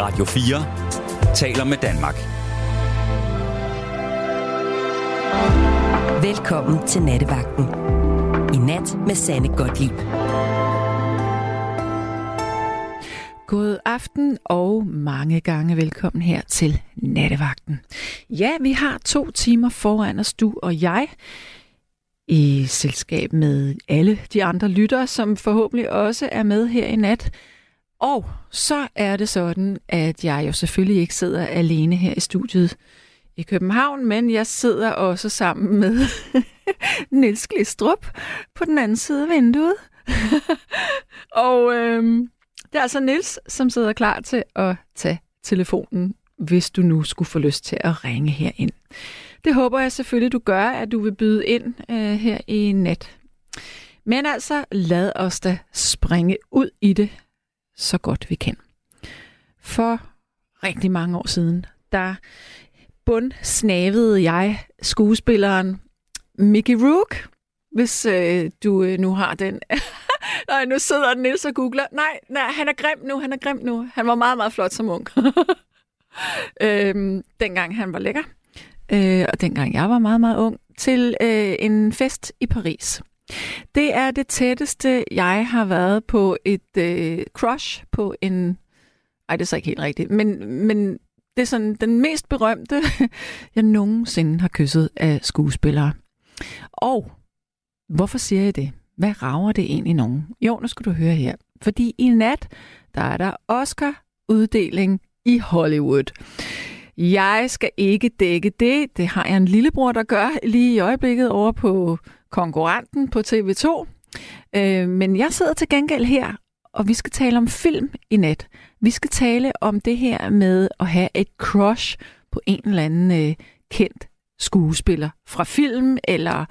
Radio 4 taler med Danmark. Velkommen til Nattevagten. I nat med Sanne Godtlip. God aften og mange gange velkommen her til Nattevagten. Ja, vi har to timer foran os, du og jeg, i selskab med alle de andre lyttere, som forhåbentlig også er med her i nat. Og så er det sådan, at jeg jo selvfølgelig ikke sidder alene her i studiet i København, men jeg sidder også sammen med Niels Glistrup på den anden side af vinduet. og øhm, det er altså Niels, som sidder klar til at tage telefonen, hvis du nu skulle få lyst til at ringe herind. Det håber jeg selvfølgelig, du gør, at du vil byde ind øh, her i nat. Men altså, lad os da springe ud i det så godt vi kan. For rigtig mange år siden, der bundsnavede jeg skuespilleren Mickey Rook, hvis øh, du øh, nu har den. nej, nu sidder Nils og googler. Nej, nej, han er grim nu, han er grim nu. Han var meget, meget flot som ung. øhm, dengang han var lækker. Øh, og dengang jeg var meget, meget ung. Til øh, en fest i Paris. Det er det tætteste, jeg har været på et øh, crush på en... Ej, det er så ikke helt rigtigt. Men, men det er sådan den mest berømte, jeg nogensinde har kysset af skuespillere. Og hvorfor siger jeg det? Hvad rager det egentlig nogen? Jo, nu skal du høre her. Fordi i nat, der er der Oscar-uddeling i Hollywood. Jeg skal ikke dække det. Det har jeg en lillebror, der gør lige i øjeblikket over på konkurrenten på TV2. Øh, men jeg sidder til gengæld her, og vi skal tale om film i nat. Vi skal tale om det her med at have et crush på en eller anden øh, kendt skuespiller fra film, eller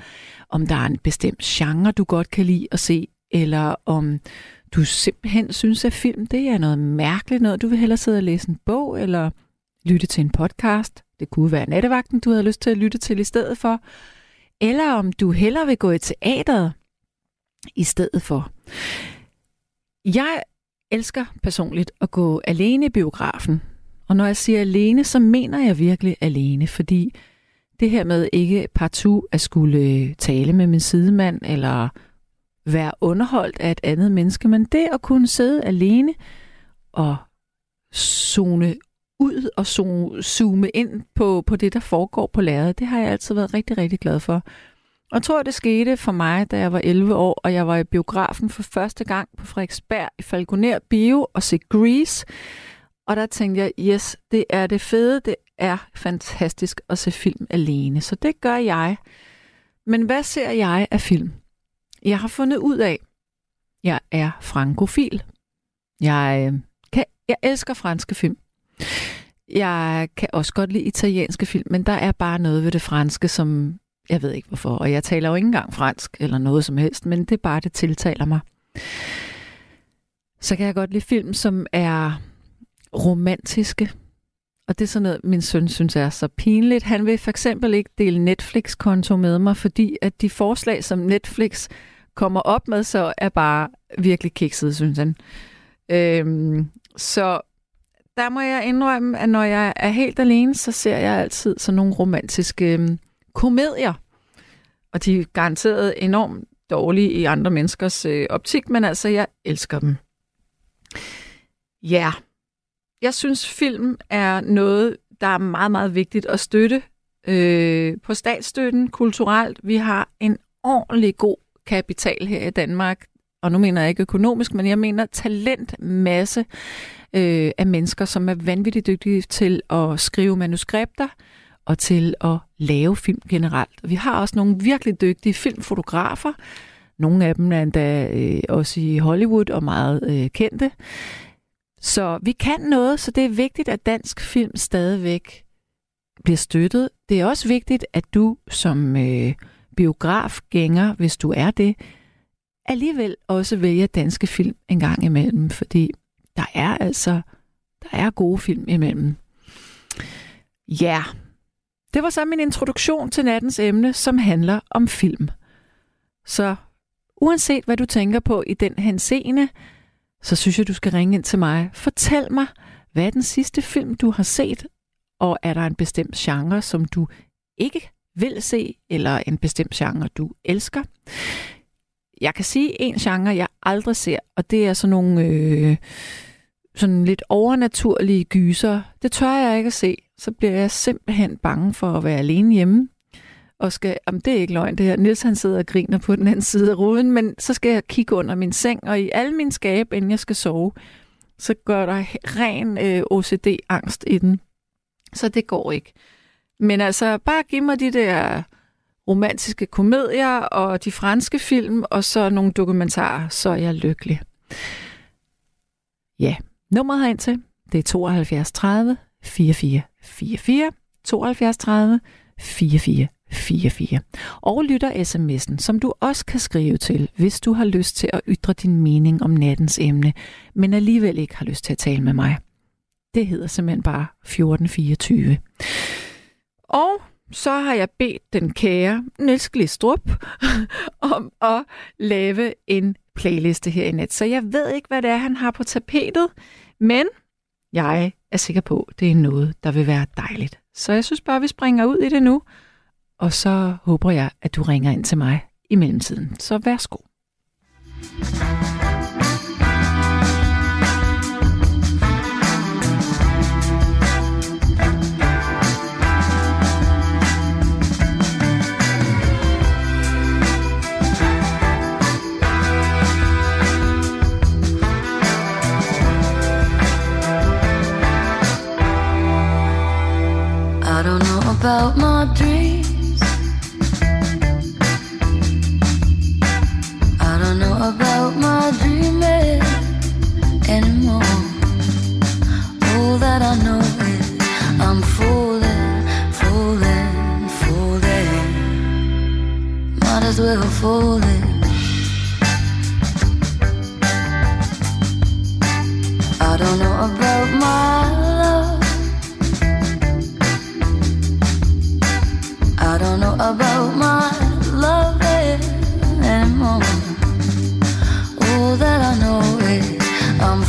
om der er en bestemt genre, du godt kan lide at se, eller om du simpelthen synes, at film det er noget mærkeligt noget. Du vil hellere sidde og læse en bog, eller lytte til en podcast. Det kunne være nattevagten, du havde lyst til at lytte til i stedet for. Eller om du hellere vil gå i teateret i stedet for. Jeg elsker personligt at gå alene i biografen. Og når jeg siger alene, så mener jeg virkelig alene, fordi det her med ikke partout at skulle øh, tale med min sidemand, eller være underholdt af et andet menneske, men det at kunne sidde alene og zone ud og zoome ind på, på det, der foregår på lærredet, det har jeg altid været rigtig, rigtig glad for. Og jeg tror, det skete for mig, da jeg var 11 år, og jeg var i biografen for første gang på Frederiksberg i Falconer Bio og se Grease. Og der tænkte jeg, yes, det er det fede, det er fantastisk at se film alene. Så det gør jeg. Men hvad ser jeg af film? Jeg har fundet ud af, jeg er frankofil. Jeg, øh, kan, jeg elsker franske film. Jeg kan også godt lide italienske film, men der er bare noget ved det franske, som jeg ved ikke hvorfor. Og jeg taler jo ikke engang fransk eller noget som helst, men det er bare, det tiltaler mig. Så kan jeg godt lide film, som er romantiske. Og det er sådan noget, min søn synes er så pinligt. Han vil for eksempel ikke dele Netflix-konto med mig, fordi at de forslag, som Netflix kommer op med, så er bare virkelig kikset, synes han. Øhm, så der må jeg indrømme, at når jeg er helt alene, så ser jeg altid sådan nogle romantiske øh, komedier. Og de er garanteret enormt dårlige i andre menneskers øh, optik, men altså, jeg elsker dem. Ja, yeah. jeg synes, film er noget, der er meget, meget vigtigt at støtte øh, på statsstøtten kulturelt. Vi har en ordentlig god kapital her i Danmark, og nu mener jeg ikke økonomisk, men jeg mener talentmasse øh, af mennesker, som er vanvittigt dygtige til at skrive manuskripter og til at lave film generelt. Vi har også nogle virkelig dygtige filmfotografer. Nogle af dem er endda øh, også i Hollywood og meget øh, kendte. Så vi kan noget, så det er vigtigt, at dansk film stadigvæk bliver støttet. Det er også vigtigt, at du som øh, biografgænger, hvis du er det, alligevel også vælger danske film en gang imellem, fordi der er altså der er gode film imellem. Ja, yeah. det var så min introduktion til nattens emne, som handler om film. Så uanset hvad du tænker på i den henseende, så synes jeg, du skal ringe ind til mig. Fortæl mig, Hvad er den sidste film, du har set? Og er der en bestemt genre, som du ikke vil se, eller en bestemt genre, du elsker? Jeg kan sige en genre, jeg aldrig ser, og det er sådan nogle øh, sådan lidt overnaturlige gyser. Det tør jeg ikke at se. Så bliver jeg simpelthen bange for at være alene hjemme og skal, om det er ikke løgn det her, Nils han sidder og griner på den anden side af ruden, men så skal jeg kigge under min seng, og i alle mine skabe, inden jeg skal sove, så gør der ren øh, OCD-angst i den. Så det går ikke. Men altså, bare giv mig de der romantiske komedier og de franske film, og så nogle dokumentarer, så er jeg lykkelig. Ja, nummeret herind til, det er 72 30 44 44, 72 30 44 44. Og lytter sms'en, som du også kan skrive til, hvis du har lyst til at ytre din mening om nattens emne, men alligevel ikke har lyst til at tale med mig. Det hedder simpelthen bare 1424. Og så har jeg bedt den kære Niels Glistrup om at lave en playliste her i net. Så jeg ved ikke, hvad det er, han har på tapetet, men jeg er sikker på, det er noget, der vil være dejligt. Så jeg synes bare, vi springer ud i det nu og så håber jeg, at du ringer ind til mig i mellemtiden. Så værsgo. thank you about my dreams I don't know about my dreaming anymore. All that I know is I'm falling, falling, falling. Might as well fall in. I don't know about my about my love anymore. All that I know is I'm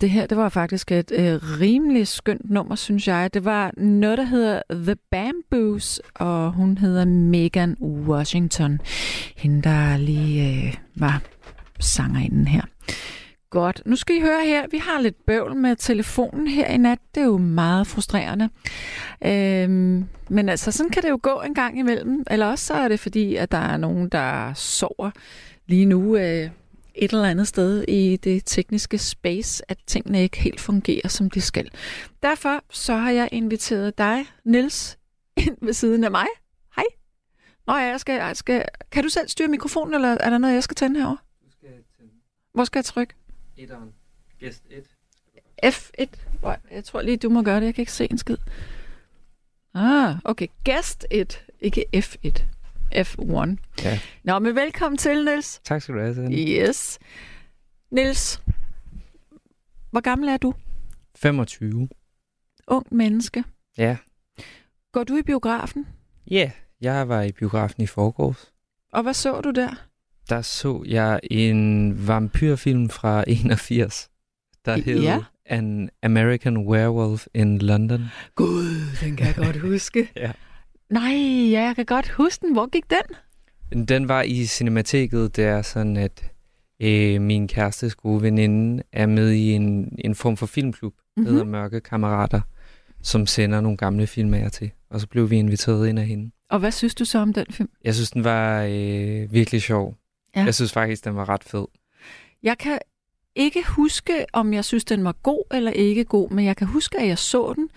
det her det var faktisk et øh, rimelig skønt nummer, synes jeg. Det var noget, der hedder The Bamboos, og hun hedder Megan Washington. Hende, der lige øh, var sangerinden her. Godt. Nu skal I høre her. Vi har lidt bøvl med telefonen her i nat. Det er jo meget frustrerende. Øhm, men altså, sådan kan det jo gå en gang imellem. Eller også så er det fordi, at der er nogen, der sover lige nu øh, et eller andet sted i det tekniske space, at tingene ikke helt fungerer, som de skal. Derfor så har jeg inviteret dig, Nils, ind ved siden af mig. Hej. Nå ja, jeg skal, jeg skal, kan du selv styre mikrofonen, eller er der noget, jeg skal tænde herover? Du skal tænde Hvor skal jeg trykke? etteren. Gæst 1. F1. Jeg tror lige, du må gøre det. Jeg kan ikke se en skid. Ah, okay. Gæst 1, ikke F1. F1. Ja. Nå, men velkommen til, Niels. Tak skal du have, Sanne. Yes. Niels, hvor gammel er du? 25. Ung menneske. Ja. Går du i biografen? Ja, yeah. jeg var i biografen i forgårs. Og hvad så du der? Der så jeg en vampyrfilm fra 81, der hed Ja. An American Werewolf in London. Gud, den kan jeg godt huske. Ja. Nej, ja, jeg kan godt huske den. Hvor gik den? Den var i Cinemateket, det er sådan, at øh, min kærestes gode veninde er med i en, en form for filmklub, der Mhm. hedder Mørke Kammerater, som sender nogle gamle film af til. Og så blev vi inviteret ind af hende. Og hvad synes du så om den film? Jeg synes, den var øh, virkelig sjov. Ja. Jeg synes faktisk, den var ret fed. Jeg kan ikke huske, om jeg synes, den var god eller ikke god, men jeg kan huske, at jeg så den,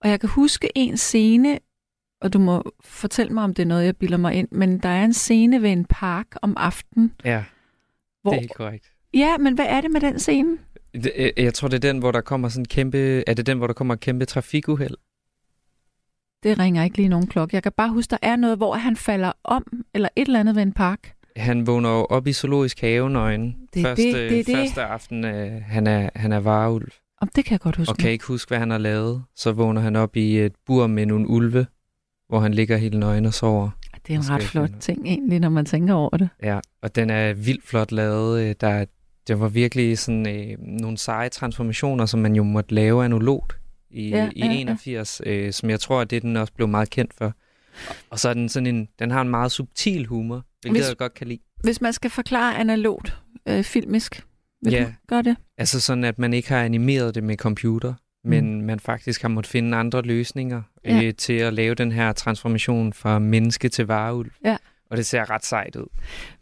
og jeg kan huske en scene, og du må fortælle mig, om det er noget, jeg bilder mig ind, men der er en scene ved en park om aftenen, Ja, hvor... det er helt korrekt. Ja, men hvad er det med den scene? Øh, jeg tror, det er den, hvor der kommer sådan kæmpe... Er det den, hvor der kommer kæmpe trafikuheld? Det ringer ikke lige nogen klokke. Jeg kan bare huske, der er noget, hvor han falder om, eller et eller andet ved en park. Han vågner jo op i zoologisk have nøgen. Det første, det, det det. første aften, øh, han, er, han er varulv. Om det kan jeg godt huske. Og kan ikke huske, hvad han har lavet. Så vågner han op i et bur med nogle ulve, hvor han ligger helt nøgen og sover. Det er en ret flot ting egentlig, når man tænker over det. Ja, og den er vildt flot lavet. Øh, Der, der var virkelig sådan øh, nogle seje transformationer, som man jo måtte lave analogt i, Ja, ja, i ja, ja. 81, øh, som jeg tror, at det den også blev meget kendt for. Og så er den sådan en, den har en meget subtil humor, hvilket Hvis- jeg godt kan lide. Hvis man skal forklare analogt øh, filmisk, vil Ja. du gøre det? Altså sådan, at man ikke har animeret det med computer, men mm. man faktisk har måttet finde andre løsninger Ja. øh, til at lave den her transformation fra menneske til varulv. Ja. Og det ser ret sejt ud.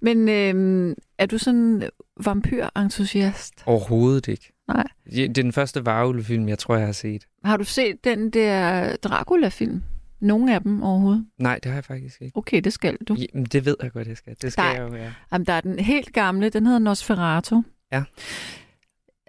Men øh, er du sådan vampyr-entusiast? Overhovedet ikke. Nej. Ja, Det er den første varulvefilm, jeg tror, jeg har set. Har du set den der Dracula-film? Nogle af dem overhovedet? Nej, det har jeg faktisk ikke. Okay, det skal du. Jamen, det ved jeg godt, jeg skal. Det skal Nej. jeg jo være. Jamen, der er den helt gamle, den hedder Nosferatu. Ja.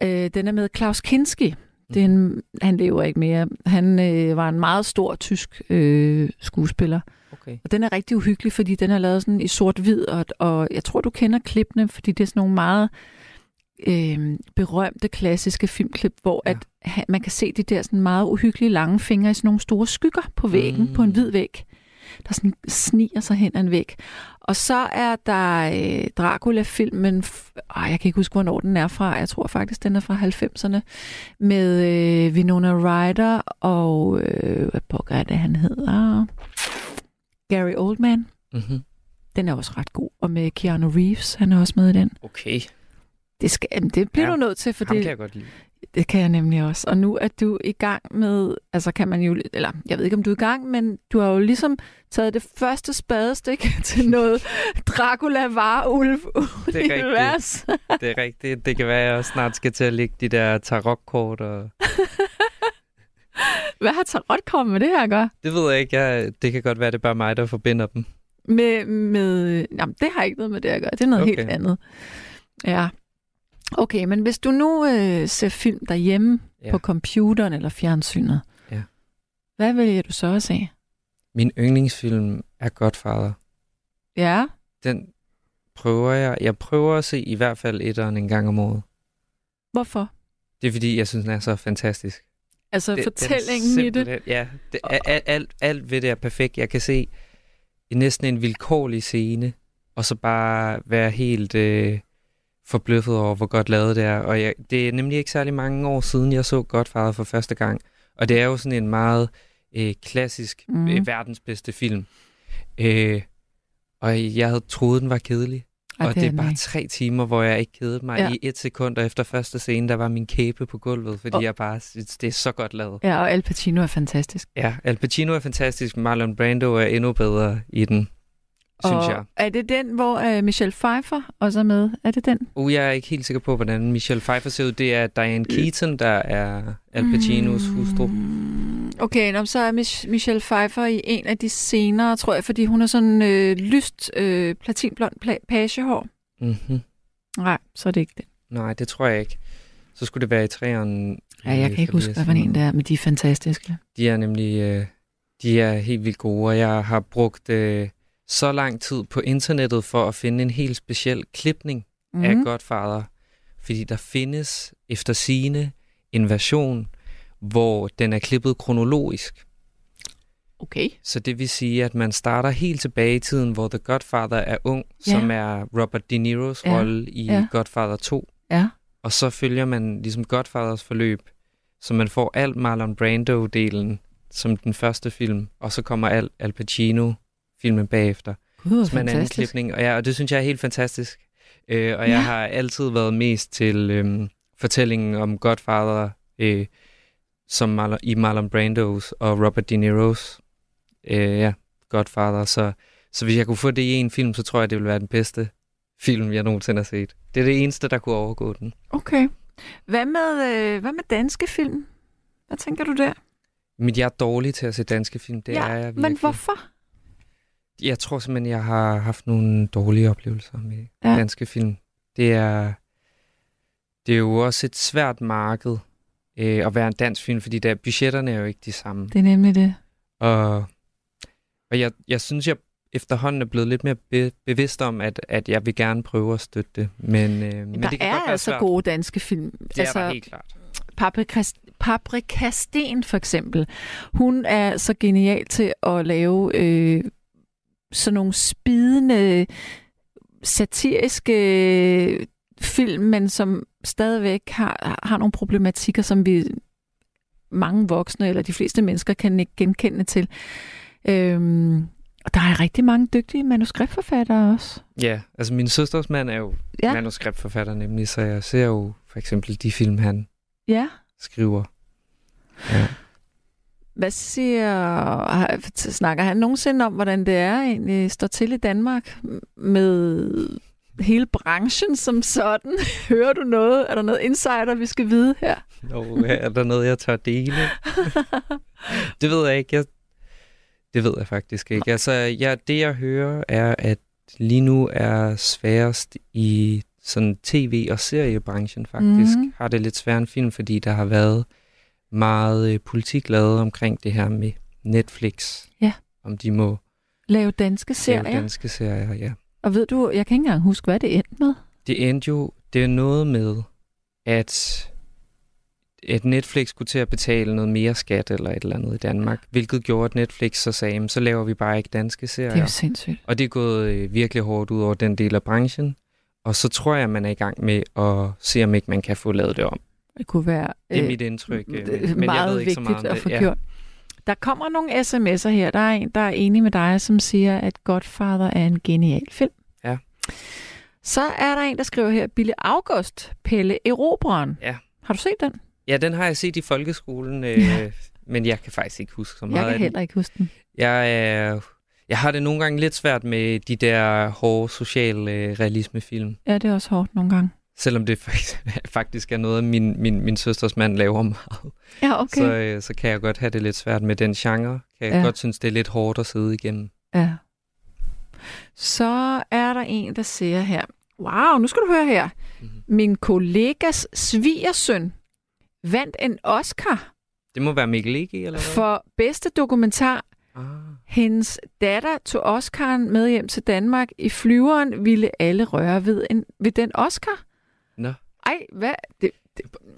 Øh, den er med Klaus Kinski. Det en, han lever ikke mere. Han øh, var en meget stor tysk øh, skuespiller. Okay. Og den er rigtig uhyggelig, fordi den er lavet sådan i sort-hvid, og, og jeg tror, du kender klippene, fordi det er sådan nogle meget øh, berømte, klassiske filmklip, hvor Ja. at man kan se de der sådan meget uhyggelige lange fingre i sådan nogle store skygger på væggen, Mm. på en hvid væg, der sådan sniger sig hen en væg. Og så er der øh, Dracula-filmen, øh, jeg kan ikke huske, hvornår den er fra, jeg tror faktisk, den er fra 90'erne, med øh, Winona Ryder og, øh, hvad pokker er det, han hedder? Gary Oldman. Mm-hmm. Den er også ret god. Og med Keanu Reeves, han er også med i den. Okay. Det, skal, jamen, det bliver Ja, du nødt til, for det, kan jeg godt lide. Det kan jeg nemlig også. Og nu er du i gang med, altså kan man jo, eller jeg ved ikke, om du er i gang, men du har jo ligesom taget det første spadestik til noget dracula varulv Det er rigtigt. univers. Det er rigtigt. Det kan være, at jeg snart skal til at lægge de der tarotkort. Og... Hvad har tarot kommet med det her at gøre? Det ved jeg ikke. Jeg... Det kan godt være, det er bare mig, der forbinder dem. Med, med, jamen, det har ikke noget med det at gøre. Det er noget. Okay. helt andet. Ja. Okay, men hvis du nu øh, ser film derhjemme ja. På computeren eller fjernsynet, Ja. hvad vælger du så at se? Min yndlingsfilm er Godfather. Ja, Den prøver jeg. Jeg prøver at se i hvert fald etteren en gang om året. hvorfor? Det er fordi, jeg synes, den er så fantastisk. Altså Det- fortællingen i det. Ja, det, er, alt, alt, alt ved det er perfekt. Jeg kan se næsten en vilkårlig scene, og så bare være helt øh, forbløffet over, hvor godt lavet det er. Og jeg, det er nemlig ikke særlig mange år siden, jeg så Godfather for første gang. Og det er jo sådan en meget øh, klassisk mm. øh, verdens bedste film. Øh, og jeg havde troet, den var kedelig. Ej, og det er den bare ikke. tre timer, hvor jeg ikke kedede mig. Ja. I et sekund og efter første scene, der var min kæbe på gulvet, fordi og... jeg bare synes, det er så godt lavet. Ja, og Al Pacino er fantastisk. Ja, Al Pacino er fantastisk, Marlon Brando er endnu bedre i den, synes og jeg. er det den, hvor uh, Michelle Pfeiffer også er med? Er det den? Uh, jeg er ikke helt sikker på, hvordan Michelle Pfeiffer ser ud. Det er Diane Keaton, der er Al Pacinos hustru. Mm, Okay, nå, så er Mich- Michelle Pfeiffer i en af de senere, tror jeg, fordi hun har sådan øh, lyst øh, platinblond pla- pagehår. Mm-hmm. Nej, så er det ikke det. Nej, det tror jeg ikke. Så skulle det være i træerne. Ja, jeg kan ikke huske, hvad for en det er, men de er fantastiske. De er nemlig øh, de er helt vildt gode, og jeg har brugt øh, så lang tid på internettet for at finde en helt speciel klipning mm. af Godfather. Fordi der findes efter sine en version, hvor den er klippet kronologisk. Okay. Så det vil sige, at man starter helt tilbage i tiden, hvor The Godfather er ung, Ja. som er Robert De Niros Ja. rolle i Ja. Godfather 2. Ja. Og så følger man ligesom Godfathers forløb, så man får alt Marlon Brando-delen som den første film, og så kommer alt Al Pacino-filmen bagefter, Gud, som er en anden fantastisk. klipning. Og, ja, og det synes jeg er helt fantastisk. Øh, og jeg Ja. har altid været mest til øhm, fortællingen om Godfather øh, som Marlon, i Marlon Brandos og Robert De Niros øh, ja, Godfather. Så, så hvis jeg kunne få det i en film, så tror jeg, det ville være den bedste film, jeg nogensinde har set. Det er det eneste, der kunne overgå den. Okay. Hvad med, øh, hvad med danske film? Hvad tænker du der? Men jeg er dårlig til at se danske film, det ja, er jeg virkelig. men hvorfor? Jeg tror simpelthen, jeg har haft nogle dårlige oplevelser med Ja. danske film. Det er, det er jo også et svært marked øh, at være en dansk film, fordi der, budgetterne er jo ikke de samme. Det er nemlig det. Og, og jeg, jeg synes, jeg efterhånden er blevet lidt mere be, bevidst om, at, at jeg vil gerne prøve at støtte det. Men, øh, men der det kan er godt være altså svært. gode danske film. Det altså, er der helt klart. Paprika, Paprika Sten for eksempel. Hun er så genial til at lave øh, sådan nogle spidende satiriske film, men som stadigvæk har, har nogle problematikker, som vi mange voksne eller de fleste mennesker kan ikke genkende til. Øhm, og der er rigtig mange dygtige manuskriptforfattere også. Ja, altså min søsters mand er jo Ja. ja. manuskriptforfatter nemlig, så jeg ser jo for eksempel de film, han Ja. skriver. Ja. Hvad siger, snakker han nogensinde om, hvordan det er egentlig står til i Danmark med hele branchen som sådan? Hører du noget? Er der noget insider, vi skal vide her? Nå, er der noget, jeg tør dele? det ved jeg ikke. Jeg, det ved jeg faktisk ikke. Altså, ja, det jeg hører er, at lige nu er sværest i sådan tv- og seriebranchen faktisk. Mm. Har det lidt sværere end film, fordi der har været meget øh, politik lavet omkring det her med Netflix. Ja. Om de må Lave danske lave serier. danske serier, ja. Og ved du, jeg kan ikke engang huske, hvad det endte med. Det endte jo, det er noget med, at, at Netflix skulle til at betale noget mere skat eller et eller andet i Danmark, hvilket gjorde, at Netflix så sagde, "Jamen, så laver vi bare ikke danske serier. Det er jo sindssygt. Og det er gået øh, virkelig hårdt ud over den del af branchen. Og så tror jeg, man er i gang med at se, om ikke man kan få lavet det om. Det kunne være Det er mit indtryk. øh, men, meget jeg ved ikke så meget om at få gjort. Der kommer nogle sms'er her. Der er en, der er enig med dig, som siger, at Godfather er en genial film. Ja. Så er der en, der skriver her, Bille August, Pelle Erobreren. Ja. Har du set den? Ja, den har jeg set i folkeskolen, øh, Ja. men jeg kan faktisk ikke huske så meget Jeg kan heller ikke huske den. Jeg, er, jeg har det nogle gange lidt svært med de der hårde sociale øh, realismefilm. Ja, det er også hårdt nogle gange. Selvom det faktisk- er noget, min, min, min søsters mand laver meget. Ja, okay. Så, øh, så kan jeg godt have det lidt svært med den genre. Kan jeg Ja. godt synes, det er lidt hårdt at sidde igennem. Ja. Så er der en, der siger her, wow, nu skal du høre her. Mhm. Min kollegas svigersøn vandt en Oscar Det må være Mikkel Ege, eller hvad? for bedste dokumentar. Ah. Hendes datter tog Oscaren med hjem til Danmark. I flyveren ville alle røre ved, en, ved den Oscar. Nå. Ej, hvad? Det,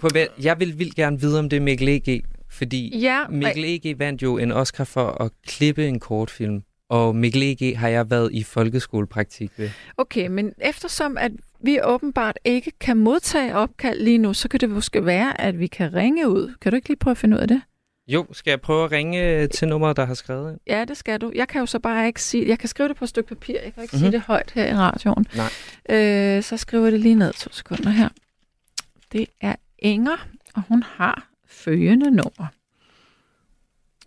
På, hvad- jeg vil vildt gerne vide, om det Mikkel Ege, fordi ja, Mikkel Ege vandt jo en Oscar for at klippe en kortfilm. Og Mikkel Ege har jeg været i folkeskolepraktik ved. okay, men eftersom at vi åbenbart ikke kan modtage opkald lige nu, så kan det måske være, at vi kan ringe ud. Kan du ikke lige prøve at finde ud af det? Jo, skal jeg prøve at ringe til nummeret, der har skrevet ind? Ja, det skal du. Jeg kan jo så bare ikke sige... Jeg kan skrive det på et stykke papir. Jeg kan ikke mm-hmm. Mhm. sige det højt her i radioen. Nej. Øh, så skriver jeg det lige ned to sekunder her. Det er Inger, og hun har følgende nummer.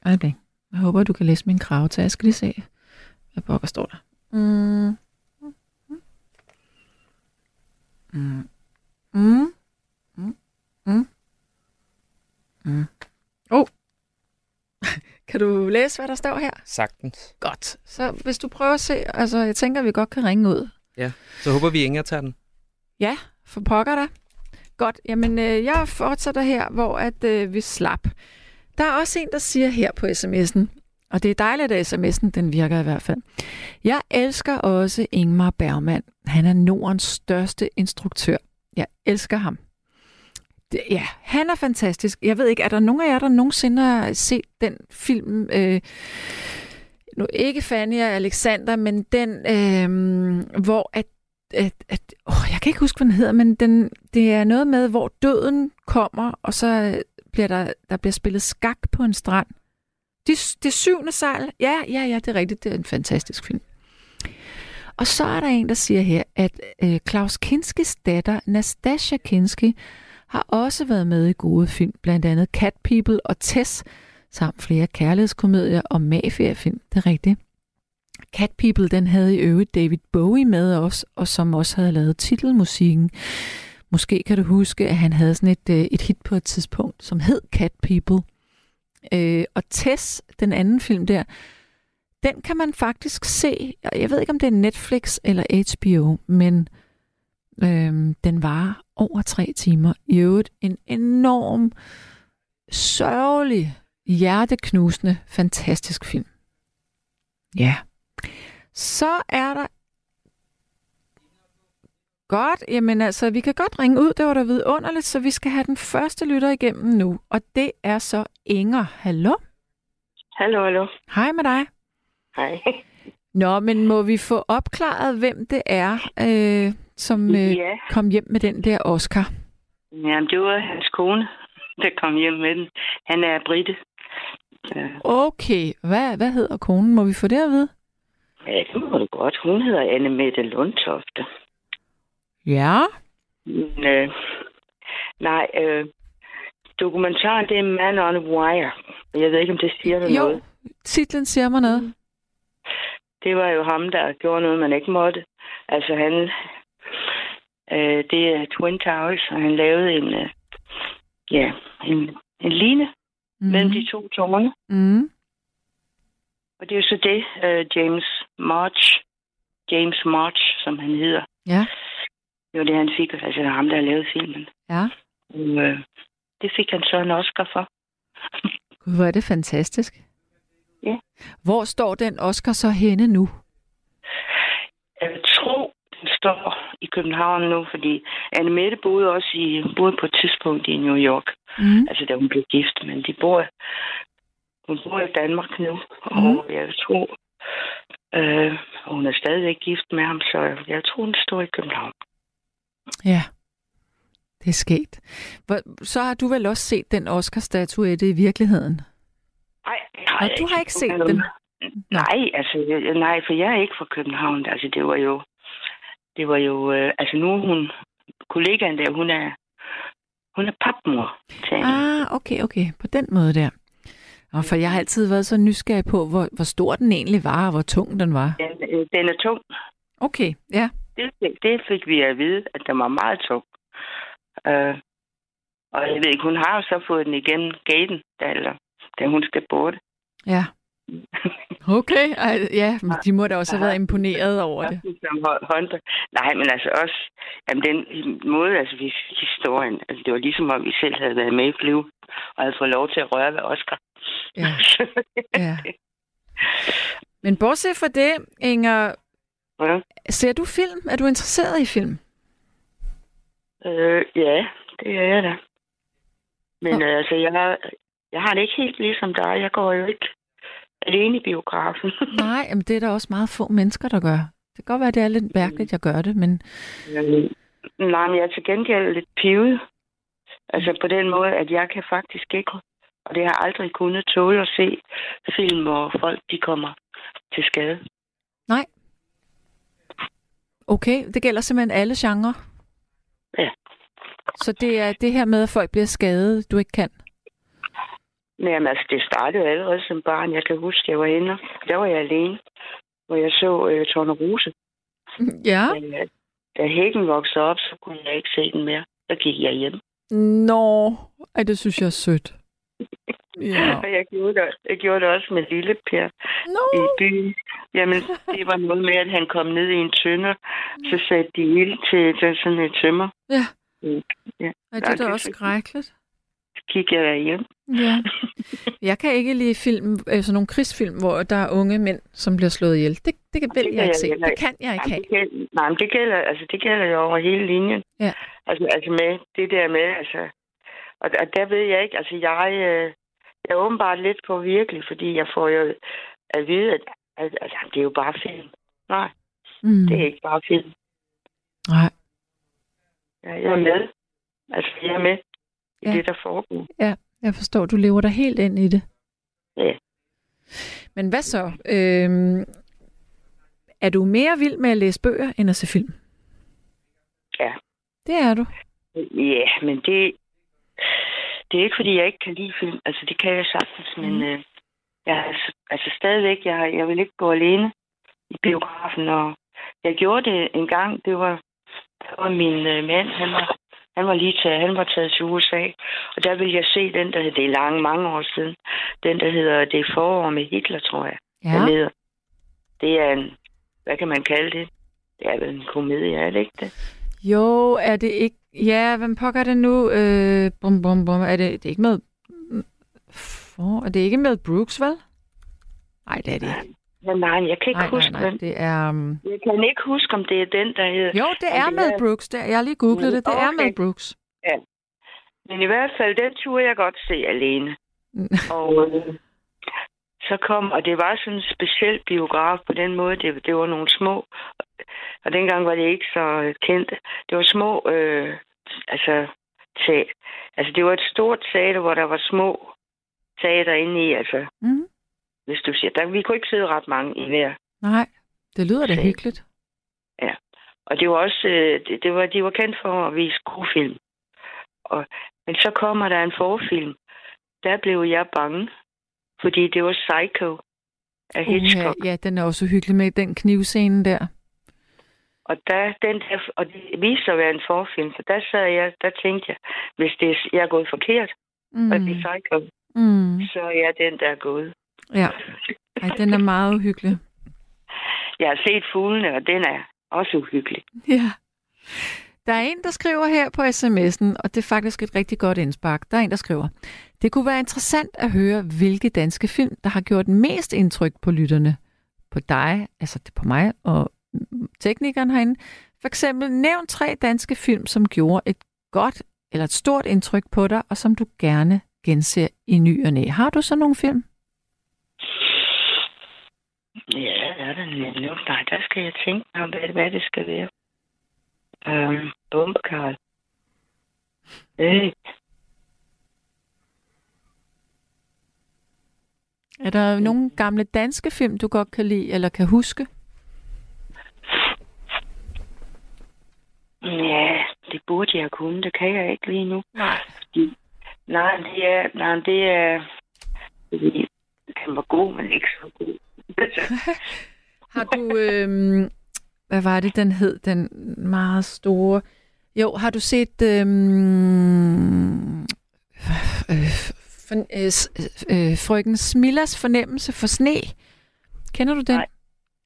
Øjeblik. Jeg håber, du kan læse min krav til. Jeg skal lige se, hvad pokker står der. Mm. Mm. Mm. Mm. Mm. Mm. Oh. kan du læse, hvad der står her? Sagtens. Godt. Så hvis du prøver at se, altså jeg tænker, at vi godt kan ringe ud. Så håber vi, Inger tager den. Ja, for pokker da. Godt, jamen øh, jeg fortsætter her, hvor at øh, vi slap. Der er også en, der siger her på sms'en, og det er dejligt, at sms'en den virker i hvert fald. Jeg elsker også Ingmar Bergman. Han er Nordens største instruktør. Jeg elsker ham. Ja, han er fantastisk. Jeg ved ikke, er der nogen af jer, der nogensinde har set den film... Øh, nu ikke Fanny og Alexander, men den, øh, hvor at, at, at åh, jeg kan ikke huske, hvad den hedder, men den, det er noget med, hvor døden kommer, og så bliver der, der bliver spillet skak på en strand. Det, det syvende sejl, ja, ja, ja, det er rigtigt, det er en fantastisk film. Og så er der en, der siger her, at øh, Klaus Kinskis datter, Nastasia Kinski, har også været med i gode film, blandt andet Cat People og Tess, samt flere kærlighedskomedier og mafiafilm. Det er rigtigt. Cat People, den havde i øvrigt David Bowie med os, og som også havde lavet titelmusikken. Måske kan du huske, at han havde sådan et, øh, et hit på et tidspunkt, som hed Cat People. Øh, og Tess, den anden film der, den kan man faktisk se. Jeg ved ikke, om det er Netflix eller HBO, men øh, den var over tre timer. I øvrigt en enorm, sørgelig, hjerteknusende, fantastisk film. Ja. Så er der... Godt, jamen altså, vi kan godt ringe ud, det var da vidunderligt, så vi skal have den første lytter igennem nu, og det er så Inger. Hallo? Hallo, hallo. Hej med dig. Hej. Nå, men må vi få opklaret, hvem det er, øh, som øh, Ja, kom hjem med den der Oscar? jamen, det var hans kone, der kom hjem med den. Han er britte. Ja, Okay, hvad, hvad hedder konen? Må vi få det at vide? Ja, det må du godt. Hun hedder Anne Mette Lundtofte. Ja. Men, øh, nej, øh, dokumentaren, det er Man on a Wire. Jeg ved ikke, om det siger dig Jo, noget. titlen siger mig noget. Det var jo ham, der gjorde noget, man ikke måtte. Altså, han... Øh, det er Twin Towers, og han lavede en... Øh, ja, en, en line mm. mellem de to tårne. Mm. Og det er jo så det, uh, James March, James March, som han hedder. Ja, Det var det, han fik, altså det ham, der lavet filmen. ja. Og, uh, det fik han så en Oscar for. Gud, hvor er det fantastisk. Ja. Hvor står den Oscar så henne nu? Jeg tror, står i København nu, fordi Anne Mette boede også i, boede på et tidspunkt i New York. Mm. Altså, da hun blev gift, men de bor, hun bor i Danmark nu, og Mhm. jeg tror, øh, og hun er stadigvæk gift med ham, så jeg tror, den står i København. Ja, det er sket. Så har du vel også set den Oscar-statuette i virkeligheden? Nej, Og du har ikke set den? Nej, altså, nej, for jeg er ikke fra København. Altså, det var jo, det var jo, øh, altså nu er hun, kollegaen der, hun er, hun er papmor. Ah, okay, okay. På den måde der. Og for jeg har altid været så nysgerrig på, hvor, hvor stor den egentlig var, og hvor tung den var. Den, øh, den er tung. Okay, ja. Det, fik- det fik vi at vide, at den var meget tung. Øh, og jeg ved ikke, hun har jo så fået den igennem gaten, da, eller, da hun skal borte. Ja. Okay, Ej, ja, men de må da også have været imponeret over det. Nej, men altså også, jamen den måde, altså vi fik historien, altså det var ligesom om vi selv havde været med i flyve, og havde fået lov til at røre ved Oscar. Ja. Ja. Men bortset fra det, Inger, ja. ser du film? Er du interesseret i film? Øh, ja, det er jeg da. Men øh, altså, jeg, har- jeg har det ikke helt ligesom dig. Jeg går jo ikke alene i biografen. Nej, men det er der også meget få mennesker, der gør. Det kan godt være, det er lidt mærkeligt, jeg gør det, men Øh, Nej, men jeg er til gengæld lidt pivet. Altså på den måde, at jeg kan faktisk ikke, og det har aldrig kunnet tåle at se film, hvor folk de kommer til skade. Nej. Okay, det gælder simpelthen alle genrer? Ja. Så det er det her med, at folk bliver skadet, du ikke kan? Men altså, det startede jo allerede som barn. Jeg kan huske, jeg var inde, der var jeg alene, hvor jeg så øh, Tornerose. Ja. Men, øh, da hækken voksede op, så kunne jeg ikke se den mere. Så gik jeg hjem. Nå, ej, det synes jeg er sødt. Ja. Og jeg gjorde, det, jeg gjorde det også med lille Per i Nå, byen. Jamen, det var noget med, at han kom ned i en tønder, så satte de ild til, til sådan et tømmer. ja. Ja. Ej, det er da også skrækkeligt. Gik jeg derhjem. Ja. Jeg kan ikke lide film, sådan nogle krigsfilm, hvor der er unge mænd, som bliver slået ihjel. Det, det kan, det kan jeg ikke jeg se. heller Det kan jeg ikke Jamen, have. det gælder, nej, men det gælder, altså, det gælder jo over hele linjen. Ja. Altså, altså med det der med, altså... Og, og der ved jeg ikke, altså jeg, øh, jeg er åbenbart lidt på virkelig, fordi jeg får jo at vide, at, at, at, at det er jo bare film. Nej, Mm. det er ikke bare film. Nej. Jeg, jeg er med. Altså, jeg er med i Ja. det, der foregår. Jeg forstår, du lever dig helt ind i det. Ja. Men hvad så? Øhm, er du mere vild med at læse bøger, end at se film? Ja. Det er du. Ja, men det, det er ikke, fordi jeg ikke kan lide film. Altså, det kan jeg sagtens, men Mhm. øh, jeg, altså, altså stadigvæk, jeg, jeg vil ikke gå alene i biografen. Og jeg gjorde det en gang. Det var, det var min øh, mand, han var, han var lige taget, han var taget til USA. Og der ville jeg se den, der hedder, det er lange, mange år siden, den, der hedder Det er forår med Hitler, tror jeg. Ja. Den hedder. Det er en, hvad kan man kalde det? Det er vel en komedie, er det ikke det? Jo, er det ikke... Ja, hvem pokker er det nu? Øh, bum, bum, bum. Er det, det er ikke med... For, er det ikke med Brooks, vel? Nej, det er det ikke. Nej, jeg kan ikke Nej, huske, nej, nej. hvem. Det er... Um... Jeg kan ikke huske, om det er den, der hedder... Jo, det er er- Brooks. Det, jeg har lige googlet det. Det er Okay. med Brooks. Men i hvert fald, den tur jeg godt se alene. Og øh, så kom, og det var sådan en speciel biograf på den måde. Det, det var nogle små, og dengang var det ikke så øh, kendt. Det var små, øh, altså, tag, altså det var et stort teater, hvor der var små teater inde i, altså, Mm. Hvis du siger, der, vi kunne ikke sidde ret mange i hver. Nej, det lyder da hyggeligt. Og det var også, øh, det, det var, de var kendt for at vise gode film. Og, men så kommer der en forfilm. Der blev jeg bange, fordi det var Psycho af Hitchcock. Uh, ja, den er også hyggelig med den knivscene der. Og, der, den der, og det viste sig at være en forfilm, så der sad jeg, der tænkte jeg, hvis det er, jeg er gået forkert, mm. og det er Psycho, Mm. så er jeg den, der er gået. Ja, Ej, den er meget uhyggelig. Jeg har set fuglene, og den er også uhyggelig. Ja. Der er en, der skriver her på sms'en, og det er faktisk et rigtig godt indspark. Der er en, der skriver, det kunne være interessant at høre, hvilke danske film, der har gjort mest indtryk på lytterne. På dig, altså det på mig og teknikeren herinde. For eksempel, nævn tre danske film, som gjorde et godt eller et stort indtryk på dig, og som du gerne genser i ny og næ. Har du så nogle film? Ja, er der nu? Nej, der skal jeg tænke om, hvad, hvad det skal være. Øhm, Bombekarl. Øh, Er der nogle gamle danske film, du godt kan lide eller kan huske? ja, det burde jeg kunne. Det kan jeg ikke lige nu. Nej. Nej, det er... Nej, det er... Fordi han var god, men ikke så god. Har du, øhm, hvad var det, den hed, den meget store... Jo, har du set øhm, øh, for, øh, s- øh, frøken Smillas fornemmelse for sne? Kender du den? Nej.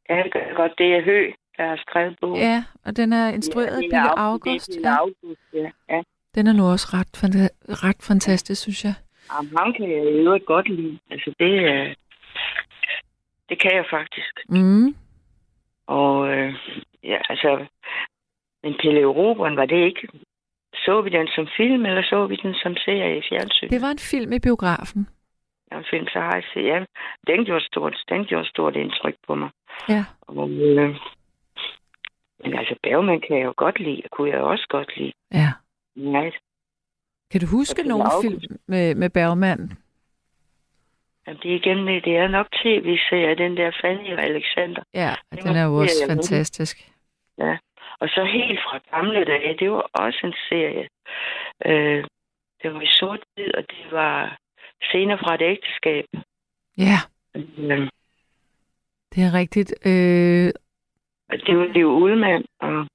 ja, det gør jeg godt. Det er Hø, der har skrevet bogen. Ja, og den er instrueret af er Bille Au- August. Er Bille Ja. August, ja. ja. Den er nu også ret, fanta- ret fantastisk, synes jeg. Jamen, ham kan jeg i øvrigt godt lide. Altså, det, øh, det kan jeg faktisk. Mm. Og øh, ja, altså, men Pelle Euroberen, var det ikke... Så vi den som film, eller så vi den som serie i fjernsyn? Det var en film i biografen. Ja, en film, så har jeg set. Ja, den gjorde stort, den gjorde stort indtryk på mig. Ja. Og, øh, Men altså, Bergman kan jeg jo godt lide, og kunne jeg også godt lide. Ja. Nej, Kan du huske nogle film med, med Bergman? Jamen, det er igen, det er nok tv-serier, den der Fanny og Alexander. Ja, Det den er jo også serier, fantastisk. Og så helt fra gamle dage, det var også en serie. Øh, det var i sort og det var scener fra et ægteskab. Ja, Øh, det er rigtigt. Øh, det var Liv Ullmann. Og,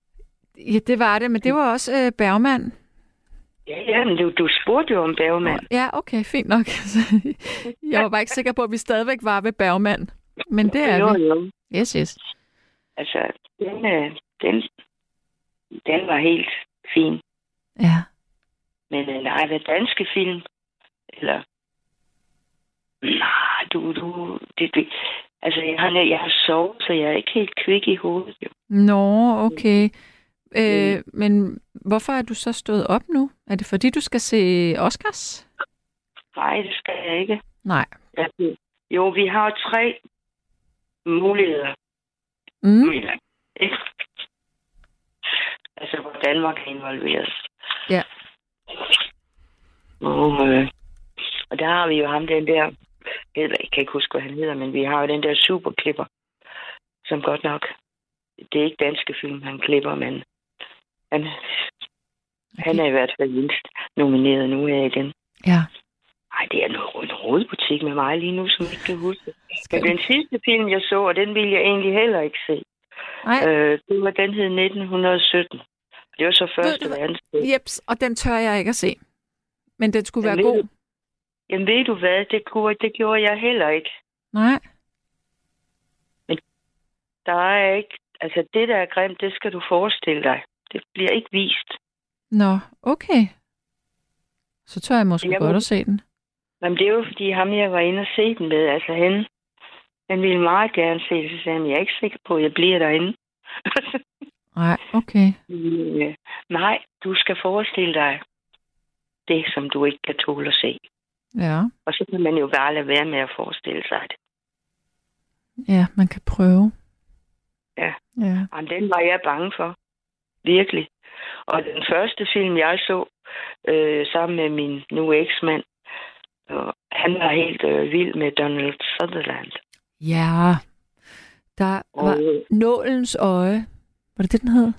ja, det var det, men det var også øh, Bergman. Ja, ja, men du, du spurgte jo om Bergman. Ja, okay, fint nok. Jeg var bare ikke sikker på, at vi stadigvæk var ved Bergman. Men det er jo, vi. jo. Yes, yes. Altså, den, øh, den, den var helt fin. Ja. Men øh, nej, hvad danske film? Eller... Nej, du, du... Det, det, altså, jeg har, jeg har sovet, så jeg er ikke helt kvik i hovedet. Jo. Nå, okay. Øh, Mm. men hvorfor er du så stået op nu? Er det fordi, du skal se Oscars? Nej, det skal jeg ikke. Nej. Jo, vi har tre muligheder. Mm. Ikke? Altså, hvor Danmark kan involveres. Ja. Og, øh, og der har vi jo ham, den der, jeg kan ikke huske, hvad han hedder, men vi har jo den der superklipper, som godt nok, det er ikke danske film, han klipper, men han, okay. han er i hvert fald mindst nomineret nu her igen. Ja. Nej, det er en rådbutik med mig lige nu, som ikke kan huske. Skal Men den sidste film, jeg så, og den ville jeg egentlig heller ikke se, Nej, Øh, det var, den hed 1917. Det var så første verdenskrig. jeps, og den tør jeg ikke at se. Men den skulle være Men ved god. du- Jamen ved du hvad, det, kunne, det gjorde jeg heller ikke. Nej. Der er ikke, altså det der er grimt, det skal du forestille dig. Det bliver ikke vist. Nå, okay. Så tør jeg måske Jeg godt må- at se den. Men det er jo fordi ham, jeg var inde og se den med, altså han, han ville meget gerne se det, så sagde han, jeg er ikke sikker på, at jeg bliver derinde. Nej, okay. Øh, Nej, du skal forestille dig det, som du ikke kan tåle at se. Ja. Og så kan man jo bare lade være med at forestille sig det. Ja, man kan prøve. Ja. Ja. Jamen, den var jeg bange for. Virkelig. Og den første film, jeg så øh, sammen med min nu eksmand, og han var helt øh, vild med Donald Sutherland. Ja. Der Og, var øh, Nålens Øje. Var det det, den hed?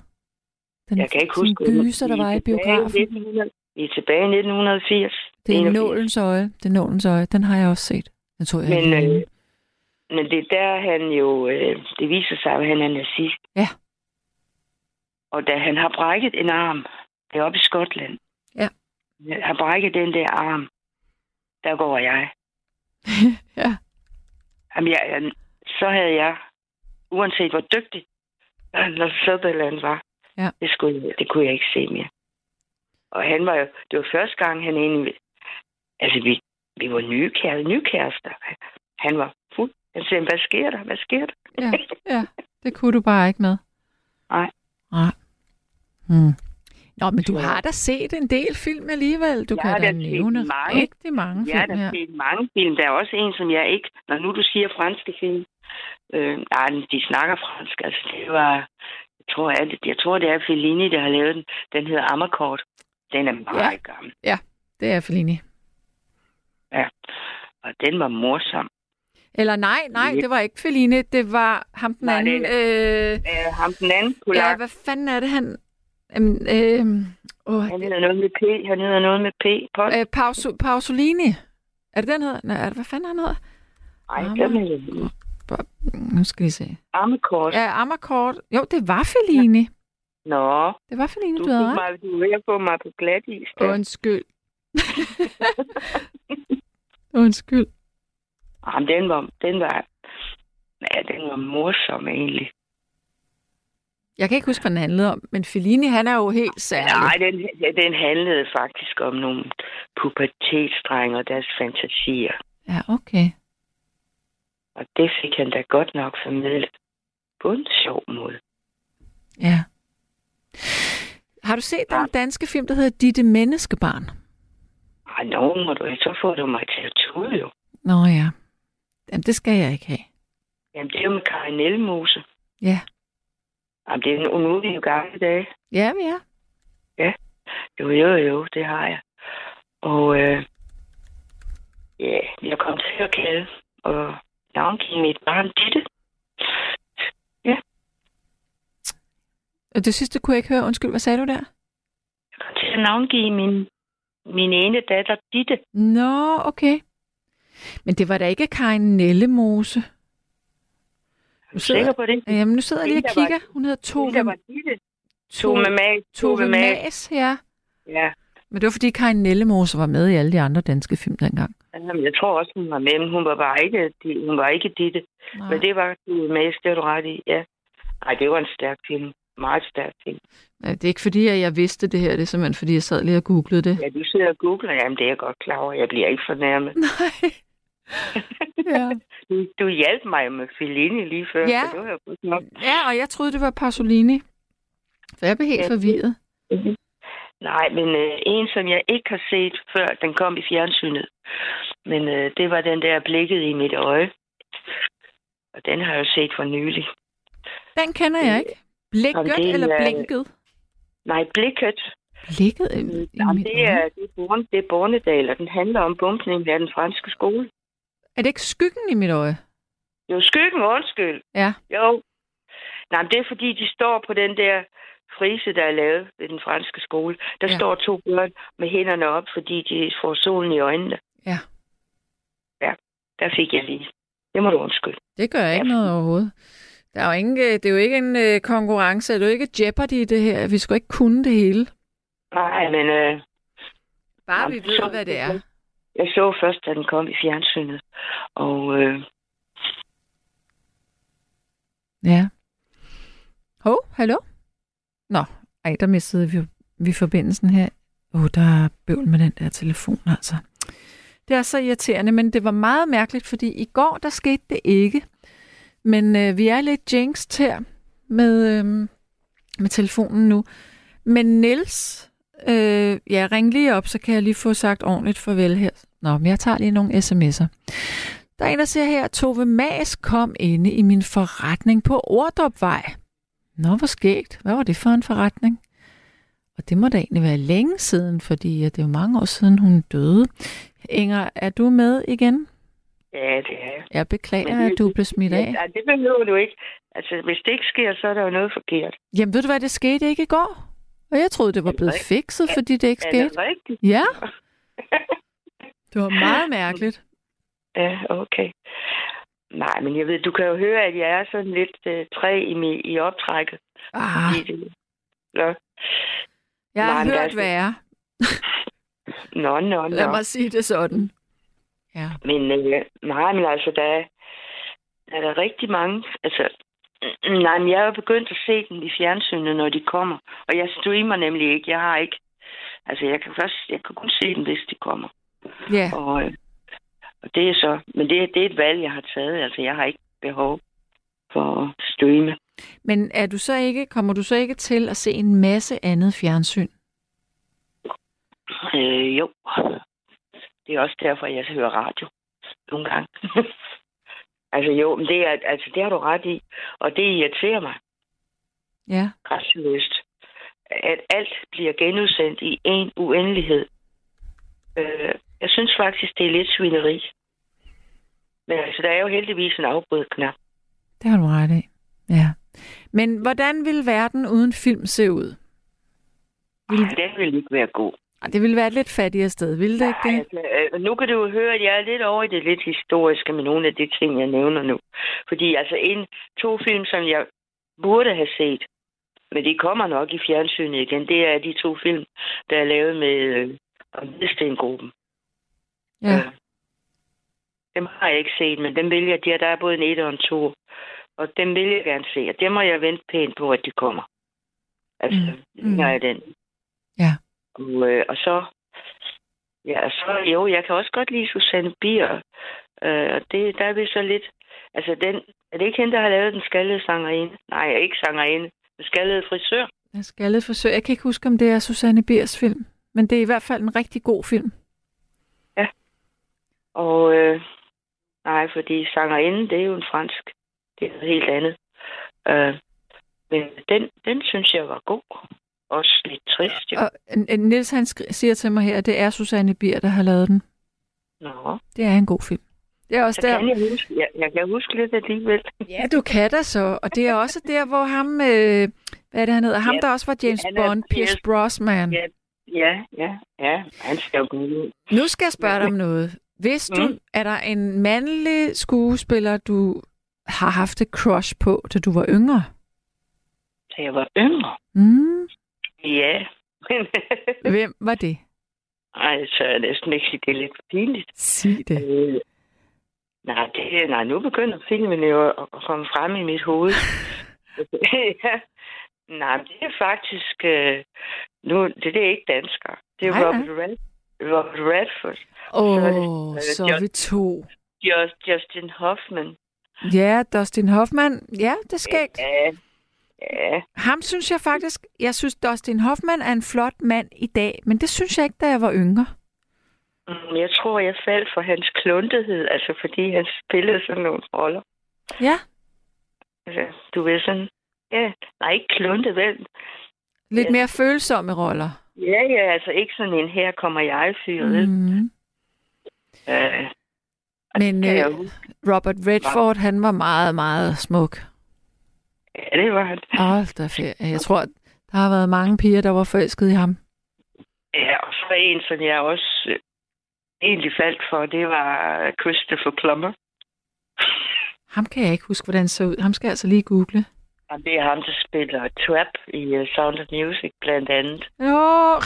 Den jeg kan ikke huske, gyser, der er var i biografen. 1900 Vi er tilbage i 1980. Det er 81. Nålens Øje. Det er Nålens Øje. Den har jeg også set. Den tror jeg Men, øh, men det er der, han jo... Øh, det viser sig, at han er nazist. Ja. Og da han har brækket en arm, det er oppe i Skotland. Ja. Han har brækket den der arm, der går jeg. ja. Jamen, jeg, så havde jeg, uanset hvor dygtig Donald Sutherland var, Ja. det, skulle, det kunne jeg ikke se mere. Og han var jo, det var første gang, han egentlig, altså vi, vi var nye, kære, nye kærester. Han var fuld. Han sagde, hvad sker der? Hvad sker der? Ja, ja. Det kunne du bare ikke med. Nej. Nej. Hmm. Nå, men du har da set en del film alligevel. Du Jeg kan har da da nævne mange. rigtig mange Ja, film der her. er set mange film. Der er også en, som jeg ikke... Når nu du siger franske film... Øh, nej, de snakker fransk. Altså, det var... Jeg tror, at, jeg tror, det er Fellini, der har lavet den. Den hedder Amarcord. Den er meget Ja. gammel. Det er Fellini. Og den var morsom. Eller nej, nej, Ja. det var ikke Fellini. Det var ham den Nej, det anden. Øh, Øh, ham den anden ja, polak, hvad fanden er det, han... Øhm, øh, åh, han hedder noget med P. Han hedder noget med P. Pot. øh, Pausu, Pausolini. Er det den hedder? Nej, er det, hvad fanden han hedder? Nej, Amager- den hedder Nu skal vi se. Amarcord. Ja, Amarcord. Jo, det var Fellini. Nå, Det var Fellini, du, du, havde mig, du er ved at få mig på glat is. Undskyld. Undskyld. Jamen, den var, den var, ja, den var morsom egentlig. Jeg kan ikke huske, hvad den handlede om, men Fellini, han er jo helt særlig. Nej, den, den handlede faktisk om nogle pubertetsdrenge og deres fantasier. Ja, okay. Og det fik han da godt nok formidlet på en sjov måde. Ja. Har du set den danske film, der hedder Ditte Menneskebarn? Ej, nogen må du ikke, så får du mig til at tude jo. Nå ja. Jamen, det skal jeg ikke have. Jamen, det er jo med Karin Elmose. Ja. Jamen, det er nu er vi jo gamle dage. Ja, vi er. Jo, jo, jo, det har jeg. Og øh, ja, jeg kom til at kalde og navngive mit barn Ditte. Og det sidste kunne jeg ikke høre. Undskyld, hvad sagde du der? Jeg kom til at navngive min, min ene datter Ditte. Nå, okay. Men det var da ikke Karin Nellemose. Er du sikker på det? Jamen, nu sidder jeg lige og kigger. Hun hedder Tove, der var Ditte. Tove Mas. Tove Mas. Ja. Ja. Men det var, fordi Karin Nellemose var med i alle de andre danske film dengang. Jamen, jeg tror også, hun var med, men hun var bare ikke, hun var ikke Ditte. Nej. Men det var Tove Mas, det har du ret i, ja. Nej, det var en stærk film. Meget stærk film. Nej, Det er ikke fordi, at jeg vidste det her. Det er simpelthen, fordi jeg sad lige og googlede det. Ja, du sidder og googler. Jamen, det er jeg godt klar over. Jeg bliver ikke fornærmet. Nej. Ja. Du, du hjalp mig med Fellini lige før, Ja. så det var jo nok. ja, og jeg troede, det var Pasolini. Så jeg blev helt Ja, forvirret. Nej, men øh, en, som jeg ikke har set før, den kom i fjernsynet. Men øh, det var den der blikket i mit øje. Og den har jeg jo set for nylig. Den kender jeg ikke. Blikket Jamen, det er, eller øh, blinket? Nej, blikket. Blikket i, i Jamen, mit det, er, det, er Born, det er Bornedal, og den handler om bumpningen af den franske skole. Er det ikke skyggen i mit øje? Jo, skyggen, undskyld. Ja. Jo. Nej, men det er fordi, de står på den der frise, der er lavet ved den franske skole. Der Ja. står to børn med hænderne op, fordi de får solen i øjnene. Ja. Ja, der fik jeg lige. Det må du undskylde. Det gør ikke Ja. noget overhovedet. Der er jo ingen, øh, det er jo ikke en øh, konkurrence. Det er jo ikke Jeopardy det her. Vi skal ikke kunne det hele. Nej, men øh, Bare Jamen, vi ved, så- hvad det er jeg så først, da den kom i fjernsynet. Og øh, Ja. Hov, hallo? Nå, ej, der mistede vi, vi forbindelsen her. Åh, oh, der er bøvl med den der telefon, altså. Det er så irriterende, men det var meget mærkeligt, fordi i går, der skete det ikke. Men øh, vi er lidt jinxed her med, øh, med telefonen nu. Men Niels, øh, ja, ring lige op, så kan jeg lige få sagt ordentligt farvel her. Nå, men jeg tager lige nogle sms'er. Der er en, der siger her, Tove Mas kom inde i min forretning på Ordrupvej. Nå, hvor skægt. Hvad var det for en forretning? Og det må da egentlig være længe siden, fordi det er jo mange år siden, hun døde. Inger, er du med igen? ja, det er jeg. Jeg beklager, Men at du blev smidt af. Ja, det behøver du ikke. Altså, hvis det ikke sker, så er der jo noget forkert. Jamen, ved du hvad, det skete ikke i går? Og jeg troede, det var Er blevet fikset, fordi det ikke Er skete. det rigtigt? Ja, det var meget mærkeligt. Ja, okay. Nej, men jeg ved, du kan jo høre, at jeg er sådan lidt øh, træ i, mi, i optrækket. Ah, det, Nå, jeg har Nej, er hørt værre. nå, nå, Lad nå. mig sige det sådan. Ja. Men øh, nej, men altså, der er, der er der rigtig mange... Altså, nej, men jeg er jo begyndt at se dem i fjernsynet, når de kommer. Og jeg streamer nemlig ikke. Jeg har ikke... Altså, jeg kan først... Jeg kan kun se dem, hvis de kommer. Ja, Og, øh, og det er så... Men det, det er et valg, jeg har taget. Altså, jeg har ikke behov for at streame. men er du så ikke, kommer du så ikke til at se en masse andet fjernsyn? Øh, jo. Det er også derfor, jeg hører radio nogle gange. altså jo, men det, er, altså, det har du ret i. Og det irriterer mig Ja. grænseløst. At alt bliver genudsendt i en uendelighed. Øh, jeg synes faktisk, det er lidt svineri. Men altså, der er jo heldigvis en afbrydetknap. Det har du ret i. Ja. Men hvordan vil verden uden film se ud? Vil, Ej, Den vil ikke være god. Det ville være et lidt fattigere sted, ville det ikke det? altså, øh, nu kan du jo høre, at jeg er lidt over i det lidt historiske med nogle af de ting, jeg nævner nu. Fordi altså en, to film, som jeg burde have set, men de kommer nok i fjernsynet igen, det er de to film, der er lavet med om Hvidstengruppen. Ja. Øh, dem har jeg ikke set, men dem vil jeg, der, der er både en et og en to. Og dem vil jeg gerne se, og dem må jeg vente pænt på, at de kommer. Altså, Mm. mm. jeg den. Ja. Og, øh, og så, ja, og så, jo, jeg kan også godt lide Susanne Bier. Øh, og det, der er vi så lidt, altså den, er det ikke hende, der har lavet den skaldede sangerinde? Nej, ikke sangerinde, den skaldede frisør. Jeg skal lidt forsøge. Jeg kan ikke huske, om det er Susanne Biers film. Men det er i hvert fald en rigtig god film. Og øh, nej, fordi sangerinde, det er jo en fransk. Det er noget helt andet. Øh, Men den, den synes jeg var god. Også lidt trist, jo. Og øh, Niels han siger til mig her, at det er Susanne Bier, der har lavet den. Nå, Det er en god film. Det er også så der, kan jeg huske, jeg, jeg kan huske lidt alligevel. Ja, du kan da så. Og det er også der, hvor ham, øh, hvad er det, han hedder? Ham, Ja, der også var James Bond, Pierce Pierce- Brosnan. Ja, ja, ja, ja. Han skal jo ud. Nu skal jeg spørge dig om noget. Hvis du, Mm. er der en mandlig skuespiller, du har haft et crush på, da du var yngre? Da jeg var yngre. Mm. Ja. Hvem var det? Ej, så er næsten ikke sige, det er lidt pinligt. Sig det. Øh, nej, det, nej, nu begynder filmen jo at komme frem i mit hoved. ja. Nej, men det er faktisk... Øh, nu, det, det er ikke danskere. Det er Nej, Robert, Red, Robert Redford. Åh, Så oh, det- så er vi to. Just, Justin Hoffman. Ja, Dustin Hoffman. Ja, det er skægt. Ja, ja. Ham synes jeg faktisk, jeg synes Dustin Hoffman er en flot mand i dag, men det synes jeg ikke, da jeg var yngre. Mm, Jeg tror, jeg faldt for hans kluntethed, altså fordi han spillede sådan nogle roller. Ja, Altså, du ved sådan... Ja, nej, ikke kluntet, vel? lidt Ja. mere følsomme roller. Ja, ja, altså ikke sådan en her kommer jeg fyr, mm. Mm. øh, Men jeg øh. Robert Redford, han var meget, meget smuk. Ja, det var han. Hold da ferie. Jeg tror, der har været mange piger, der var forelsket i ham. Ja, og så en, som jeg også øh, egentlig faldt for, det var Christopher Plummer. Ham kan jeg ikke huske, hvordan han så ud. Ham skal jeg altså lige google. Og det er ham, der spiller Trap i uh, Sound of Music, blandt andet. Jo.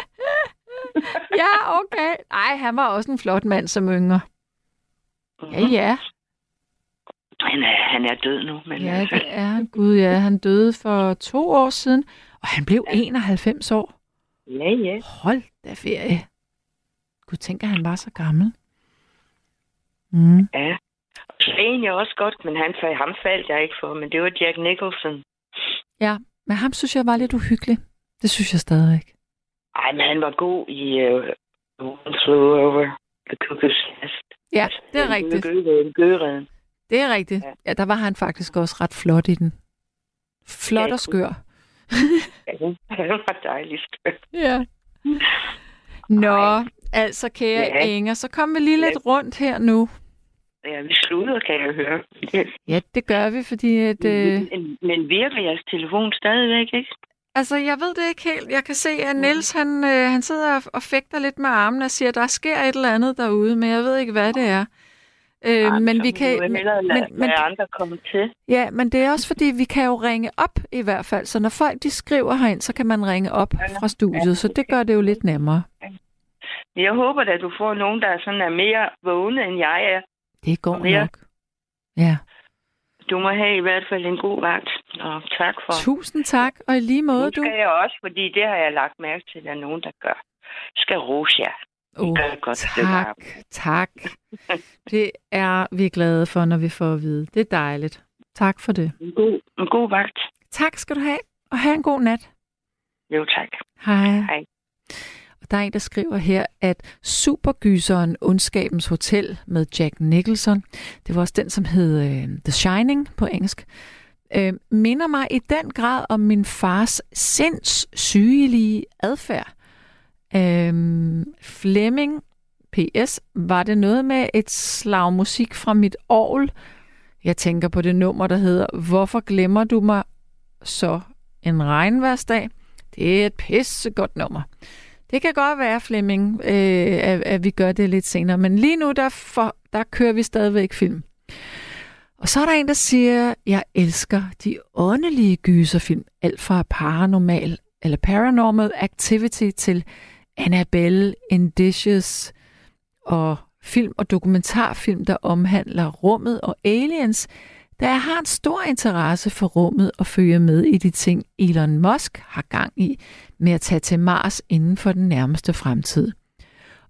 ja, okay. Nej, han var også en flot mand som yngre. Ja, ja. Han er, han er død nu, men Ja, altså, det er han. Gud, ja. Han døde for to år siden, og han blev 91 år. ja, ja. Hold da ferie. Gud, tænker han var så gammel. Mm. ja. En jeg også godt, men han, ham faldt jeg ikke for, men det var Jack Nicholson. Ja, men ham synes jeg var lidt uhyggelig. Det synes jeg stadigvæk. Ej, men han var god i uh, One Flew Over the Cuckoo's Nest. Ja, det er rigtigt. Det er rigtigt. Ja. Ja, der var han faktisk også ret flot i den. Flot Ja, og skør. Ja, han var dejlig skør. Ja. Nå, Ej. altså kære Ja. Inger, så kom vi lige lidt rundt her nu. Ja, vi slutter, kan jeg høre. Ja, det gør vi, fordi at... Øh, Men, men virker jeres telefon stadigvæk, ikke? altså, jeg ved det ikke helt. Jeg kan se, at Niels han, øh, han sidder og, og fægter lidt med armene og siger, at der sker et eller andet derude, men jeg ved ikke, hvad det er. Øh, men vi kan... Men, lade, men, andre komme til. ja, men det er også fordi, vi kan jo ringe op i hvert fald. Så når folk de skriver herind, så kan man ringe op fra studiet, så det gør det jo lidt nemmere. Jeg håber at du får nogen, der sådan er mere vågne, end jeg er. Det går Mere. nok. Ja. Du må have i hvert fald en god vagt. Og tak for... Tusind tak, og i lige måde, du. skal jeg også, fordi det har jeg lagt mærke til, at der er nogen, der gør. Skal rose jer. Oh, godt tak, tak. Det er vi glade for, når vi får at vide. Det er dejligt. Tak for det. En god, en god vagt. Tak skal du have, og have en god nat. Jo, tak. Hej. Hej. Der er en, der skriver her, at supergyseren Ondskabens Hotel med Jack Nicholson, det var også den, som hed øh, The Shining på engelsk, øh, minder mig i den grad om min fars sindssygelige adfærd. Øh, Flemming, PS, var det noget med et slag musik fra mit orgel? Jeg tænker på det nummer, der hedder Hvorfor glemmer du mig så en regnværsdag? Det er et pissegodt nummer. Det kan godt være, Flemming, øh, at, at vi gør det lidt senere. Men lige nu, der, for, der kører vi stadigvæk film. Og så er der en, der siger, jeg elsker de åndelige gyserfilm. Alt fra paranormal eller paranormal activity til Annabelle, Indicious og film og dokumentarfilm, der omhandler rummet og aliens, da jeg har en stor interesse for rummet og følger med i de ting, Elon Musk har gang i med at tage til Mars inden for den nærmeste fremtid.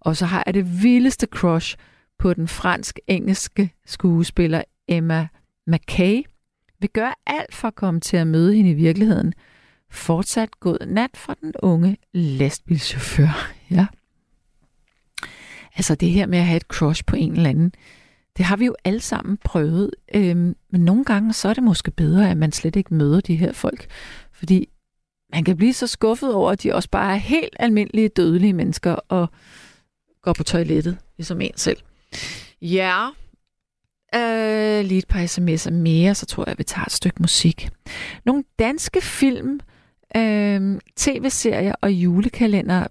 Og så har jeg det vildeste crush på den fransk-engelske skuespiller Emma McKay. Vi gør alt for at komme til at møde hende i virkeligheden. Fortsat god nat fra den unge lastbilchauffør. Ja. Altså det her med at have et crush på en eller anden det har vi jo alle sammen prøvet. Øhm, men nogle gange så er det måske bedre, at man slet ikke møder de her folk. Fordi man kan blive så skuffet over, at de også bare er helt almindelige dødelige mennesker og går på toilettet, ligesom en selv. Ja, øh, lige et par sms'er mere, så tror jeg, at vi tager et stykke musik. Nogle danske film, øh, tv-serier og julekalender,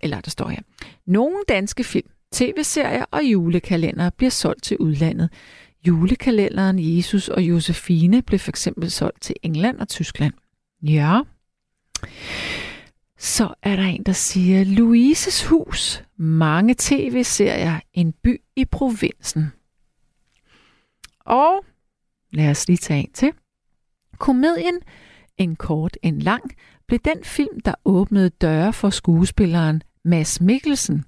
eller der står her, nogle danske film, tv-serier og julekalender bliver solgt til udlandet. Julekalenderen Jesus og Josefine blev for eksempel solgt til England og Tyskland. Ja. Så er der en, der siger, Louises hus, mange tv-serier, en by i provinsen. Og lad os lige tage en til. Komedien En kort, en lang blev den film, der åbnede døre for skuespilleren Mads Mikkelsen.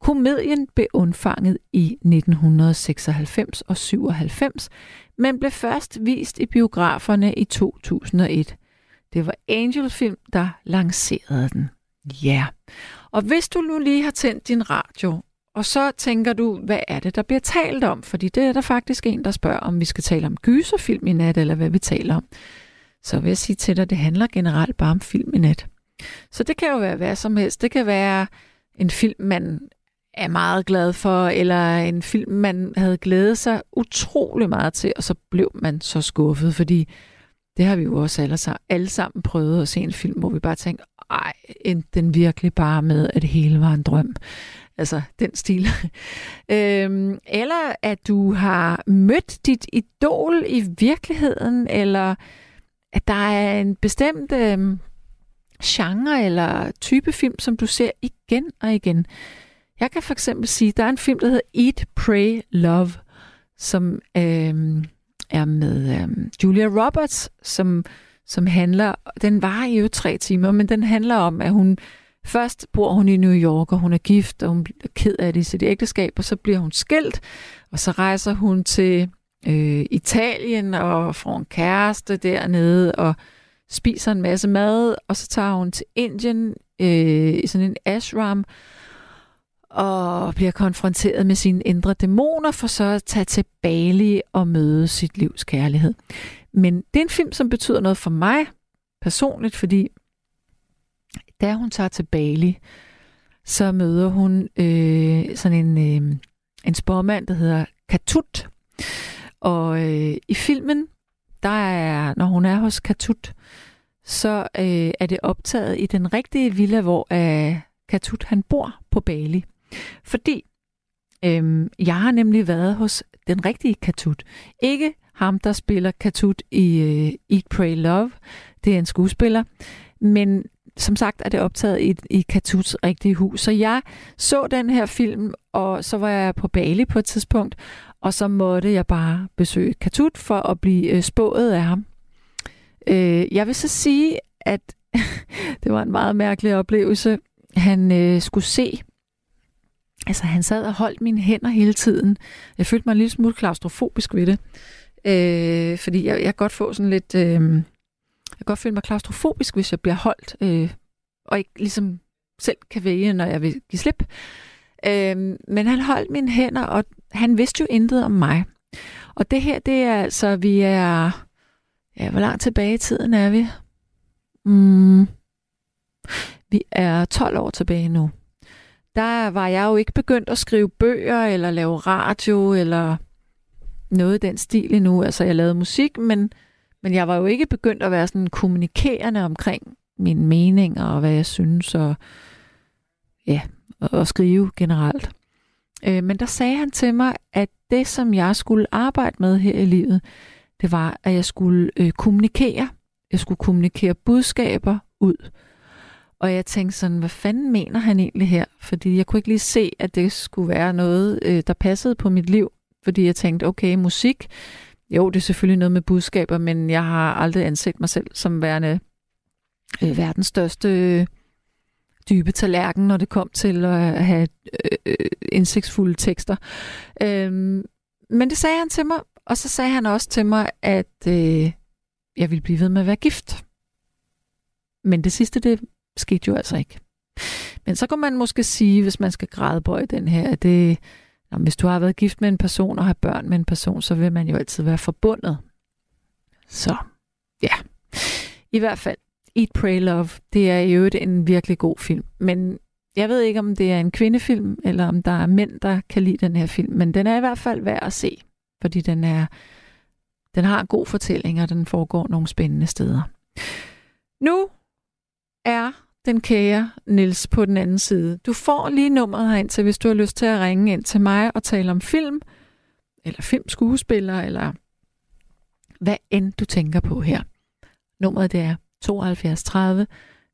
Komedien blev undfanget i 1996 og 97, men blev først vist i biograferne i 2001. Det var Angel Film, der lancerede den. Ja. Yeah. Og hvis du nu lige har tændt din radio, og så tænker du, hvad er det, der bliver talt om? Fordi det er der faktisk en, der spørger, om vi skal tale om gyserfilm i nat, eller hvad vi taler om. Så vil jeg sige til dig, det handler generelt bare om film i nat. Så det kan jo være hvad som helst. Det kan være en film, man er meget glad for, eller en film, man havde glædet sig utrolig meget til, og så blev man så skuffet, fordi det har vi jo også alle, alle sammen prøvet at se en film, hvor vi bare tænkte, ej, endte den virkelig bare med, at det hele var en drøm. Altså, den stil. øhm, eller at du har mødt dit idol i virkeligheden, eller at der er en bestemt øhm, genre eller type film, som du ser igen og igen. Jeg kan for eksempel sige, der er en film, der hedder Eat, Pray, Love, som øh, er med øh, Julia Roberts, som, som handler, den var i jo tre timer, men den handler om, at hun først bor hun i New York, og hun er gift, og hun er ked af det i sit ægteskab, og så bliver hun skilt, og så rejser hun til øh, Italien og får en kæreste dernede, og spiser en masse mad, og så tager hun til Indien øh, i sådan en ashram, og bliver konfronteret med sine indre dæmoner, for så at tage til Bali og møde sit livs kærlighed. Men det er en film, som betyder noget for mig personligt, fordi da hun tager til Bali, så møder hun øh, sådan en, øh, en spormand, der hedder Katut. Og øh, i filmen, der er, når hun er hos Katut, så øh, er det optaget i den rigtige villa, hvor øh, Katut han bor på Bali. Fordi øhm, jeg har nemlig været hos den rigtige Katut. Ikke ham, der spiller Katut i øh, Eat, Pray, Love. Det er en skuespiller. Men som sagt er det optaget i, i Katuts rigtige hus. Så jeg så den her film, og så var jeg på Bali på et tidspunkt, og så måtte jeg bare besøge Katut for at blive øh, spået af ham. Øh, jeg vil så sige, at det var en meget mærkelig oplevelse. Han øh, skulle se Altså, han sad og holdt mine hænder hele tiden. Jeg følte mig en lille smule klaustrofobisk ved det. Øh, fordi jeg, jeg kan godt få sådan lidt... Øh, jeg kan godt føle mig klaustrofobisk, hvis jeg bliver holdt, øh, og ikke ligesom selv kan vælge, når jeg vil give slip. Øh, men han holdt mine hænder, og han vidste jo intet om mig. Og det her, det er altså, vi er... Ja, hvor langt tilbage i tiden er vi? Mm, vi er 12 år tilbage nu der var jeg jo ikke begyndt at skrive bøger eller lave radio eller noget i den stil endnu. Altså, jeg lavede musik, men, men jeg var jo ikke begyndt at være sådan kommunikerende omkring mine meninger og hvad jeg synes, og ja, og skrive generelt. Øh, men der sagde han til mig, at det, som jeg skulle arbejde med her i livet, det var, at jeg skulle øh, kommunikere. Jeg skulle kommunikere budskaber ud. Og jeg tænkte sådan, hvad fanden mener han egentlig her? Fordi jeg kunne ikke lige se, at det skulle være noget, øh, der passede på mit liv. Fordi jeg tænkte, okay, musik, jo, det er selvfølgelig noget med budskaber, men jeg har aldrig anset mig selv som værende øh, verdens største øh, dybe tallerken, når det kom til at have øh, øh, indsigtsfulde tekster. Øh, men det sagde han til mig, og så sagde han også til mig, at øh, jeg ville blive ved med at være gift. Men det sidste, det skete jo altså ikke. Men så kan man måske sige, hvis man skal grædebøje den her, at det, jamen, hvis du har været gift med en person og har børn med en person, så vil man jo altid være forbundet. Så ja, i hvert fald, Eat, Pray, Love, det er jo en virkelig god film. Men jeg ved ikke, om det er en kvindefilm, eller om der er mænd, der kan lide den her film. Men den er i hvert fald værd at se, fordi den er den har god fortælling, og den foregår nogle spændende steder. Nu er den kære Nils på den anden side. Du får lige nummeret herind til, hvis du har lyst til at ringe ind til mig og tale om film, eller filmskuespillere, eller hvad end du tænker på her. Nummeret det er 72 30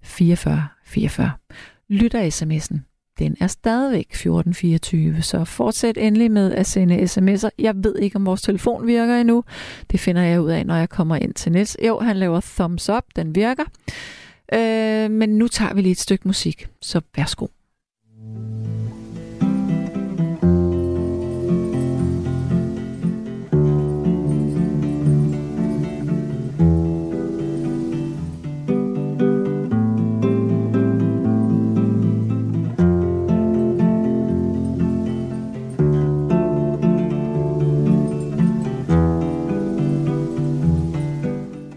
44 44. Lytter sms'en. Den er stadigvæk 1424, så fortsæt endelig med at sende sms'er. Jeg ved ikke, om vores telefon virker endnu. Det finder jeg ud af, når jeg kommer ind til Niels. Jo, han laver thumbs up, den virker. Øh, men nu tager vi lige et stykke musik, så værsgo.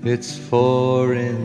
It's four in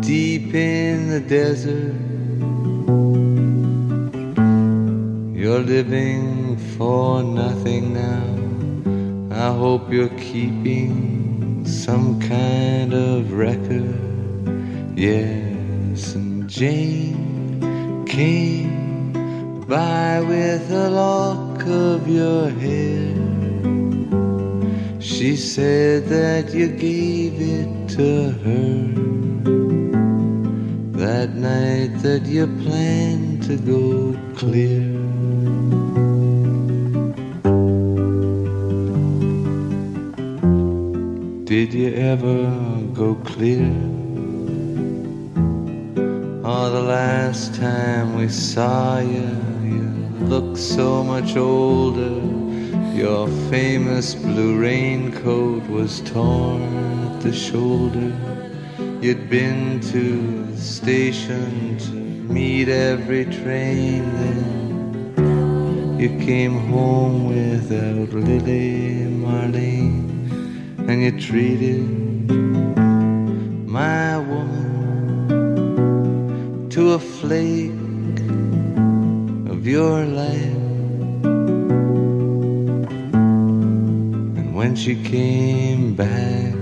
deep in the desert. You're living for nothing now. I hope you're keeping some kind of record. Yes, and Jane came by with a lock of your hair. She said that you gave it to her that night that you planned to go clear. Did you ever go clear? Oh, the last time we saw you, you looked so much older. Your famous blue raincoat was torn at the shoulder. You'd been to station to meet every train then. You came home without Lily Marlene, and you treated my woman to a flake of your life. And when she came back.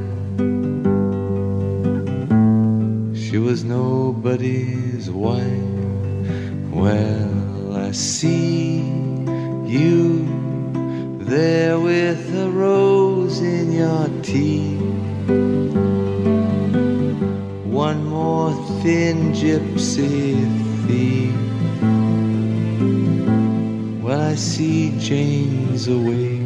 She was nobody's wife. Well, I see you there with a rose in your teeth. One more thin gypsy thief. Well, I see Jane's away.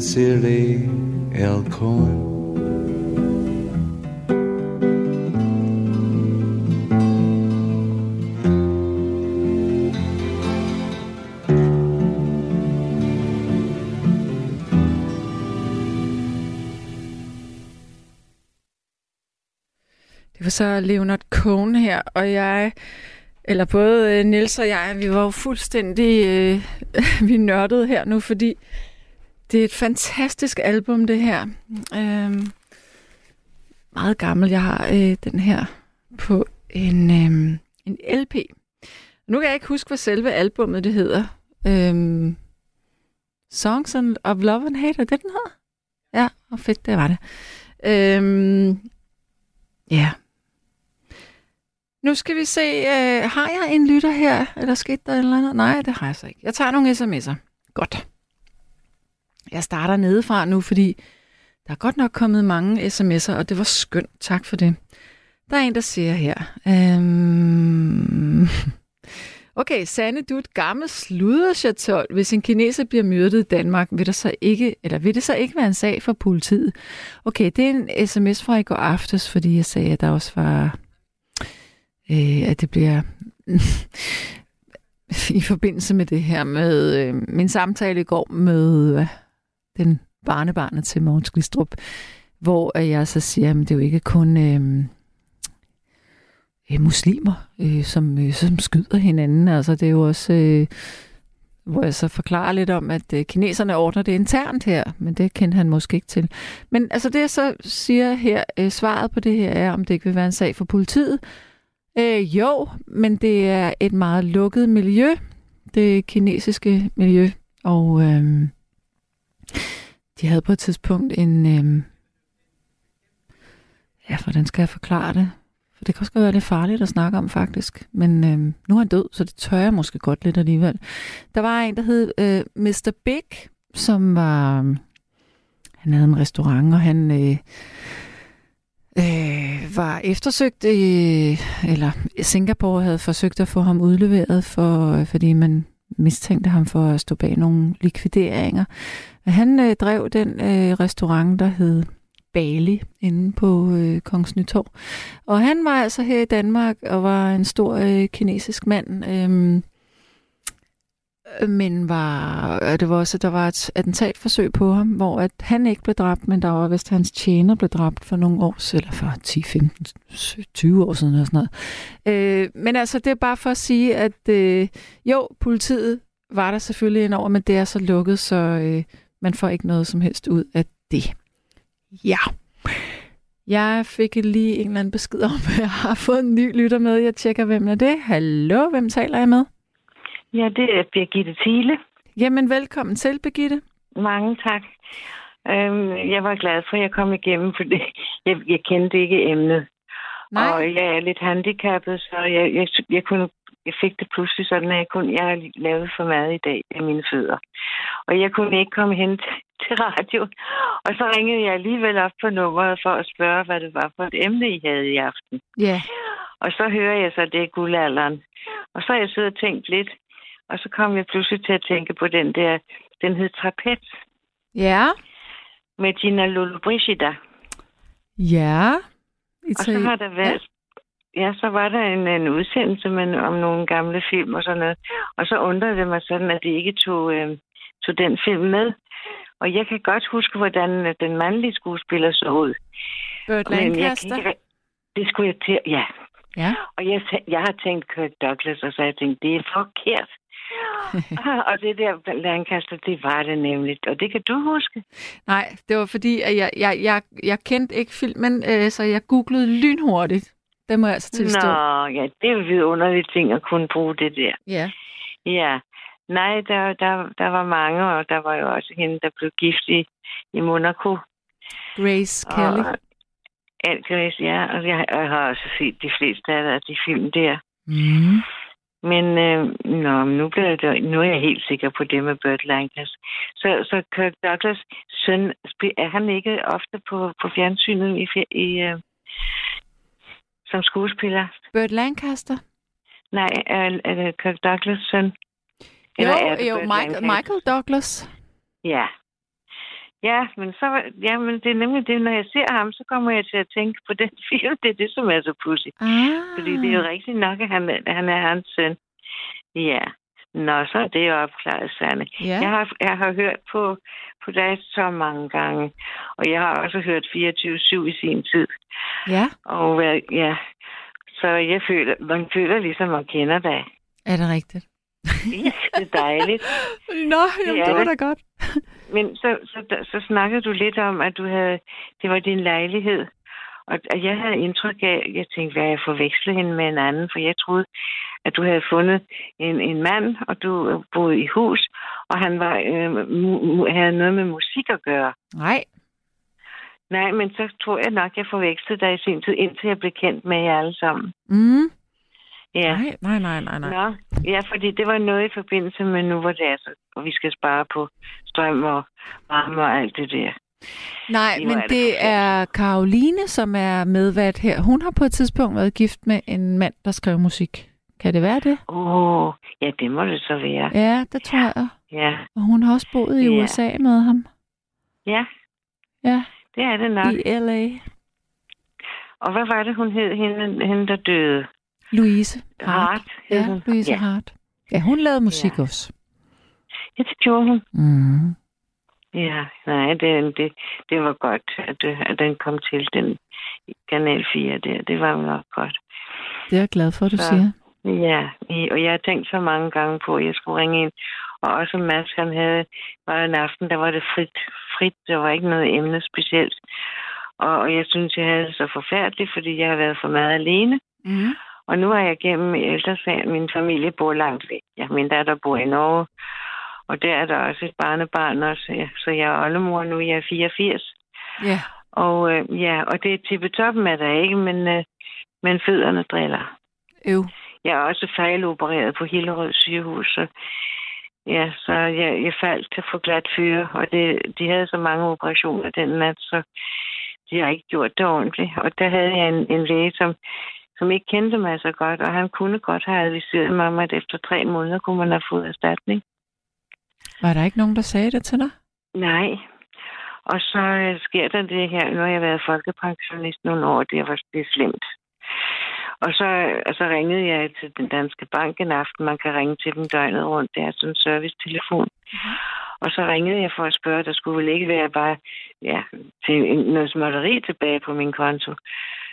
Sincerely, L. Cohen. Det var så Leonard Cohen her, og jeg, eller både øh, Nils og jeg, vi var jo fuldstændig, øh, vi nørdede her nu, fordi det er et fantastisk album, det her. Øhm, meget gammel. Jeg har øh, den her på en, øhm, en LP. Nu kan jeg ikke huske, hvad selve albummet det hedder. Øhm, Songs of Love and Hate, er det den hedder? Ja, hvor fedt, det var det. Øhm, ja, nu skal vi se, øh, har jeg en lytter her? Er der sket der et eller andet? Nej, det har jeg så ikke. Jeg tager nogle sms'er. Godt. Jeg starter nedefra nu, fordi der er godt nok kommet mange sms'er, og det var skønt. Tak for det. Der er en, der siger her. Øhm... Okay, Sanne, du er et gammelt sluderchatol. Hvis en kineser bliver myrdet i Danmark, vil, der så ikke, eller vil det så ikke være en sag for politiet? Okay, det er en sms fra i går aftes, fordi jeg sagde, at der også var øh, at det bliver i forbindelse med det her med øh, min samtale i går med øh, den barnebarnet til Mogens Glistrup, hvor jeg så siger, at det er jo ikke kun øh, øh, muslimer, øh, som, øh, som skyder hinanden. Altså det er jo også... Øh, hvor jeg så forklarer lidt om, at øh, kineserne ordner det internt her, men det kendte han måske ikke til. Men altså det, jeg så siger her, øh, svaret på det her er, om det ikke vil være en sag for politiet, Øh, jo, men det er et meget lukket miljø, det kinesiske miljø, og øh, de havde på et tidspunkt en... Øh, ja, hvordan skal jeg forklare det? For det kan også være lidt farligt at snakke om, faktisk. Men øh, nu er han død, så det tør jeg måske godt lidt alligevel. Der var en, der hed øh, Mr. Big, som var... Øhm, han havde en restaurant, og han... Øh, øh, var eftersøgt, øh, eller Singapore havde forsøgt at få ham udleveret, for, fordi man mistænkte ham for at stå bag nogle likvideringer. Han øh, drev den øh, restaurant, der hed Bali, inde på øh, Kongens Nytorv. Og han var altså her i Danmark og var en stor øh, kinesisk mand. Øhm, øh, men var, øh, det var også, der var et attentatforsøg på ham, hvor at han ikke blev dræbt, men der var vist hans tjener blev dræbt for nogle år, eller for 10, 15, 20 år siden eller sådan noget. Øh, men altså, det er bare for at sige, at øh, jo, politiet var der selvfølgelig en over, men det er så lukket, så øh, man får ikke noget som helst ud af det. Ja. Jeg fik lige en eller anden besked om, at jeg har fået en ny lytter med. Jeg tjekker, hvem er det. Hallo, hvem taler jeg med? Ja, det er Birgitte Thiele. Jamen, velkommen til, Birgitte. Mange tak. Øhm, jeg var glad for, at jeg kom igennem, for. Jeg, jeg kendte ikke emnet. Nej. Og jeg er lidt handicappet, så jeg, jeg, jeg, kunne, jeg fik det pludselig sådan, at jeg, kunne, jeg har lavet for mad i dag af mine fødder. Og jeg kunne ikke komme hen til, til radio. Og så ringede jeg alligevel op på nummeret for at spørge, hvad det var for et emne, I havde i aften. Ja. Og så hører jeg så, at det er guldalderen. Og så har jeg siddet og tænkt lidt, og så kom jeg pludselig til at tænke på den der, den hed Trapez Ja. med Gina Lollobrigida. Ja. Og så har der været... Ja, så var der en, en udsendelse med, om nogle gamle film og sådan noget. Og så undrede det mig sådan, at de ikke tog, øh, tog den film med. Og jeg kan godt huske, hvordan øh, den mandlige skuespiller så ud. Burt Men Lancaster. ikke, det skulle jeg til, ja. Ja. Og jeg, jeg har tænkt Kirk Douglas, og så har jeg tænkt, det er forkert. og det der Lancaster, det var det nemlig. Og det kan du huske. Nej, det var fordi, at jeg, jeg, jeg, jeg kendte ikke filmen, øh, så jeg googlede lynhurtigt. Det må jeg altså tilstå. Nå, ja, det er jo vidunderlige ting at kunne bruge det der. Ja. Ja. Nej, der, der, der var mange, og der var jo også hende, der blev gift i, i Monaco. Grace Kelly. Og, alt Grace, ja. Og jeg, jeg har også set de fleste af de film der. Mm. Men øh, nå, nu, bliver det, nu er jeg helt sikker på det med Burt Lancaster. Så, så Kirk Douglas søn, er han ikke ofte på, på fjernsynet i, i, øh, som skuespiller? Burt Lancaster. Nej, er, er det Kirk Douglas søn? Jo, er det jo Burt Michael, Lancaster? Michael Douglas. Ja. Ja, men så ja, men det er nemlig det, når jeg ser ham, så kommer jeg til at tænke på den film. Det er det, som er så pudsigt. Ah. Fordi det er jo rigtigt nok, at han, han er hans søn. Ja. Nå, så er det jo opklaret, Sanne. Ja. Jeg, har, jeg har hørt på, på dig så mange gange, og jeg har også hørt 24-7 i sin tid. Ja, Og hvad- ja, så jeg føler, man føler ligesom, man kender dig. er det rigtigt? Ja, det er dejligt. Nå, jamen, er det var det. da godt. Men så, så, så snakkede du lidt om, at du havde, det var din lejlighed. Og, og jeg havde indtryk af, jeg tænkte, hvad jeg forveksle hende med en anden, for jeg troede, at du havde fundet en, en mand, og du boede i hus, og han var, øh, havde noget med musik at gøre. Nej, Nej, men så tror jeg nok, jeg forvekslede dig i sin tid, indtil jeg blev kendt med jer alle sammen. mm. Ja. nej, nej, nej, nej, nej. Nå, ja, fordi det var noget i forbindelse med nu, hvor det er så, og vi skal spare på strøm og varme og alt det der. Nej, men det er Karoline, som er medvært her. Hun har på et tidspunkt været gift med en mand, der skrev musik. Kan det være det? Åh, oh, ja, det må det så være. Ja, det tror jeg. Ja, Og hun har også boet i Ja. USA med ham. ja, Ja, det er det nok. i L.A. Og hvad var det, hun hed, hende, hende der døde? Louise Hart. Hart. Ja, hun. Louise ja. Hart. Ja, hun lavede musik Ja. også. Ja, det gjorde hun. Mm. Ja, nej, det, det, det var godt, at, at den kom til, den Kanal 4 der. Det var nok godt. Det er jeg glad for, du Så- siger. Ja, og jeg har tænkt så mange gange på, at jeg skulle ringe ind. Og også Mads, han havde, var en aften, der var det frit. frit. Der var ikke noget emne specielt. Og, og jeg synes, jeg havde det så forfærdeligt, fordi jeg har været for meget alene. Mm. Og nu har jeg gennem ældresagen, min familie bor langt væk. Ja, min datter bor i Norge. Og der er der også et barnebarn også. Ja. Så jeg er oldemor nu, jeg er 84. Ja. Og øh, ja, og det er tippetoppen er der ikke, men, øh, men fødderne driller. Øv. Jeg er også fejlopereret på Hillerød sygehus, så, ja, så jeg, jeg faldt til for glat fyre, og det, de havde så mange operationer den nat, så de har ikke gjort det ordentligt. Og der havde jeg en, en læge, som, som ikke kendte mig så godt, og han kunne godt have adviseret mig om, at efter tre måneder kunne man have fået erstatning. Var der ikke nogen, der sagde det til dig? Nej. Og så øh, sker der det her, nu har jeg været folkepensionist nogle år, det var det er slemt. Og så, og så ringede jeg til den danske bank en aften. Man kan ringe til dem døgnet rundt. Det er sådan en servicetelefon. Og så ringede jeg for at spørge, der skulle vel ikke være bare ja, til en- noget småtteri tilbage på min konto.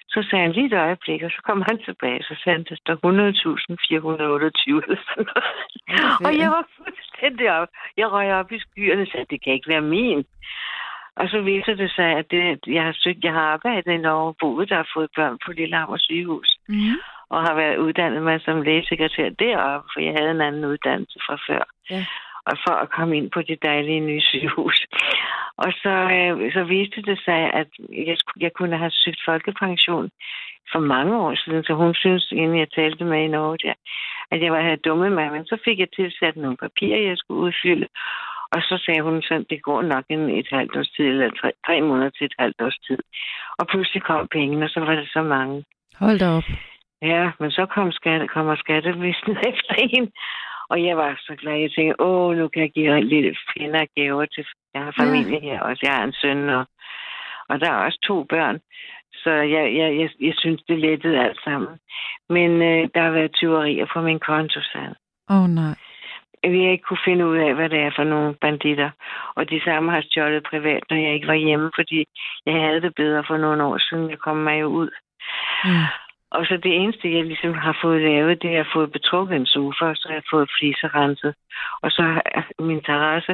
Så sagde han lige et øjeblik, og så kom han tilbage, så sagde han, der står 100.428 eller sådan noget. Og jeg var fuldstændig op. Jeg røg op i skyerne og sagde, det kan ikke være min. Og så viser det sig, at det, jeg har søgt, jeg har arbejdet i Norge, boet der og fået børn på Lillehammer sygehus. Mm. Og har været uddannet mig som lægesekretær deroppe, for jeg havde en anden uddannelse fra før. Ja. Og for at komme ind på det dejlige nye sygehus. Og så, øh, så viste det sig, at jeg, jeg kunne have søgt folkepension for mange år siden, så hun synes, inden jeg talte med i Norge der, at jeg var her dumme mig. Men så fik jeg tilsat nogle papirer, jeg skulle udfylde. Og så sagde hun sådan, det går nok en et halvt års tid, eller tre, tre måneder til et halvt års tid. Og pludselig kom pengene, og så var det så mange. Hold da op. Ja, men så kom skatte, kommer skattevisen efter en. Og jeg var så glad. Jeg tænkte, åh, nu kan jeg give en lille fjender gaver til... Jeg har familie her også. Jeg har en søn, og, og der er også to børn. Så jeg, jeg, jeg, jeg synes, det lettede alt sammen. Men øh, der har været tyverier på min konto, sagde Åh oh, nej. vi har ikke kunne finde ud af, hvad det er for nogle banditter. Og de samme har stjålet privat, når jeg ikke var hjemme, fordi jeg havde det bedre for nogle år siden. Jeg kom mig jo ud. Mm. Og så det eneste, jeg ligesom har fået lavet, det er at få betrukket en sofa, og så har jeg fået fliserenset. Og så har jeg min terrasse,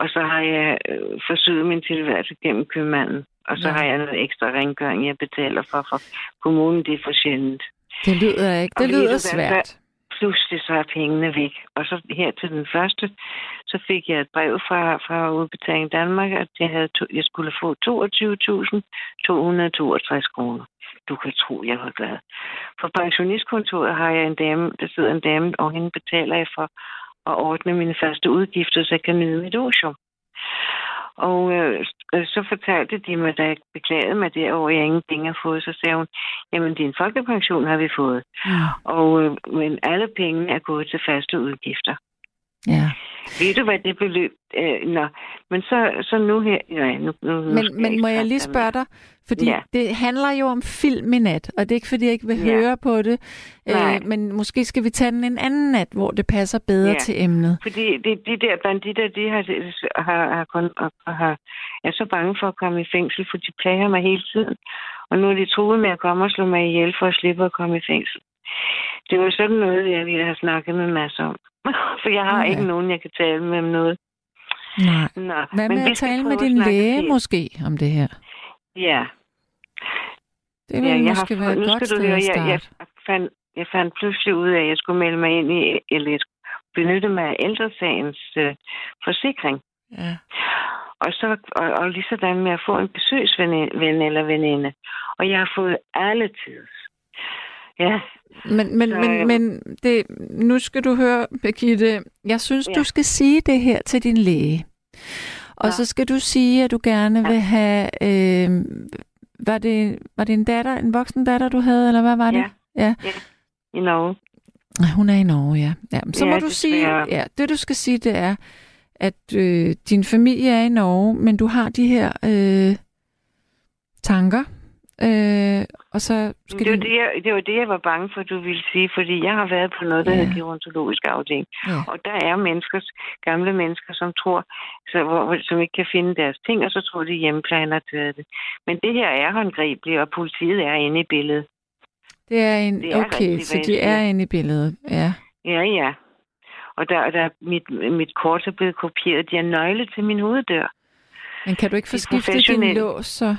og så har jeg øh, forsøgt min tilværelse gennem købmanden. Og så Ja. har jeg noget ekstra rengøring, jeg betaler for, for kommunen, det er for sjældent. Det lyder ikke. Og Det du lyder svært. Pludselig så er pengene væk. Og så her til den første, så fik jeg et brev fra, fra Udbetaling Danmark, at jeg, havde to, jeg skulle få 22.262 kroner. Du kan tro, jeg var glad. På pensionistkontoret har jeg en dame, der sidder en dame, og hende betaler jeg for at ordne mine første udgifter, så jeg kan nyde mit otium. Og øh, øh, så fortalte de mig, da jeg beklagede mig derovre, at jeg ingen penge har fået, så sagde hun, jamen din folkepension har vi fået. Mm. Og, øh, men alle pengene er gået til faste udgifter. Ja. Ved du, hvad det beløb... Øh, nå, men så, så nu her... Nej, nu, nu, nu Men, men må jeg lige spørge dig, fordi Ja. det handler jo om film i nat, og det er ikke fordi, jeg ikke vil Ja. høre på det, Nej. øh, men måske skal vi tage den en anden nat, hvor det passer bedre Ja. til emnet. Fordi de, de der banditter, de har, har, har, kun, har, er så bange for at komme i fængsel, for de plager mig hele tiden. Og nu er de truet med at komme og slå mig ihjel for at slippe at komme i fængsel. Det var sådan noget, jeg ville have snakket med masser om. For jeg har Ja. ikke nogen, jeg kan tale med om noget. Nej. Nå, Hvad men med at tale med din læge film. måske om det her? Ja. Det vil ja, jeg måske har, være et godt sted høre, at jeg, jeg, starte. fandt, jeg fandt pludselig ud af, at jeg skulle melde mig ind i, eller jeg skulle benytte mig af ældresagens øh, forsikring. Ja. Og, så, og, og lige sådan med at få en besøgsven ven eller veninde. Og jeg har fået alle tids. Ja, Men, men, Så, men, øh, men det, nu skal du høre, Birgitte, jeg synes, Ja. du skal sige det her til din læge. Og Ja. så skal du sige, at du gerne Ja. vil have... Øh, var, det, var det en datter, en voksen datter, du havde, eller hvad var det? Ja. ja. i Norge. Hun er i Norge, ja. ja så Ja, må du sige, ja, det du skal sige, det er, at øh, din familie er i Norge, men du har de her øh, tanker, øh, og så skal Det var din... det, jeg, det var det, jeg var bange for, du ville sige, fordi jeg har været på noget, der Ja. hedder gerontologisk afdeling. Ja. Og der er mennesker, gamle mennesker, som tror, så, hvor, som ikke kan finde deres ting, og så tror de, hjemmeplejen har taget det. Men det her er håndgribeligt, og politiet er inde i billedet. Det er en... Det er okay, så de er inde i billedet, ja. Ja, ja. Og der, der mit, mit kort er blevet kopieret. De har nøgle til min hoveddør. Men kan du ikke få De skiftet din lås, så...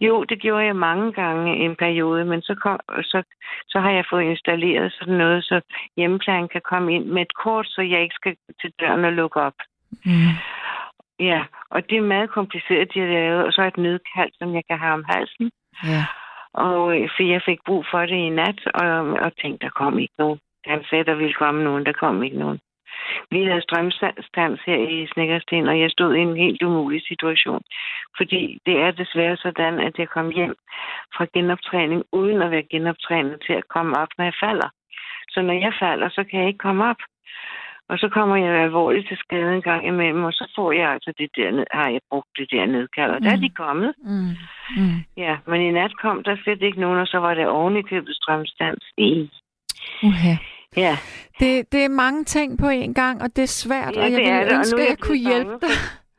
Jo, det gjorde jeg mange gange i en periode, men så, kom, så, så har jeg fået installeret sådan noget, så hjemmeplejen kan komme ind med et kort, så jeg ikke skal til døren og lukke op. Mm. Ja, og det er meget kompliceret, de har lavet, og så et nødkald, som jeg kan have om halsen. Ja. Og øh, for jeg fik brug for det i nat, og, og tænkte, der kom ikke nogen. Han sagde, der ville komme nogen, der kom ikke nogen. Vi havde strømstands her i Snækkersten, og jeg stod i en helt umulig situation. Fordi det er desværre sådan, at jeg kom hjem fra genoptræning, uden at være genoptrænet til at komme op, når jeg falder. Så når jeg falder, så kan jeg ikke komme op. Og så kommer jeg alvorligt til skade en gang imellem, og så får jeg altså det der, har jeg brugt det der nedkald, og der er Mm. de kommet. Mm. Mm. Ja, men i nat kom der slet ikke nogen, og så var det oven i købet strømstands. I. Uha. Ja, Det, det er mange ting på en gang, og det er svært, Ja, og jeg ville det, ønske, at jeg kunne hjælpe dig.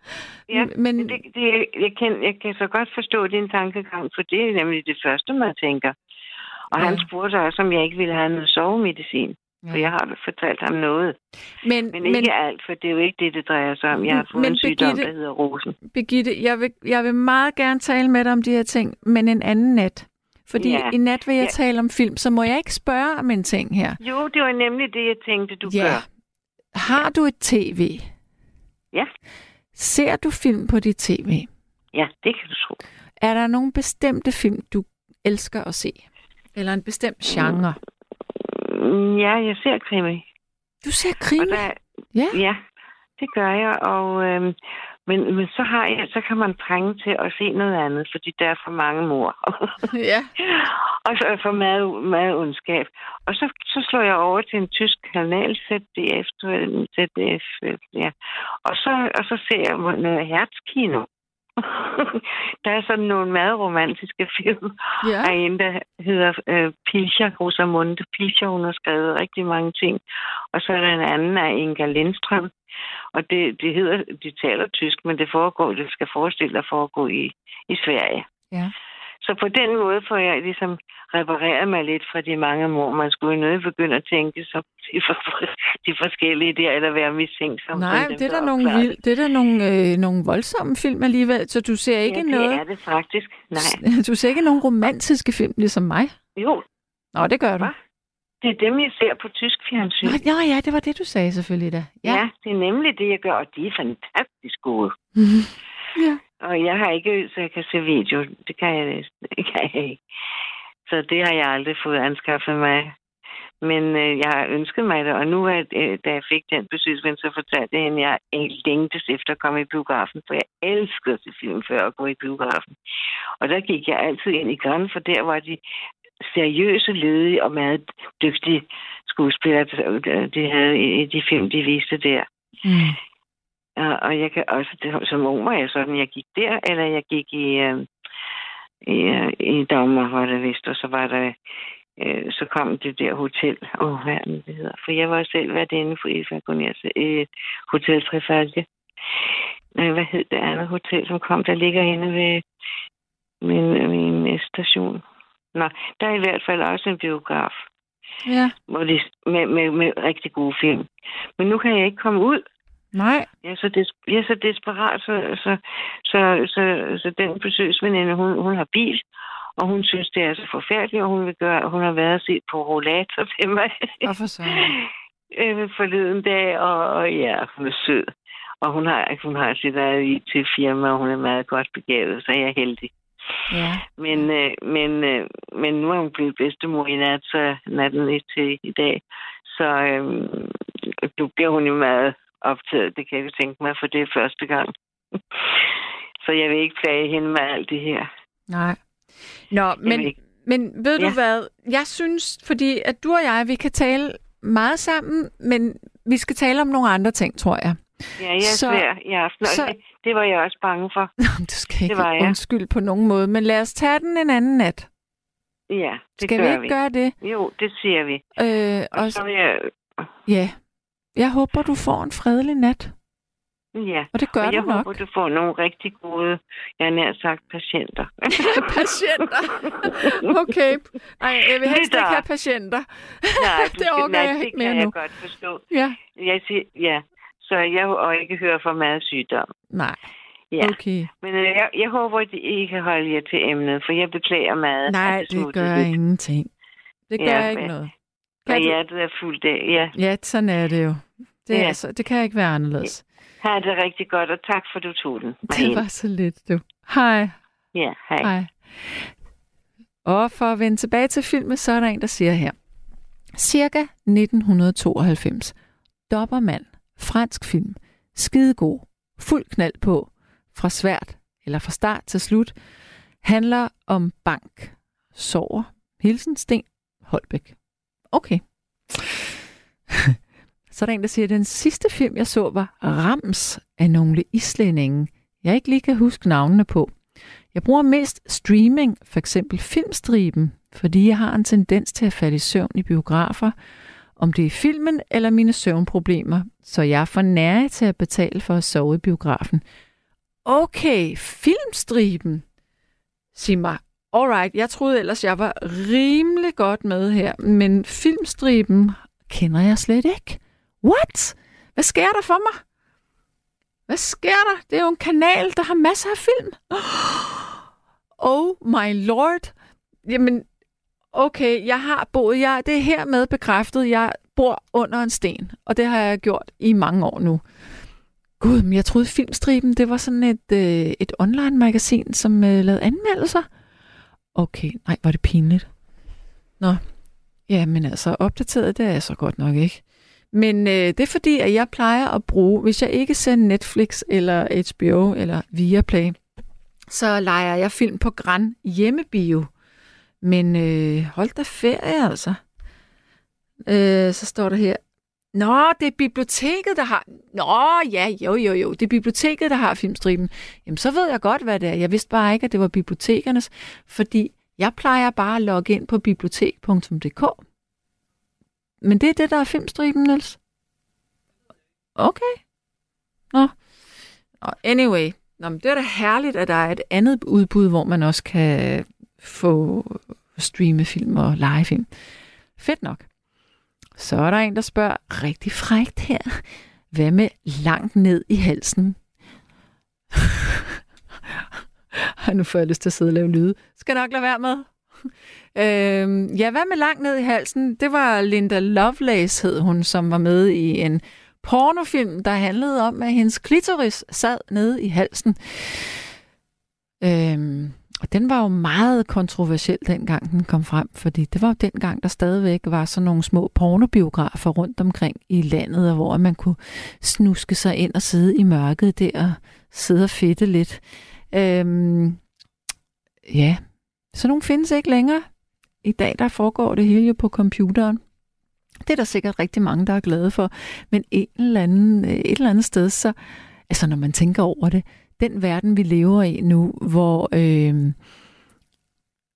ja Men- men det, det, jeg, kan, jeg kan så godt forstå din tankegang, for det er nemlig det første, man tænker. Og Ja. han spurgte også, om jeg ikke ville have noget sovemedicin. Ja. For jeg har fortalt ham noget. Men, Men ikke alt, for det er jo ikke det, det drejer sig om. Jeg har fået Men en sygdom, Birgitte- der hedder rosen. Birgitte, jeg vil, jeg vil meget gerne tale med dig om de her ting, men en anden nat. Fordi Ja. i nat vil jeg Ja. tale om film, så må jeg ikke spørge om en ting her. Jo, det var nemlig det, jeg tænkte, du ja. gør. Har du et tv? Ja. Ser du film på dit tv? Ja, det kan du tro. Er der nogle bestemte film, du elsker at se? Eller en bestemt genre? Mm, Ja, jeg ser krimi. Du ser krimi? der, Ja. Ja, det gør jeg, og øhm, men, men så har jeg, så kan man trænge til at se noget andet, fordi der er for mange mor. ja. og så er for meget, meget ondskab. Og så, så slår jeg over til en tysk kanal, ZDF, ZDF, ja. Og så, og så ser jeg noget hertzkino. der er sådan nogle meget romantiske film. Ja. Er en, der hedder øh, Pilcher, Rosamunde Pilcher. Hun har skrevet rigtig mange ting. Og så er der en anden af Inga Lindstrøm. Og det, det hedder, de taler tysk, men det foregår, det skal forestille at foregå i, i Sverige. Ja. Så på den måde får jeg ligesom repareret mig lidt fra de mange mor. Man skulle jo nødt begynde at tænke så de, for, de forskellige der, eller være mistænkt. Som Nej, det er da nogle, vild, det er da nogle, øh, nogle voldsomme film alligevel, så du ser ikke ja, det noget... er det faktisk. Nej. Du ser ikke nogen romantiske film, ligesom mig? Jo, Nå, det gør du. Hva? det er dem, jeg ser på tysk fjernsyn. Nå, ja, ja, det var det, du sagde selvfølgelig da. Ja. ja, det er nemlig det, jeg gør, og de er fantastisk gode. ja. Og jeg har ikke, så jeg kan se video. Det kan jeg, det kan jeg ikke. Så det har jeg aldrig fået anskaffet mig. Men øh, jeg har ønsket mig det, og nu, at, øh, da jeg fik den besøgsven, så fortalte jeg hende, at jeg længtes efter at komme i biografen, for jeg elskede at se film før at gå i biografen. Og der gik jeg altid ind i Gran, for der var de seriøse, ledige og meget dygtige skuespillere, øh, de havde i de film, de viste der. Mm. Og, og jeg kan også, det, som ung var jeg sådan, jeg gik der, eller jeg gik i, øh, i, øh, i Dagmar, var det vist, og så var der, øh, så kom det der hotel, åh, oh, hvad det, hedder? For jeg var selv været inde for Gunners, øh, Hotel Trefalke. Øh, hvad hed det andet hotel, som kom, der ligger inde ved min, min station? Nå, der er i hvert fald også en biograf, Ja. hvor de, med, med, med rigtig gode film. Men nu kan jeg ikke komme ud. Nej. Jeg er så, des, jeg er så desperat, så, så, så, så, så den besøgsveninde, hun, hun har bil, og hun synes, det er så forfærdeligt, og hun vil gøre, hun har været og set på rollator til mig Hvorfor så? øh, forleden dag, og, og ja, hun er sød. Og hun har, hun har sit eget IT-firma, og hun er meget godt begavet, så jeg er heldig. Ja. Men, øh, men, øh, men nu er hun blevet bedstemor i nat, så natten til i dag. Så øh, nu bliver hun jo meget optaget, det kan jeg jo tænke mig, for det er første gang. så jeg vil ikke plage hende med alt det her. Nej. Nå, men, ikke. men ved du Ja. hvad? Jeg synes, fordi at du og jeg, vi kan tale meget sammen, men vi skal tale om nogle andre ting, tror jeg. Ja, jeg er Så- svær i aften, så- det, det var jeg også bange for. Du skal ikke var jeg. undskylde på nogen måde, men lad os tage den en anden nat. Ja, det Skal gør vi ikke vi. gøre det? Jo, det siger vi. Øh, Og og, så vil jeg... ja. Jeg håber, du får en fredelig nat. Ja, Og det gør og jeg du nok. håber, du får nogle rigtig gode, jeg har nær sagt, patienter. patienter. Okay. Ej, jeg vil helst ikke have patienter. Nej, Det skal, orker nej, jeg det ikke kan mere jeg nu. godt forstå. Ja. Jeg siger, ja, så jeg og ikke høre for meget sygdom. Nej. Ja, Okay. men øh, jeg, jeg håber, at I kan holde jer til emnet, for jeg beklager meget. Nej, det smuttede gør lidt. ingenting. Det gør Ja, ikke noget. Kan du... hjertet er fuldt af. Ja, Ja, sådan er det jo. Det, Ja. altså, det kan ikke være anderledes. ha' det rigtig godt, og tak for, du tog den. Det var så lidt, du. Hej. Ja, hej. Hej. Og for at vende tilbage til filmen, så er der en, der siger her. Cirka 1992. Dobbermand. Fransk film. Skidegod. Fuld knald på. Fra svært, eller fra start til slut. Handler om bank. Sover. Hilsen Sten Holbæk. Okay. så er der en, der siger, at den sidste film, jeg så, var Rams af nogle islændinge. Jeg ikke lige kan huske navnene på. Jeg bruger mest streaming, for eksempel filmstriben, fordi jeg har en tendens til at falde i søvn i biografer, om det er filmen eller mine søvnproblemer, så jeg er for nære til at betale for at sove i biografen. Okay, filmstriben. Sig mig, alright, jeg troede ellers, jeg var rimelig godt med her, men filmstriben kender jeg slet ikke. What? Hvad sker der for mig? Hvad sker der? Det er jo en kanal, der har masser af film. Oh my lord. Jamen, okay, jeg har boet, jeg, det er hermed bekræftet, jeg bor under en sten, og det har jeg gjort i mange år nu. Gud, men jeg troede Filmstriben, det var sådan et, øh, et online-magasin, som øh, lavede anmeldelser. Okay, nej, var det pinligt. Nå, ja, men altså, opdateret, det er jeg så godt nok ikke. Men øh, det er fordi, at jeg plejer at bruge, hvis jeg ikke ser Netflix eller HBO eller Viaplay, så leger jeg film på Gran hjemmebio. Men øh, hold da ferie, altså. Øh, så står der her. Nå, det er biblioteket, der har... Nå, ja, jo, jo, jo. Det er biblioteket, der har filmstriben. Jamen, så ved jeg godt, hvad det er. Jeg vidste bare ikke, at det var bibliotekernes, fordi jeg plejer bare at logge ind på bibliotek.dk. Men det er det, der er filmstriben, Niels? Okay. Nå. Nå, anyway. Nå, men det er da herligt, at der er et andet udbud, hvor man også kan få streame film og lege film. Fedt nok. Så er der en, der spørger rigtig frægt her. Hvad med langt ned i halsen? nu får jeg lyst til at sidde og lave lyde. Skal nok lade være med. øhm, ja, hvad med langt ned i halsen? Det var Linda Lovelace, hed hun, som var med i en pornofilm, der handlede om, at hendes klitoris sad nede i halsen. Øhm, og den var jo meget kontroversiel, dengang den kom frem, fordi det var jo dengang, der stadigvæk var sådan nogle små pornobiografer rundt omkring i landet, hvor man kunne snuske sig ind og sidde i mørket der og sidde og fedte lidt. Øhm, ja, så nogle findes ikke længere. I dag der foregår det hele jo på computeren. Det er der sikkert rigtig mange, der er glade for. Men en eller anden, øh, et eller andet sted, så, altså når man tænker over det, den verden, vi lever i nu, hvor, øh,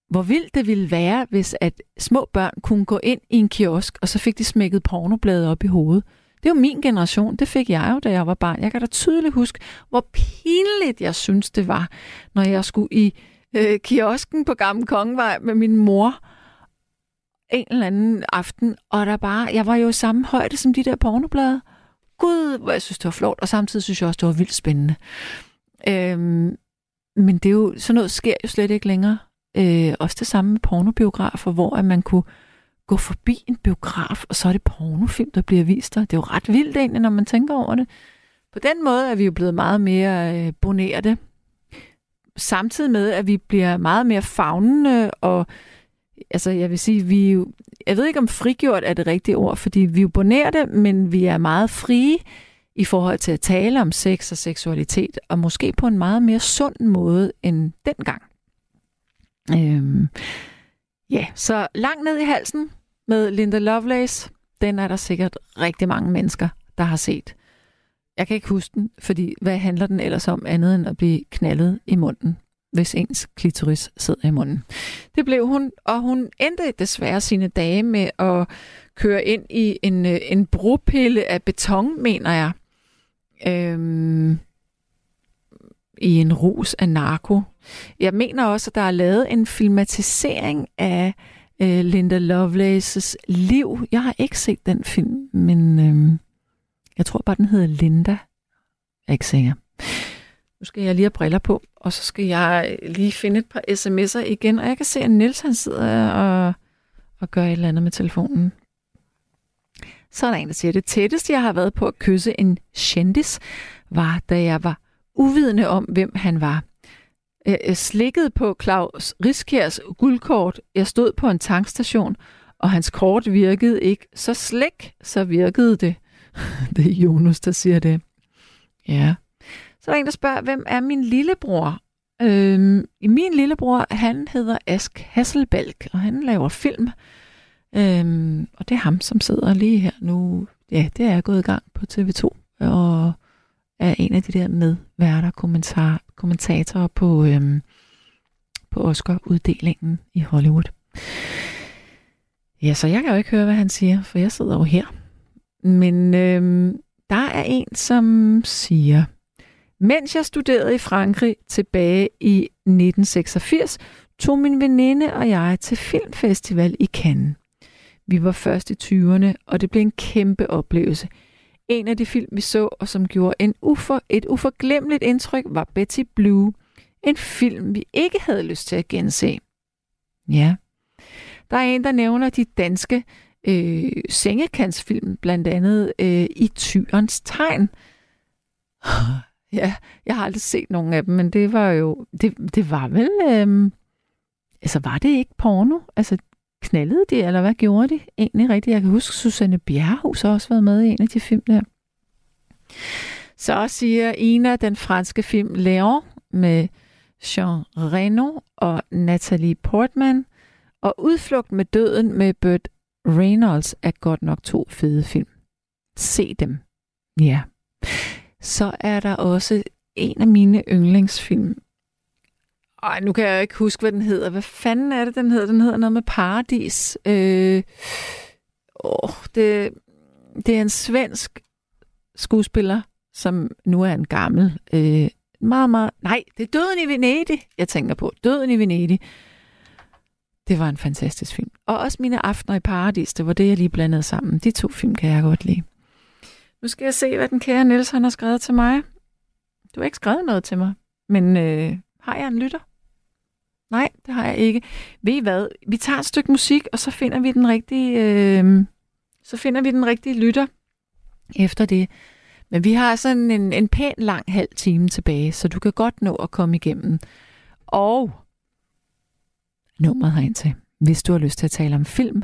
hvor vildt det ville være, hvis at små børn kunne gå ind i en kiosk, og så fik de smækket pornobladet op i hovedet. Det er jo min generation. Det fik jeg jo, da jeg var barn. Jeg kan da tydeligt huske, hvor pinligt jeg synes, det var, når jeg skulle i øh, kiosken på Gamle Kongevej med min mor en eller anden aften, og der bare, jeg var jo i samme højde som de der pornoblade. Gud, hvor jeg synes, det var flot, og samtidig synes jeg også, det var vildt spændende. Øhm, men det er jo, sådan noget sker jo slet ikke længere. Øh, også det samme med pornobiografer, hvor at man kunne gå forbi en biograf, og så er det pornofilm, der bliver vist der. Det er jo ret vildt egentlig, når man tænker over det. På den måde er vi jo blevet meget mere øh, bonerte, Samtidig med, at vi bliver meget mere fagnende, og altså jeg vil sige, vi er jo, jeg ved ikke om frigjort er det rigtige ord, fordi vi er jo bonerte, men vi er meget frie i forhold til at tale om sex og seksualitet, og måske på en meget mere sund måde end dengang. Øhm, ja, så langt ned i halsen med Linda Lovelace, den er der sikkert rigtig mange mennesker, der har set. Jeg kan ikke huske den, fordi hvad handler den ellers om andet end at blive knaldet i munden, hvis ens klitoris sidder i munden. Det blev hun, og hun endte desværre sine dage med at køre ind i en, øh, en bropille af beton, mener jeg, øhm, i en rus af narko. Jeg mener også, at der er lavet en filmatisering af øh, Linda Lovelaces liv. Jeg har ikke set den film, men øh, jeg tror bare, den hedder Linda. Jeg er ikke sikker. Nu skal jeg lige have briller på, og så skal jeg øh, lige finde et par sms'er igen. Og jeg kan se, at Niels han sidder og, og gør et eller andet med telefonen. Så er der en, der siger, at det tætteste, jeg har været på at kysse en kendis, var, da jeg var uvidende om, hvem han var. Jeg slikkede på Claus Riskjærs guldkort. Jeg stod på en tankstation, og hans kort virkede ikke. Så slik, så virkede det. det er Jonas, der siger det. Ja. Så er der en, der spørger, hvem er min lillebror? Øhm, min lillebror, han hedder Ask Hasselbalk, og han laver film. Øhm, og det er ham, som sidder lige her nu. Ja, det er gået i gang på TV2. Og er en af de der medværter, kommentar, kommentatorer på, øhm, på Oscar-uddelingen i Hollywood. Ja, så jeg kan jo ikke høre, hvad han siger, for jeg sidder jo her. Men øhm, der er en, som siger, mens jeg studerede i Frankrig tilbage i 1986, tog min veninde og jeg til filmfestival i Cannes. Vi var først i 20'erne, og det blev en kæmpe oplevelse. En af de film, vi så, og som gjorde en ufor, et uforglemmeligt indtryk, var Betty Blue. En film, vi ikke havde lyst til at gense. Ja. Der er en, der nævner de danske øh, sengekantsfilm, blandt andet øh, i Tyrens Tegn. ja, jeg har aldrig set nogen af dem, men det var jo, det, det var vel, øh, altså var det ikke porno? Altså, knaldede de, eller hvad gjorde de egentlig rigtigt? Jeg kan huske, Susanne Bjerrehus har også været med i en af de film der. Så siger Ina den franske film Léon med Jean Reno og Natalie Portman, og Udflugt med døden med Burt Reynolds er godt nok to fede film. Se dem. Ja. Så er der også en af mine yndlingsfilm, ej, nu kan jeg ikke huske, hvad den hedder. Hvad fanden er det, den hedder? Den hedder noget med Paradis. Øh, åh, det, det er en svensk skuespiller, som nu er en gammel. Øh, meget, meget... Nej, det er Døden i Venedig, jeg tænker på. Døden i Venedig. det var en fantastisk film. Og også Mine Aftener i Paradis, det var det, jeg lige blandede sammen. De to film kan jeg godt lide. Nu skal jeg se, hvad den kære Niels han har skrevet til mig. Du har ikke skrevet noget til mig, men øh, har jeg en lytter? Nej, det har jeg ikke. Ved I hvad? Vi tager et stykke musik, og så finder vi den rigtige, øh, så finder vi den rigtige lytter efter det. Men vi har sådan en, en pæn lang halv time tilbage, så du kan godt nå at komme igennem. Og nummeret herind til, hvis du har lyst til at tale om film,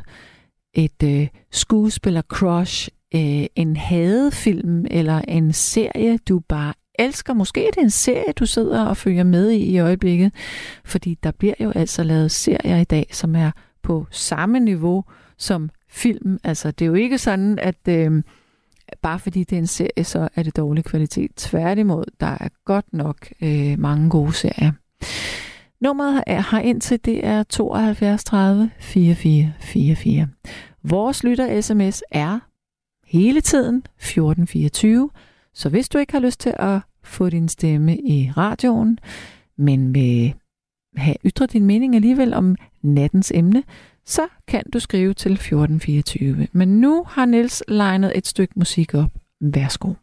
et øh, skuespiller-crush, øh, en hadefilm eller en serie, du bare elsker. Måske er det en serie, du sidder og følger med i i øjeblikket, fordi der bliver jo altså lavet serier i dag, som er på samme niveau som film. Altså, det er jo ikke sådan, at øh, bare fordi det er en serie, så er det dårlig kvalitet. Tværtimod, der er godt nok øh, mange gode serier. Nummeret er, har indtil det er 72 30 44 44. Vores lytter sms er hele tiden 1424, så hvis du ikke har lyst til at få din stemme i radioen, men vil have ytret din mening alligevel om nattens emne, så kan du skrive til 1424. Men nu har Niels legnet et stykke musik op. Værsgo.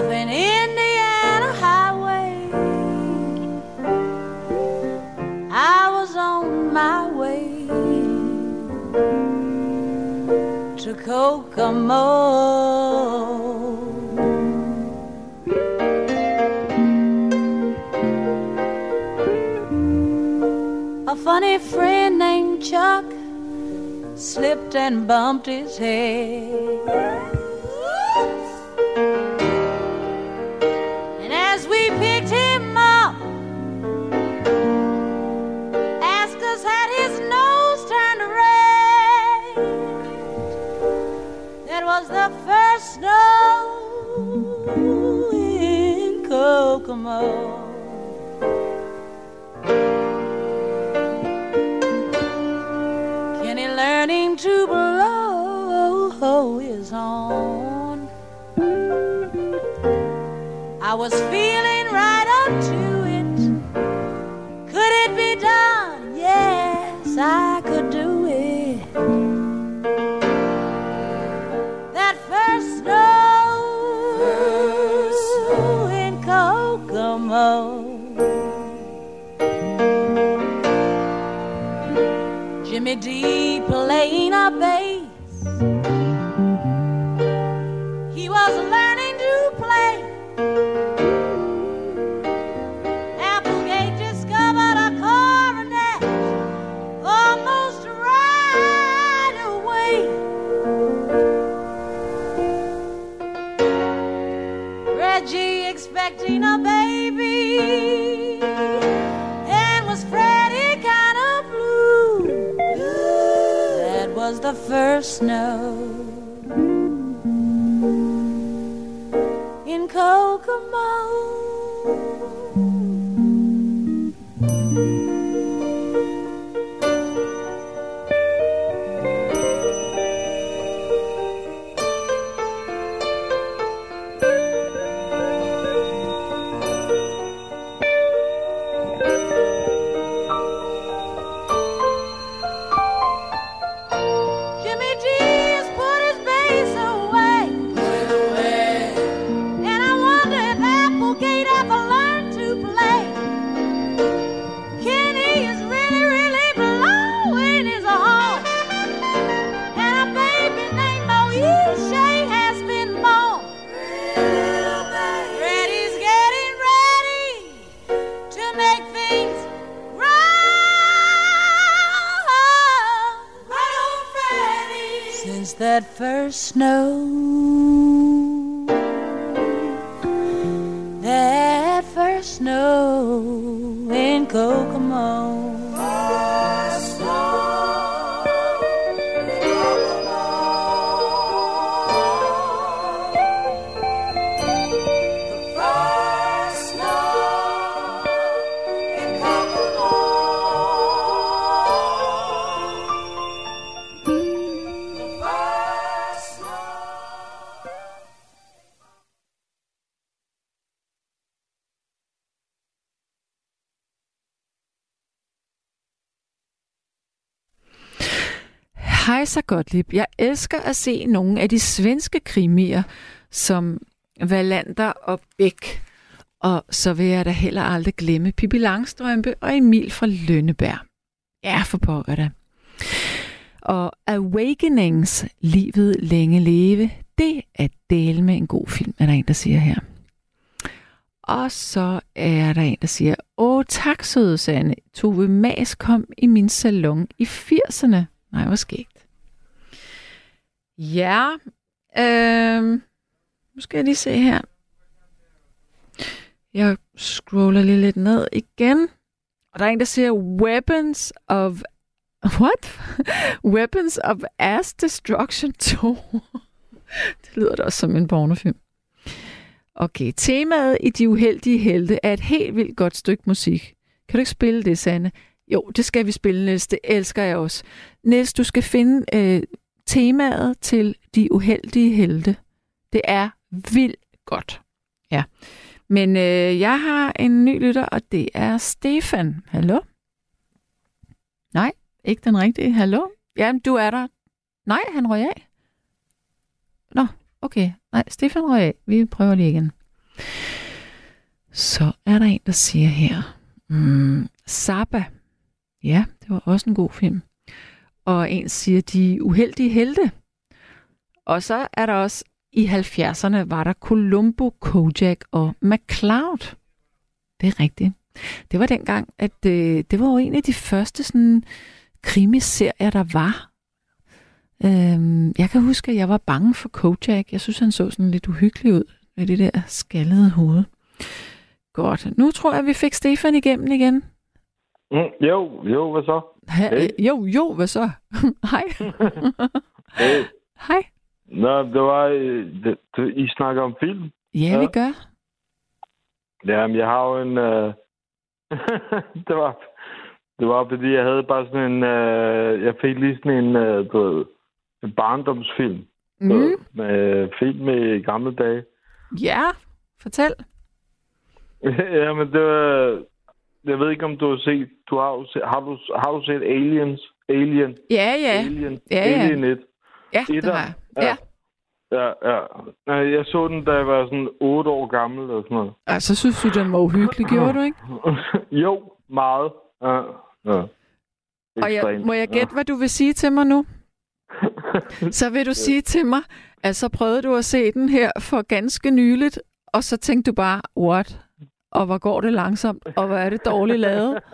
Off an Indiana highway. I was on my way to Kokomo. A funny friend named Chuck slipped and bumped his head. And as we picked him up, Askus had his nose turned red. That was the first snow in Kokomo. Was feeling snow Kaiser Gottlieb. Jeg elsker at se nogle af de svenske krimier, som Valander og Bæk. Og så vil jeg da heller aldrig glemme Pippi Langstrømpe og Emil fra Lønneberg. Ja, for pokker da. Og Awakenings, Livet længe leve, det er del med en god film, er der en, der siger her. Og så er der en, der siger, Åh, tak søde Sande. Tove Mas kom i min salon i 80'erne. Nej, hvor skægt. Ja, øh, nu skal jeg lige se her. Jeg scroller lige lidt ned igen. Og der er en, der siger Weapons of... What? Weapons of Ass Destruction 2. det lyder da også som en pornofilm. Okay, temaet i De Uheldige Helte er et helt vildt godt stykke musik. Kan du ikke spille det, Sanne? Jo, det skal vi spille, Niels. Det elsker jeg også. Niels, du skal finde øh, temaet til De Uheldige Helte. Det er vildt godt. Ja. Men øh, jeg har en ny lytter, og det er Stefan. Hallo? Nej, ikke den rigtige. Hallo? Jamen, du er der. Nej, han røg af. Nå, okay. Nej, Stefan røg af. Vi prøver lige igen. Så er der en, der siger her. Mm, Saba. Ja, det var også en god film. Og en siger, de uheldige helte. Og så er der også i 70'erne var der Columbo, Kojak og McCloud. Det er rigtigt. Det var dengang, at øh, det var jo en af de første sådan, krimiserier, der var. Øhm, jeg kan huske, at jeg var bange for Kojak. Jeg synes, han så sådan lidt uhyggelig ud med det der skaldede hoved. Godt. Nu tror jeg, vi fik Stefan igennem igen. Mm, jo, jo, hvad så? Ha, Hey. Jo, jo, hvad så? Hej. Hey. Hej. Nå, det var... øh, Det, det, I snakker om film? Ja, vi gør. Jamen, jeg har jo en... Øh... det var... Det var, fordi jeg havde bare sådan en... Øh... Jeg fik lige sådan en, øh, du ved, en barndomsfilm. Mm. ved, Med film i gamle dage. Ja, fortæl. Jamen, det var... Jeg ved ikke, om du har set... Du har, har, du, har du set Aliens? Alien? Ja, ja. Alien? Ja, ja. Alien 1? Ja, det har jeg. Ja. Ja, ja. Nej, Jeg så den, da jeg var sådan 8 år gammel og sådan noget. Og så synes du, den var uhyggelig, gjorde du ikke? jo, meget. Ja, ja. Og jeg, Ekstremt. må jeg gætte, hvad du vil sige til mig nu? Så vil du sige til mig, at så prøvede du at se den her for ganske nyligt, og så tænkte du bare, what? Og hvor går det langsomt, og hvor er det dårligt lavet?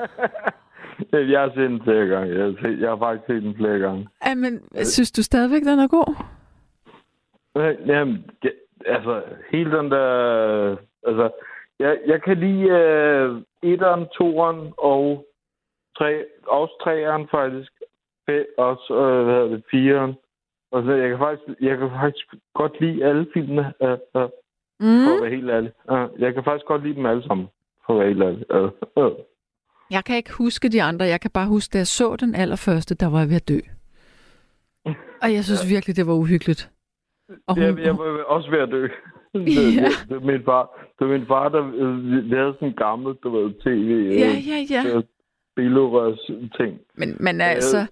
Ja, Jeg har set den flere gange. Jeg har, set, jeg har faktisk set den flere gange. Jamen, synes du stadigvæk, den er god? Øh, Jamen, ja, altså, hele den der... Altså, jeg, jeg kan lide uh, etteren, toeren og tre, også treeren faktisk. Også, uh, hvad hedder det, fireren. Og så, jeg kan faktisk, jeg kan faktisk godt lide alle filmene, uh, uh, for Mm. at være helt ærlig. Jeg kan faktisk godt lide dem alle sammen, for at være helt ærlig. Jeg kan ikke huske de andre. Jeg kan bare huske, da jeg så den allerførste, der var jeg ved at dø. Og jeg synes virkelig, det var uhyggeligt. Og hun, Jeg, jeg var også ved at dø. Det, Ja. det, det, min far, det var min far, der øh, vi- vi havde sådan en gammel, du ved, tv. øh, Ja, ja, ja. øh, Billedrørs ting. Men man er altså,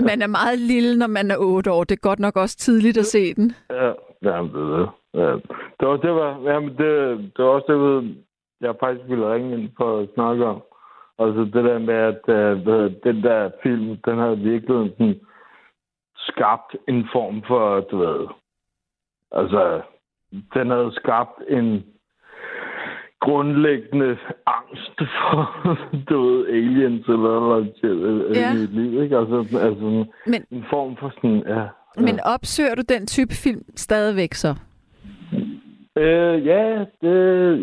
man er meget lille, når man er 8 år. Det er godt nok også tidligt at se den. Ja, jamen, det, det, ja. det var, det var, jamen, det, det var også det, ved, jeg faktisk ville ringe ind for at snakke om. Altså det der med, at øh, den der film, den har virkelig sådan skabt en form for, du ved, altså, den havde skabt en grundlæggende angst for, du ved, aliens eller noget Ja. ja. i mit liv, ikke? Altså, altså Men- en form for sådan, ja. Men opsøger du den type film stadigvæk så? Øh, ja, det,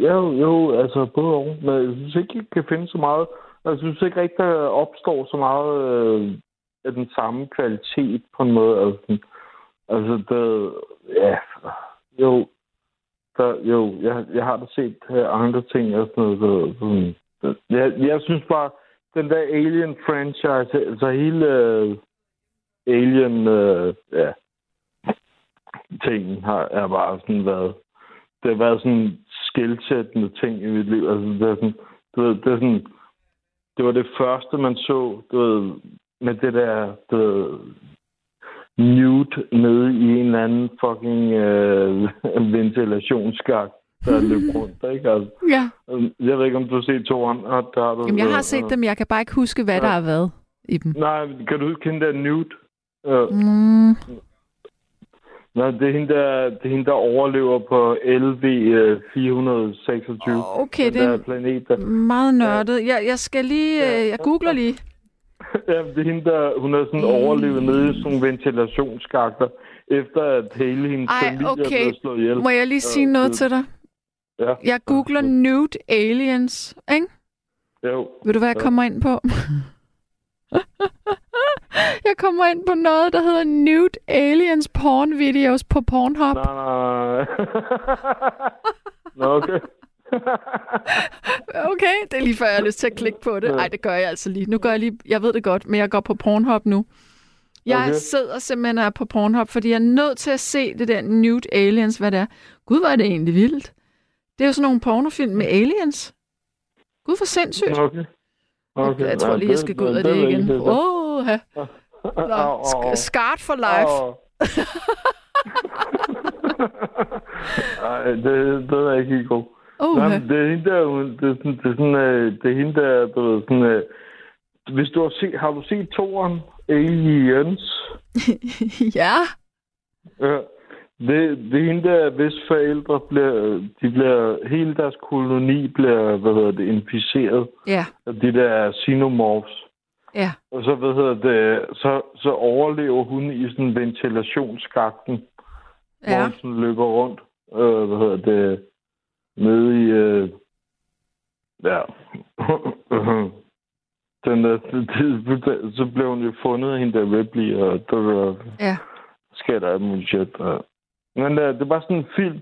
jo, jo, altså både og. Men jeg synes ikke, jeg kan finde så meget. Altså, jeg synes ikke rigtig, der opstår så meget øh, af den samme kvalitet på en måde. Altså, altså det, ja, jo, der, jo, jeg, jeg har da set øh, andre ting og sådan noget. Så, sådan, det, jeg, jeg synes bare, den der Alien-franchise, altså hele øh, Alien, øh, ja, tingen har er bare sådan været det har været sådan en skældsættende ting i mit liv. Altså, det er sådan, du ved, det er sådan, det var det første, man så, du ved, med det der, du ved, nude nede i en eller anden fucking øh, ventilationsskak, der løb rundt, ikke? Altså, Ja. jeg ved ikke, om du har set toren. Ah, der har du, Jamen, jeg har øh, set dem, jeg kan bare ikke huske, hvad Ja. der har været i dem. Nej, kan du ikke kende der nude? Øh, Mm, nej, det er, hende, der, det er hende, der overlever på LV øh, 426. okay, den det er planet, der, meget nørdet. Jeg, jeg skal lige, øh, jeg googler lige. Ja, det er hende, der, hun er sådan overlevet nede i sådan nogle ventilationsskakter, efter at hele hendes Ej, familie er okay. blevet slået ihjel. Må jeg lige sige noget det- til dig? Ja, Jeg googler nude aliens, ikke? jo. Ved du, hvad jeg Ja. kommer ind på? jeg kommer ind på noget, der hedder nude aliens porn videos på Pornhub. Nej, nej. Nå, okay. Okay, det er lige før, jeg har lyst til at klikke på det. Nej, det gør jeg altså lige. Nu gør jeg lige, jeg ved det godt, men jeg går på Pornhub nu. Jeg Okay. sidder simpelthen og er på Pornhub, fordi jeg er nødt til at se det der nude aliens, hvad det er. Gud, hvor er det egentlig vildt. Det er jo sådan nogle pornofilm med aliens. Gud, hvor sindssygt. Okay. okay. Jeg tror lige, jeg skal gå ud af det igen. Åh, oh, Au, au, au. Skart for life. Au. Ej, det, det er ikke helt god. Oh, Nej, det er hende der, det er sådan, det er sådan, øh, det er hende der, du ved, sådan, øh, hvis du har set, har du set toren Aliens? ja. Ja. Det, det er hende der, hvis forældre bliver, de bliver, hele deres koloni bliver, hvad hedder det, inficeret Ja, af de der xenomorphs. Ja. Og så, hvad hedder det, så, så overlever hun i sådan en ventilationsskakten, hvor Ja. hun sådan løber rundt, øh, hvad hedder det, nede i, øh, ja, den der, så blev hun jo fundet hende der Ripley, og der var, Ja. sker der alt shit. Og, men øh, det var sådan en film,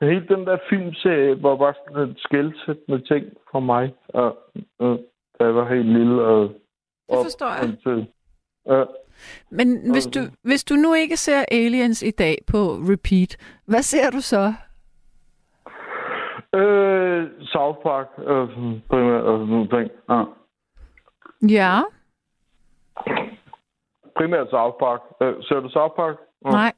hele den der filmserie var bare sådan en skældsættende ting for mig, og, og, da jeg var helt lille, og Det forstår jeg. Til, ja, Men hvis du, hvis du nu ikke ser aliens i dag på repeat, hvad ser du så? øh, South Park, sådan, primært, og sådan nogle ting. Ja. Ja, Primært South Park. Øh, ser du South Park? Ja. nej.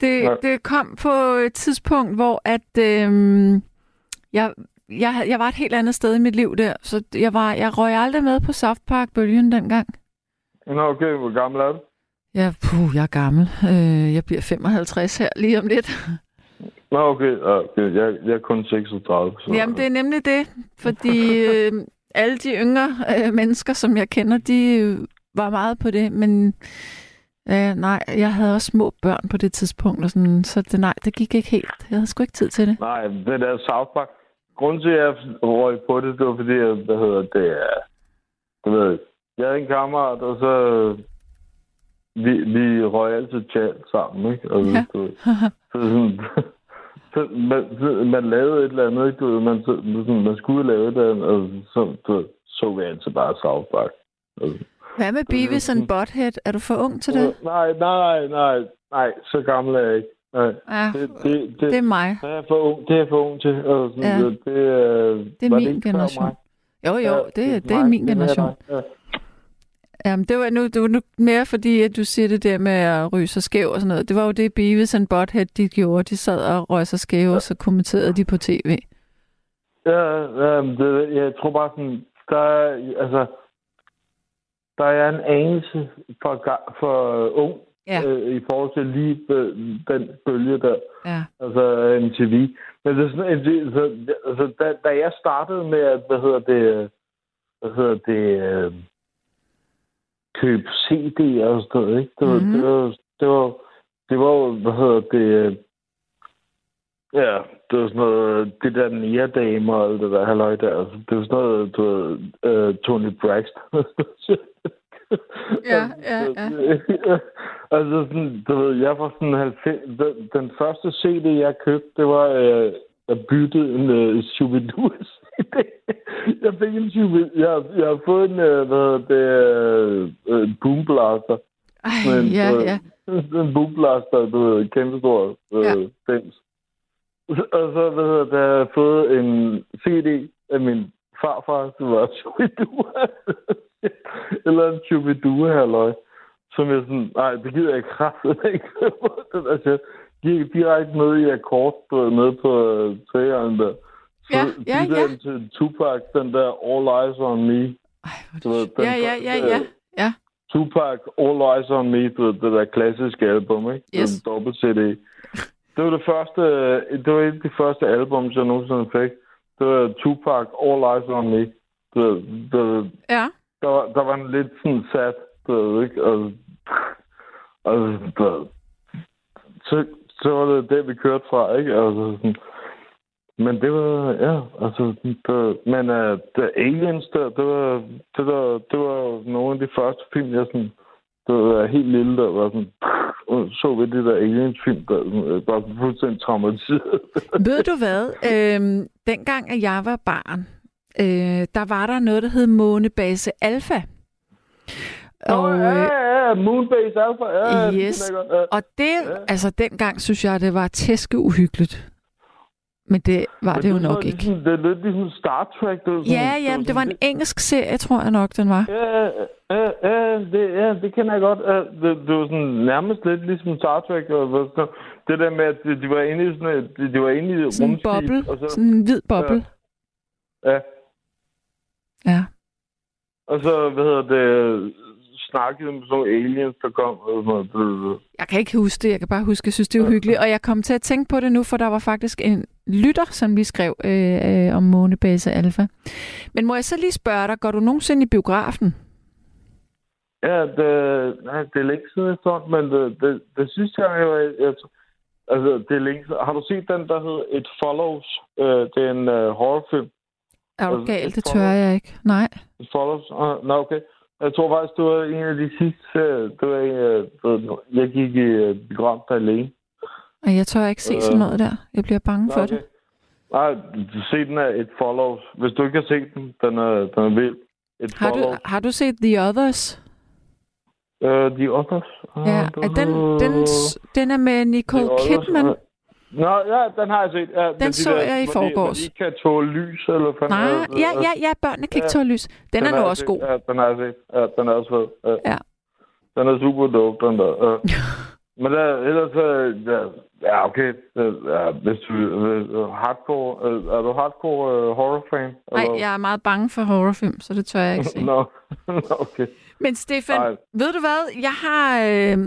Det, Nej. det kom på et tidspunkt, hvor at øhm, jeg, jeg, jeg var et helt andet sted i mit liv der, så jeg, var, jeg røg aldrig med på South Park-bølgen dengang. Nå, okay, hvor gammel er du? Ja, puh, jeg er gammel. Øh, jeg bliver 55 her lige om lidt. Nå, okay, okay. Jeg, jeg er kun 36. Så. Jamen, det er nemlig det, fordi øh, alle de yngre øh, mennesker, som jeg kender, de øh, var meget på det, men øh, nej, jeg havde også små børn på det tidspunkt, og sådan, så det, nej, det gik ikke helt. Jeg havde sgu ikke tid til det. Nej, det der South Park. Grunden til, at jeg røg på det, det var fordi, at, hvad hedder det, er, du ved, jeg havde en kammerat, og så vi, vi røg altid chat sammen, ikke? Og, Ja. du så sådan, så man, så man lavede et eller andet, ikke? Du man, så, sådan, man skulle lave et eller andet, og så, ved, så vi altid bare South Park. Altså, Hvad med Beavis and Butthead? Er du for ung til det? Nej, nej, nej, nej, så gammel er jeg ikke. Nej. Ja, Det, det, det, det er mig. det er for ung, det er for ung til. Og sådan, Ja. det, det, er, Det er min før generation. Jo, jo, det, det er mig. min Det generation. Ja. Jamen, det var nu, det var nu mere fordi, at du siger det der med at ryge sig skæv og sådan noget. Det var jo det, Beavis and Butthead, de gjorde. De sad og røg sig skæve, og så kommenterede de på tv. Ja, ja det, jeg tror bare sådan, der er, altså, der er en anelse for, for ung Ja. øh, i forhold til lige øh, den bølge der, Ja. altså MTV. Men det er sådan, MTV, så, altså, da, da jeg startede med at, hvad hedder det, øh, hvad hedder det, øh, købe CD'er og sådan noget, ikke? Det var, Mhm. det var, det var, det var, hvad hedder det, øh, Ja, det var sådan noget, det der Nia-damer og alt det der halløj der. Altså, det var sådan noget, du ved, uh, Tony Braxton. Ja, ja, ja. Altså sådan, du ved, jeg var sådan 90... Den, den første CD, jeg købte, det var, uh, jeg byttede en uh, Scooby-Doo CD. jeg fik en Scooby... Jeg, jeg har fået en, uh, hvad det, uh, Boom Blaster. Ej, Men, ja, øh, ja. En Boom Blaster, du ved, kæmpe stor uh, Ja. ja. Og så, hvad hedder det, har jeg fået en CD af min farfar, som var Scooby-Doo. Eller en Scooby-Doo halløj. Så som jeg sådan, nej, det gider jeg kraftigt ikke. altså, gik direkte ned i akkord ned på øh, træerne der. Så Ja, ja, byttede ja. jeg den til Tupac, den der All Eyes on Me. Du ved, den Ja, ja, ja, ja. Ja. Tupac, All Eyes on Me, du ved, det der klassiske album, ikke? Yes. Den dobbelt CD. Det var det første, det var et af de første album, jeg nogensinde fik. Det var Tupac, All Eyes on Me. Ved, det, Ja. der, var, der var en lidt sådan sat, ved, ikke? Og, Altså, og du så, så var det det, vi kørte fra, ikke? Altså, sådan, men det var, ja, altså, det, men øh, uh, The Aliens, der, det var, det, der, det var nogle af de første film, jeg sådan, det var helt lille, der var sådan, så vi det der Aliens-film, der var øh, fuldstændig traumatiseret. Ved du hvad? Øhm, dengang, at jeg var barn, øh, der var der noget, der hed Månebase Alpha. Og, ja, ja, ja, Moonbase Alpha, ja, ja, Yes. det ja. Og det, altså dengang synes jeg, det var tæske uhyggeligt. Men det var Men det jo er nok sådan ikke. Ligesom, det er lidt ligesom Star Trek. Det, er sådan, Ja, ja, det var en engelsk serie, tror jeg nok, den var. Ja, ja, ja, det, ja, det kender jeg godt. Ja, Det, det var sådan nærmest lidt ligesom Star Trek. Og sådan, det der med, at de, var inde i sådan de, de var inde i Sådan en rumskib, boble. og så, Sådan en hvid boble. ja, Ja. og så, hvad hedder det, snakkede med sådan nogle aliens, der kom. Og sådan noget. Jeg kan ikke huske det, jeg kan bare huske, at jeg synes, det er uhyggeligt. Og jeg kom til at tænke på det nu, for der var faktisk en lytter, som lige skrev øh, øh, om månebase alfa. Men må jeg så lige spørge dig, går du nogensinde i biografen? Ja, det, nej, det er længe siden efterhånden, men det, det, det synes jeg jo, jeg, jeg, altså, det er længe. Har du set den, der hedder It Follows? Øh, det er en øh, horrorfilm. Er du Altså, galt? It Det tør jeg ikke. Nej. It Follows? Uh, Nå, okay. Jeg tror faktisk, det var en af de sidste, øh, det var en, øh, jeg gik i øh, biografen der alene. Og jeg tør ikke se Øh. sådan noget der. Jeg bliver bange Nå, for det. Nej, du se den af It Follows. Hvis du ikke har set den, den er, den er vild. It Har du, har du set The Others? Uh, the Others? Uh, Ja, er den, den, den er med Nicole Kidman. Uh, Nå, ja, den har jeg set. Ja, den så jeg i forgårs. Hvor de ikke kan tåle lys, eller hvad Nej, ja, ja, ja, børnene kan ikke Ja. tåle lys. Den er har nu også set. god. Ja, den har jeg set. Ja, den er også fed. Ja. Ja. Den er super dope, den der. Ja. Men der, ellers, ja, ja, okay. Ja, hvis du hardcore, øh, er du hardcore øh, horror-fan? Nej, jeg er meget bange for horrorfilm, så det tør jeg ikke. Nå, Nå, okay. Men Stefan, Ej. ved du hvad? Jeg har, øh,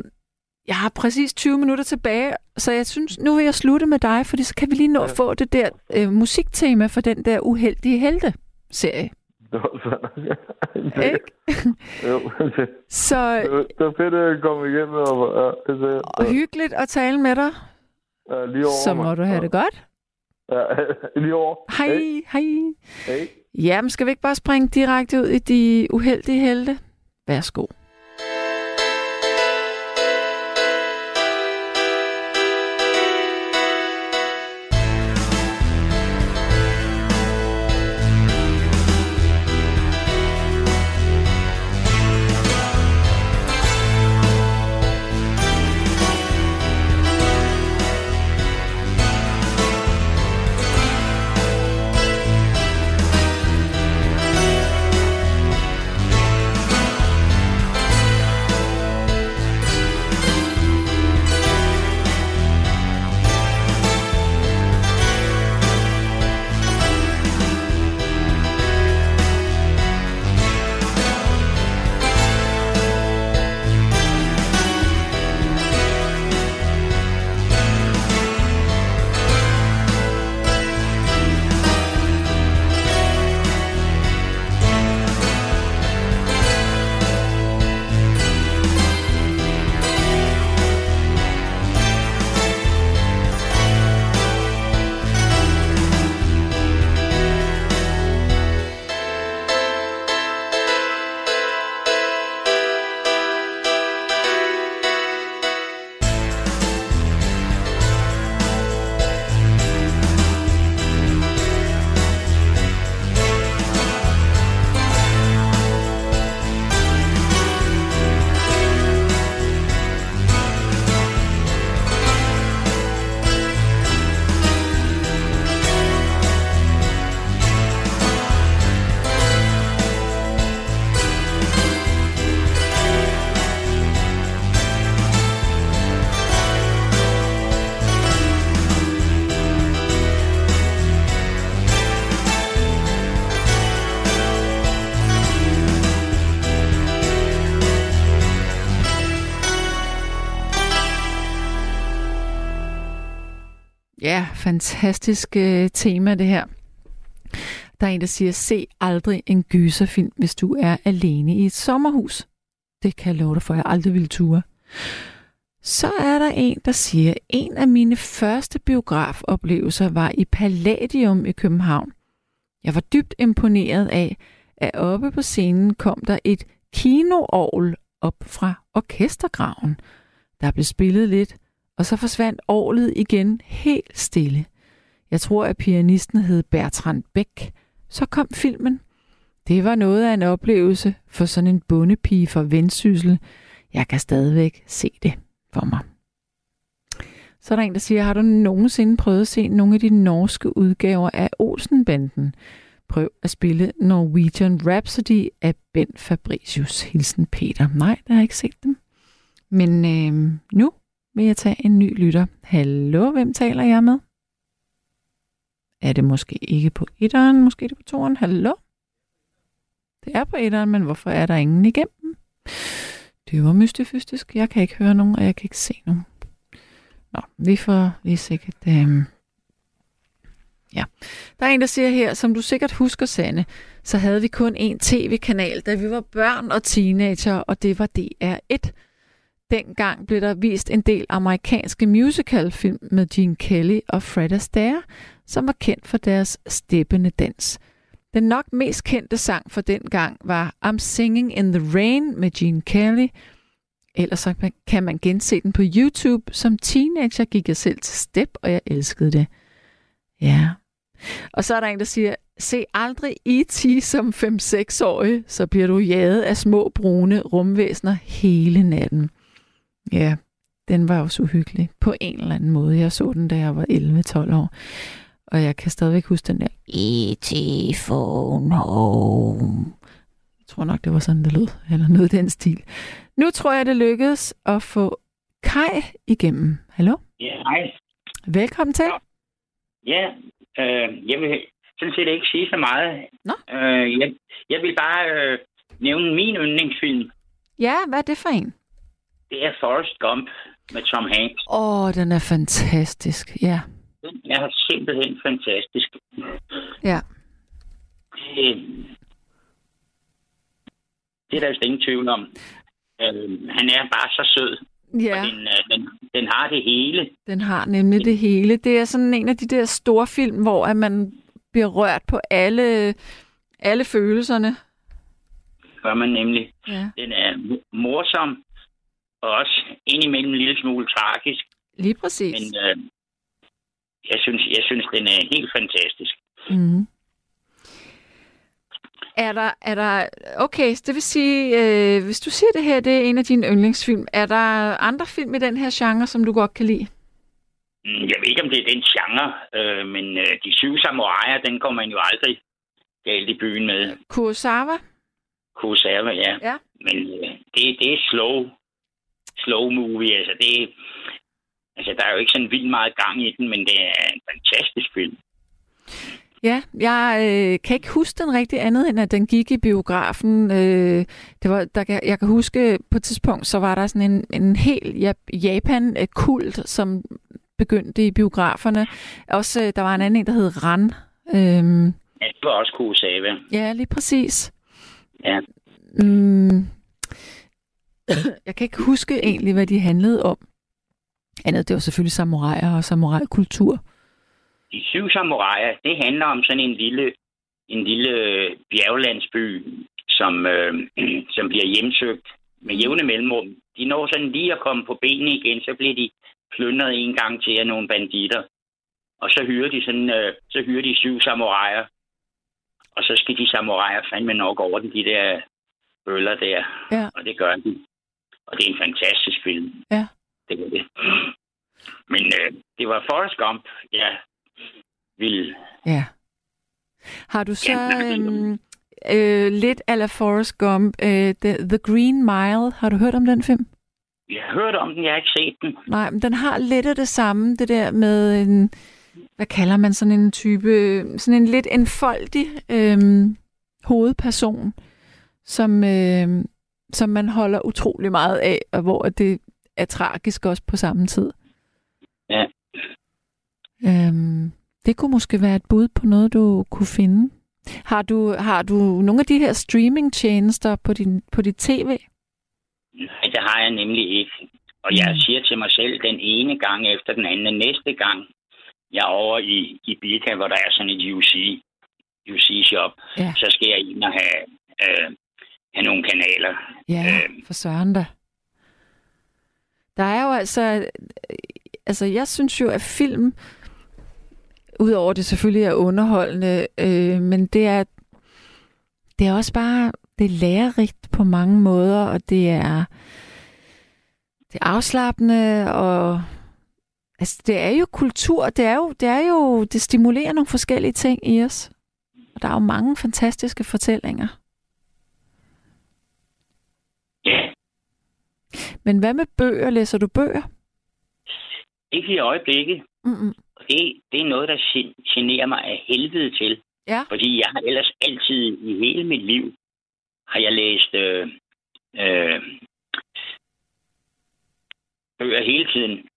jeg har præcis 20 minutter tilbage, så jeg synes, nu vil jeg slutte med dig, fordi så kan vi lige nå at få det der øh, musiktema for den der uheldige helte-serie. Ikke? jo, det, Så det, det var fedt at komme igennem. Og, ja, det og hyggeligt at tale med dig, Ja, lige over, så må mand. du have det godt. Ja, lige over. Hej, hej. Hej. Jamen, skal vi ikke bare springe direkte ud i de uheldige helte? Værsgo. Fantastisk øh, tema, det her. Der er en, der siger, se aldrig en gyserfilm, hvis du er alene i et sommerhus. Det kan jeg love dig for, jeg aldrig ville ture. Så er der en, der siger, en af mine første biografoplevelser var i Palladium i København. Jeg var dybt imponeret af, at oppe på scenen kom der et kinoorgel op fra orkestergraven. Der blev spillet lidt, og så forsvandt orlet igen helt stille. Jeg tror, at pianisten hed Bertrand Beck. Så kom filmen. Det var noget af en oplevelse for sådan en bundepige fra Vendsyssel. Jeg kan stadigvæk se det for mig. Så er der en, der siger, har du nogensinde prøvet at se nogle af de norske udgaver af Olsenbanden? Prøv at spille Norwegian Rhapsody af Ben Fabricius. Hilsen Peter. Nej, der har jeg ikke set dem. Men øh, nu vil jeg tage en ny lytter. Hallo, hvem taler jeg med? Er det måske ikke på etteren, måske er det på toeren? Hallo? Det er på etteren, men hvorfor er der ingen igennem? Det var mystifystisk. Jeg kan ikke høre nogen, og jeg kan ikke se nogen. Nå, vi får lige sikkert... Øh... Ja. Der er en, der siger her, som du sikkert husker, Sanne, så havde vi kun en tv-kanal, da vi var børn og teenager, og det var DR1. Dengang blev der vist en del amerikanske musicalfilm med Gene Kelly og Fred Astaire, som var kendt for deres steppende dans. Den nok mest kendte sang for den gang var I'm Singing in the Rain med Gene Kelly. Ellers så kan man gense den på YouTube. Som teenager gik jeg selv til step, og jeg elskede det. Ja. Og så er der en, der siger, se aldrig E.T. som 5-6-årig, så bliver du jaget af små brune rumvæsener hele natten. Ja, den var også uhyggelig på en eller anden måde. Jeg så den, da jeg var 11-12 år. Og jeg kan stadigvæk huske den der E.T. phone home. Jeg tror nok, det var sådan, det lød. Eller noget i den stil. Nu tror jeg, det lykkedes at få Kai igennem. Hallo? Ja, hej. Velkommen til. Ja, øh, jeg vil sådan set ikke sige så meget. Nå. Øh, jeg, jeg vil bare øh, nævne min yndlingsfilm. Ja, hvad er det for en? Det er Forrest Gump med Tom Hanks. Åh, oh, den er fantastisk. Ja. Den er simpelthen fantastisk. Ja. Det, det er der vist ingen tvivl om. Øh, han er bare så sød. Ja. Og den, øh, den, den har det hele. Den har nemlig det hele. Det er sådan en af de der store film, hvor at man bliver rørt på alle, alle følelserne. Gør man nemlig. Ja. Den er mo- morsom, og også indimellem en lille smule tragisk. Lige præcis. Men øh, jeg, synes, jeg synes, den er helt fantastisk. Mm. Er der, er der, okay, så det vil sige, øh, hvis du siger det her, det er en af dine yndlingsfilm, er der andre film i den her genre, som du godt kan lide? Mm, Jeg ved ikke, om det er den genre, øh, men øh, De Syv Samuraier, den kommer man jo aldrig galt i byen med. Kurosawa? Kurosawa, ja. Ja. Men øh, det, det er slow, slow movie, altså det Altså, der er jo ikke sådan vildt meget gang i den, men det er en fantastisk film. Ja, jeg øh, kan ikke huske den rigtig andet, end at den gik i biografen. Øh, det var, der, kan- jeg kan huske, på et tidspunkt, så var der sådan en, en hel Jap- Japan-kult, som begyndte i biograferne. Også, øh, der var en anden en, der hed Ran. Øhm, Ja, det var også Kurosawa. ja, lige præcis. Ja. Mm, jeg kan ikke huske egentlig, hvad de handlede om. Andet, det var selvfølgelig samuraier og samurai-kultur. De Syv Samuraier, det handler om sådan en lille, en lille bjerglandsby, som, øh, som bliver hjemsøgt med jævne mellemrum. De når sådan lige at komme på benene igen, så bliver de plyndret en gang til af nogle banditter. Og så hyrer de sådan, øh, så hyrer de syv samuraier. Og så skal de samuraier fandme nok over den, de der bøller der. Ja. Og det gør de. Og det er en fantastisk film. Ja. Det var det. Men øh, det var Forrest Gump, jeg ville Ja. Har du så Ja, øhm, øh, lidt ala Forrest Gump, øh, The, The Green Mile, har du hørt om den film? Jeg har hørt om den, jeg har ikke set den. Nej, men den har lidt af det samme, det der med en, hvad kalder man sådan en type, sådan en lidt enfoldig øhm, hovedperson, som, øhm, som man holder utrolig meget af, og hvor det er tragisk også på samme tid. Ja. Øhm, det kunne måske være et bud på noget, du kunne finde. Har du, har du nogle af de her streaming-tjenester på, din, på dit tv? Nej, det har jeg nemlig ikke. Og jeg siger til mig selv den ene gang efter den anden. Næste gang, jeg er over i, i Bilka, hvor der er sådan et UC, UC-shop, Ja. så skal jeg ind og have, øh, have nogle kanaler. Ja, Øh, for søren da. Der er jo altså... øh, Altså, jeg synes jo, at film, udover det selvfølgelig er underholdende, øh, men det er, det er også bare, det er lærerigt på mange måder, og det er, det er afslappende, og altså, det er jo kultur, det er jo, det er jo, det stimulerer nogle forskellige ting i os. Og der er jo mange fantastiske fortællinger. ja, Men hvad med bøger? Læser du bøger? ikke i øjeblikket. Mm-mm. Og Det, det er noget, der gen- generer mig af helvede til. Ja. Fordi jeg har ellers altid i hele mit liv, har jeg læst øh, øh, bøger hele tiden.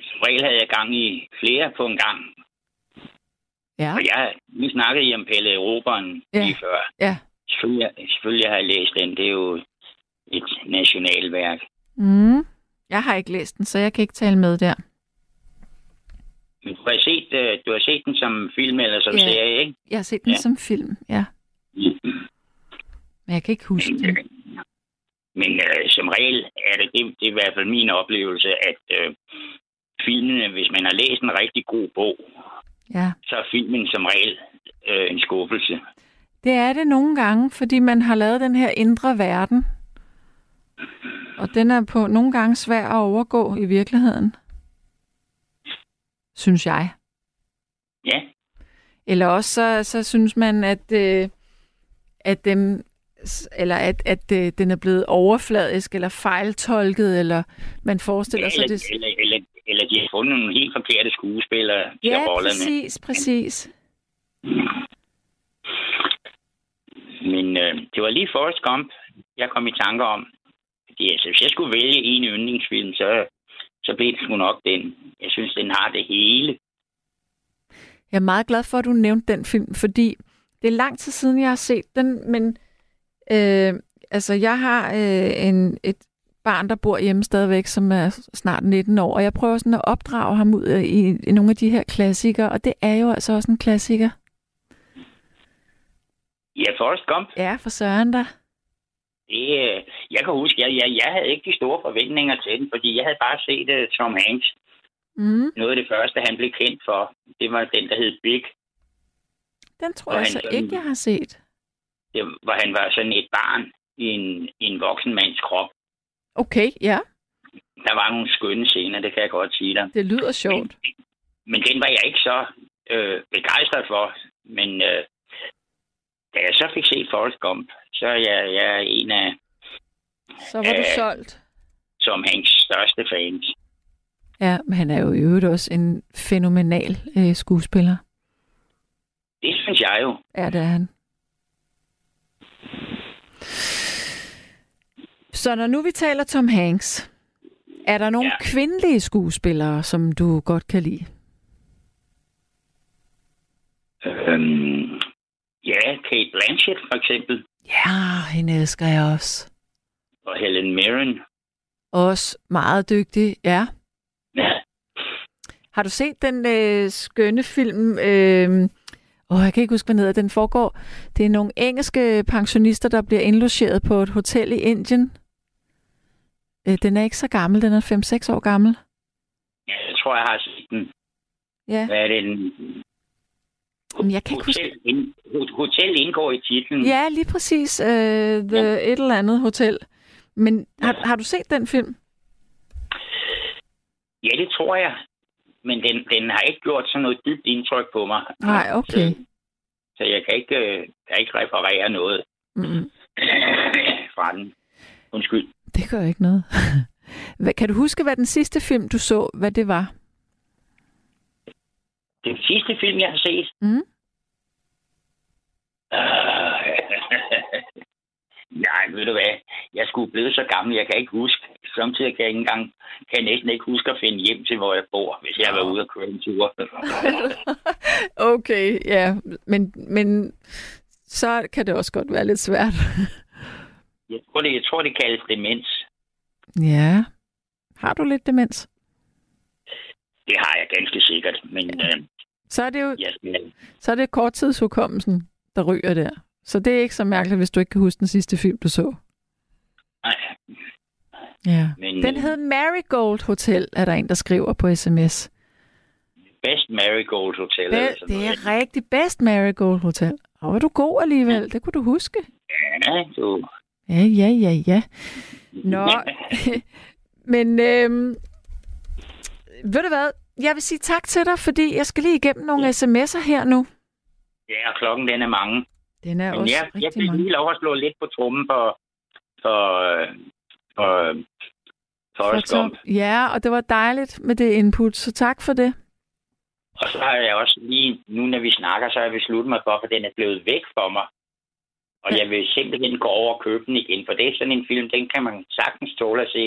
Som regel havde jeg gang i flere på en gang. Ja. Og jeg, vi snakkede i om Pelle Eroberen Ja. lige før. Ja. Selvfølgelig, selvfølgelig har jeg læst den. Det er jo et nationalværk. Mm. Jeg har ikke læst den, så jeg kan ikke tale med der. Men du har set, øh, du har set den som film eller som Ja. serie, ikke? Jeg har set den Ja. som film, ja. Men jeg kan ikke huske den. Men øh, som regel er det, det, det er i hvert fald min oplevelse, at øh, filmene, hvis man har læst en rigtig god bog, Ja. så er filmen som regel øh, en skuffelse. Det er det nogle gange, fordi man har lavet den her indre verden. Og den er på nogle gange svær at overgå i virkeligheden. Synes jeg. Ja, Eller også så, så synes man, at, øh, at dem eller at, at øh, den er blevet overfladisk eller fejltolket, eller man forestiller sig eller, det. eller, eller, eller de har fundet nogle helt forkerte skuespillere til Ja, rollerne. præcis, præcis. Men øh, det var lige Forrest Gump, jeg kom i tanker om. Fordi altså, hvis jeg skulle vælge en yndlingsfilm, så, så blev det sgu nok den. Jeg synes, den har det hele. Jeg er meget glad for, at du nævnte den film, fordi det er lang tid siden, jeg har set den, men øh, altså, jeg har øh, en, et barn, der bor hjemme stadigvæk, som er snart 19 år, og jeg prøver sådan at opdrage ham ud i, i nogle af de her klassikere, og det er jo altså også en klassiker. Ja, Forrest Gump, Ja, for søren da. Det, øh, jeg kan huske, jeg, jeg, jeg havde ikke de store forventninger til den, fordi jeg havde bare set uh, Tom Hanks. Mm. Noget af det første, han blev kendt for, det var den, der hed Big. Den tror Og jeg så ikke, jeg har set. Det, hvor han var sådan et barn i en, i en voksen mands krop. Okay, ja, Der var nogle skønne scener, det kan jeg godt sige dig. det lyder sjovt. Men den var jeg ikke så øh, begejstret for. Men øh, da jeg så fik set Forrest Gump, så er jeg, jeg er en af Så var du Øh, solgt. Tom Hanks største fans. Ja, men han er jo i øvrigt også en fænomenal øh, skuespiller. Det synes jeg jo. Ja, det er han. Så når nu vi taler Tom Hanks, er der nogle ja. kvindelige skuespillere, som du godt kan lide? Øhm, ja, Kate Blanchett for eksempel, Ja, hende elsker jeg også. og Helen Mirren. Også meget dygtig, ja. Ja, Har du set den øh, skønne film? Øh, åh, jeg kan ikke huske, hvad den hedder. Den foregår. Det er nogle engelske pensionister, der bliver indlogeret på et hotel i Indien. Øh, den er ikke så gammel. Den er 5-6 år gammel. ja, jeg tror, jeg har set den. Ja. Hvad er det? Men jeg kan ikke. Hotel, ind, ho- hotel indgår i titlen. Ja, lige præcis. Øh, the Ja. et eller andet hotel. Men har, har du set den film? ja, det tror jeg. Men den, den har ikke gjort sådan noget dybt indtryk på mig. Nej, okay. Så, så jeg kan ikke, øh, kan ikke referere noget Mm, fra den. Undskyld. det gør ikke noget. Hvad, kan du huske, hvad den sidste film, du så, hvad det var? Den sidste film, jeg har set, Mm? Øh, Nej, ved du hvad? Jeg skulle blive så gammel, jeg kan ikke huske. samtidig kan jeg ikke engang, kan jeg næsten ikke huske at finde hjem til, hvor jeg bor, hvis jeg har været ude og køre en tur. okay, ja. Men, men så kan det også godt være lidt svært. Jeg tror, det, jeg tror, det kaldes demens. ja. Har du lidt demens? Det har jeg ganske sikkert, men øh, Så er det jo jeg skal, så er det korttidshukommelsen, der ryger der. Så det er ikke så mærkeligt, hvis du ikke kan huske den sidste film, du så. nej, Ja. men Den øh, hed Marigold Hotel, er der en, der skriver på sms. Best Marigold Hotel. eller Det, det noget. er rigtig bedst Marigold Hotel. Og var du god alligevel, det kunne du huske. Ja, du. Ja, ja, ja, ja. Nå, men øhm, ved du hvad? Jeg vil sige tak til dig, fordi jeg skal lige igennem nogle sms'er her nu. Ja, og klokken den er mange. Den er Men også jeg, jeg fik lige lov at slå lidt på trummen for, for, for For Gump. Tom- Ja, og det var dejligt med det input, så tak for det. Og så har jeg også lige, nu når vi snakker, så har jeg besluttet mig for, at den er blevet væk for mig. Og Ja. jeg vil simpelthen gå over og købe den igen, for det er sådan en film, den kan man sagtens tåle at se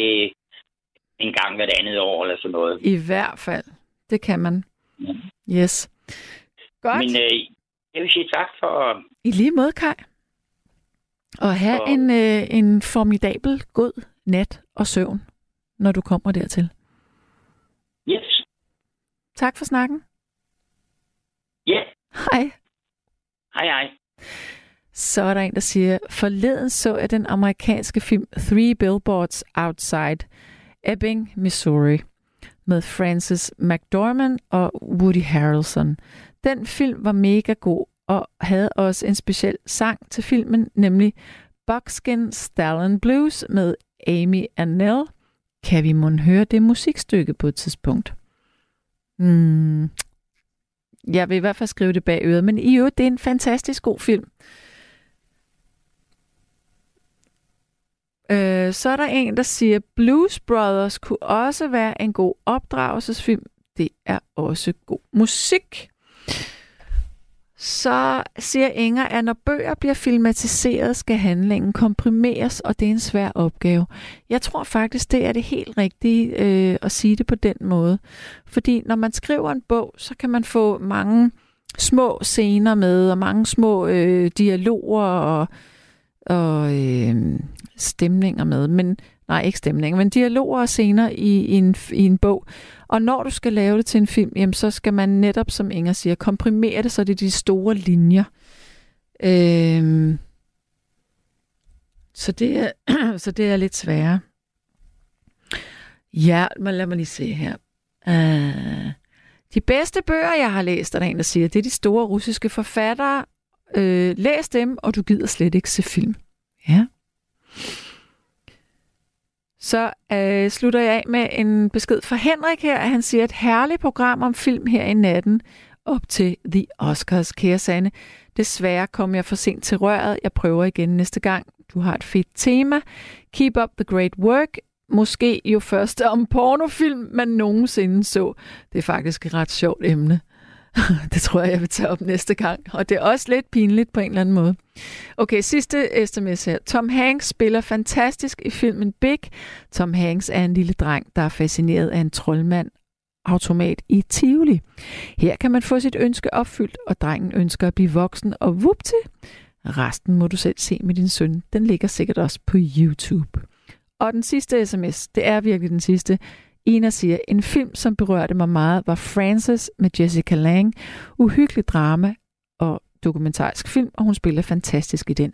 en gang hvert andet år eller sådan noget. I hvert fald. Det kan man. Ja. Yes. Godt. Men øh, jeg vil sige tak for... I lige måde, Kai. Og have Og- en, øh, en formidabel, god nat og søvn, når du kommer dertil. Yes. Tak for snakken. Ja. Hej. Hej, hej. Så er der en, der siger, forleden så jeg den amerikanske film Three Billboards Outside Ebbing, Missouri med Frances McDormand og Woody Harrelson. Den film var mega god og havde også en speciel sang til filmen, nemlig Buckskin Stallion Blues med Amy Annell. Kan vi mon høre det musikstykke på et tidspunkt? Hmm. Jeg vil i hvert fald skrive det bag øret, men i øvrigt, det er en fantastisk god film. Øh, så er der en, der siger, Blues Brothers kunne også være en god opdragelsesfilm. Det er også god musik. Så siger Inger, at når bøger bliver filmatiseret, skal handlingen komprimeres, og det er en svær opgave. Jeg tror faktisk, det er det helt rigtige øh, at sige det på den måde. Fordi når man skriver en bog, så kan man få mange små scener med, og mange små øh, dialoger og, og øh, stemninger med. Men nej, ikke stemninger, men dialoger og scener i, i, en, i en bog. Og når du skal lave det til en film, jamen, så skal man netop, som Inger siger, komprimere det, så det er de store linjer. Øh, så, det er, så det er lidt sværere. Ja, men lad mig lige se her. Uh, de bedste bøger, jeg har læst, er der en, der siger, det er de store russiske forfattere. Uh, læs dem, og du gider slet ikke se film. Ja. Så øh, slutter jeg af med en besked fra Henrik her. Han siger, et herligt program om film her i natten op til The Oscars, kære Sanne. Desværre kom jeg for sent til røret. Jeg prøver igen næste gang. Du har et fedt tema. Keep up the great work. Måske jo først om pornofilm, man nogensinde så. Det er faktisk et ret sjovt emne. det tror jeg, jeg vil tage op næste gang. Og det er også lidt pinligt på en eller anden måde. Okay, sidste øh, sms her. Tom Hanks spiller fantastisk i filmen Big. Tom Hanks er en lille dreng, der er fascineret af en troldmand automat i Tivoli. Her kan man få sit ønske opfyldt, og drengen ønsker at blive voksen, og vupti! Resten må du selv se med din søn. Den ligger sikkert også på YouTube. Og den sidste sms, det er virkelig den sidste. Ina siger, en film, som berørte mig meget, var Frances med Jessica Lange. Uhyggelig drama og dokumentarisk film, og hun spiller fantastisk i den.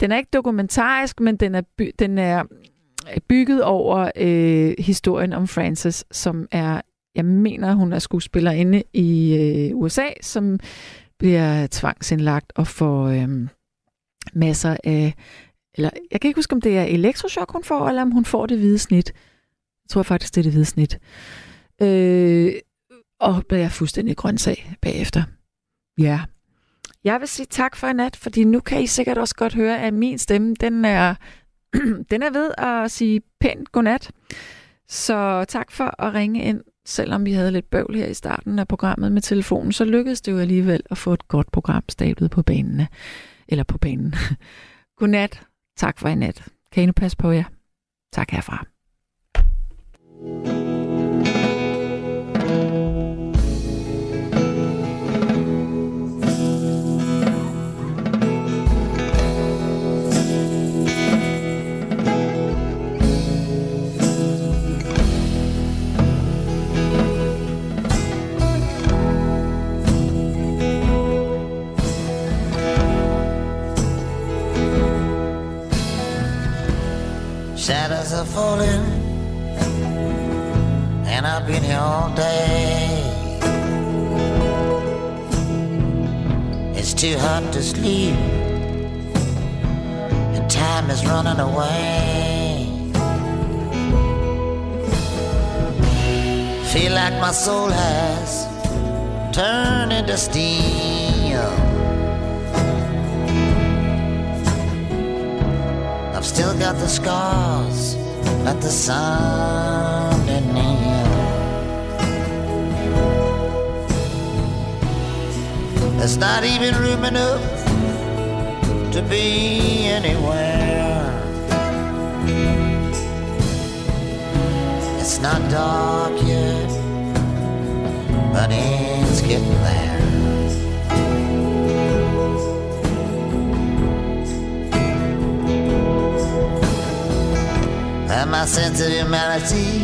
Den er ikke dokumentarisk, men den er, by- den er øh, bygget over øh, historien om Frances, som er, jeg mener, hun er skuespillerinde i øh, USA, som bliver tvangsindlagt og får øh, masser af, eller jeg kan ikke huske, om det er elektroshock, hun får, eller om hun får det hvide snit. Jeg tror faktisk, det er det hvide snit. Øh, og bliver fuldstændig grøntsag bagefter. Ja. Jeg vil sige tak for i nat, fordi nu kan I sikkert også godt høre, at min stemme, den er, den er ved at sige pænt godnat. Så tak for at ringe ind, selvom vi havde lidt bøvl her i starten af programmet med telefonen, så lykkedes det jo alligevel at få et godt program stablet på banen. Eller på banen. Godnat. Tak for i nat. Kan I nu passe på jer? Tak herfra. Música steel. I've still got the scars that the sun didn't. There's not even room enough to be anywhere. It's not dark yet, but it's getting there. And my sense of humanity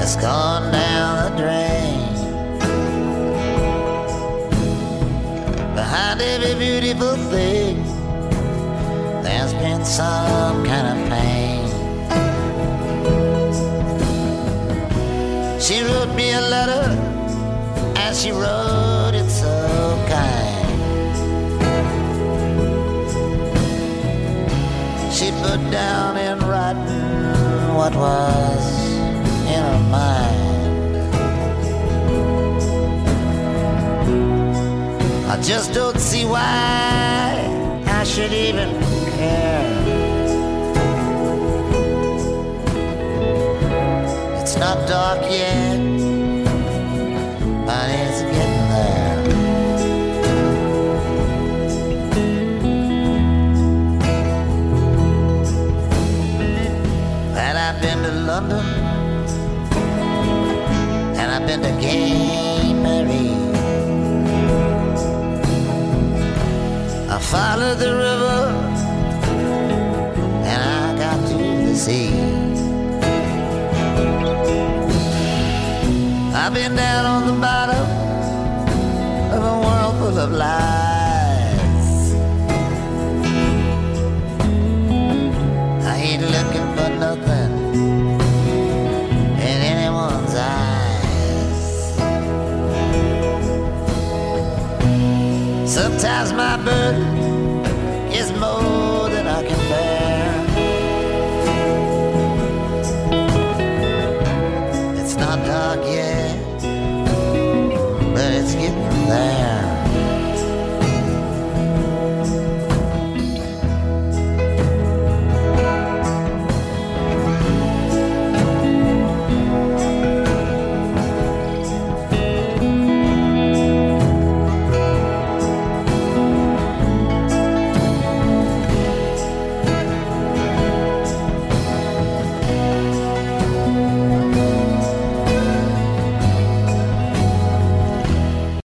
has gone down the drain. Behind every beautiful thing, there's been some kind of pain. She wrote me a letter, and she wrote it so kind. She put down what was in her mind. I just don't see why I should even care. It's not dark yet, London, and I've been to Gay Mary. I followed the river, and I got to the sea. I've been down on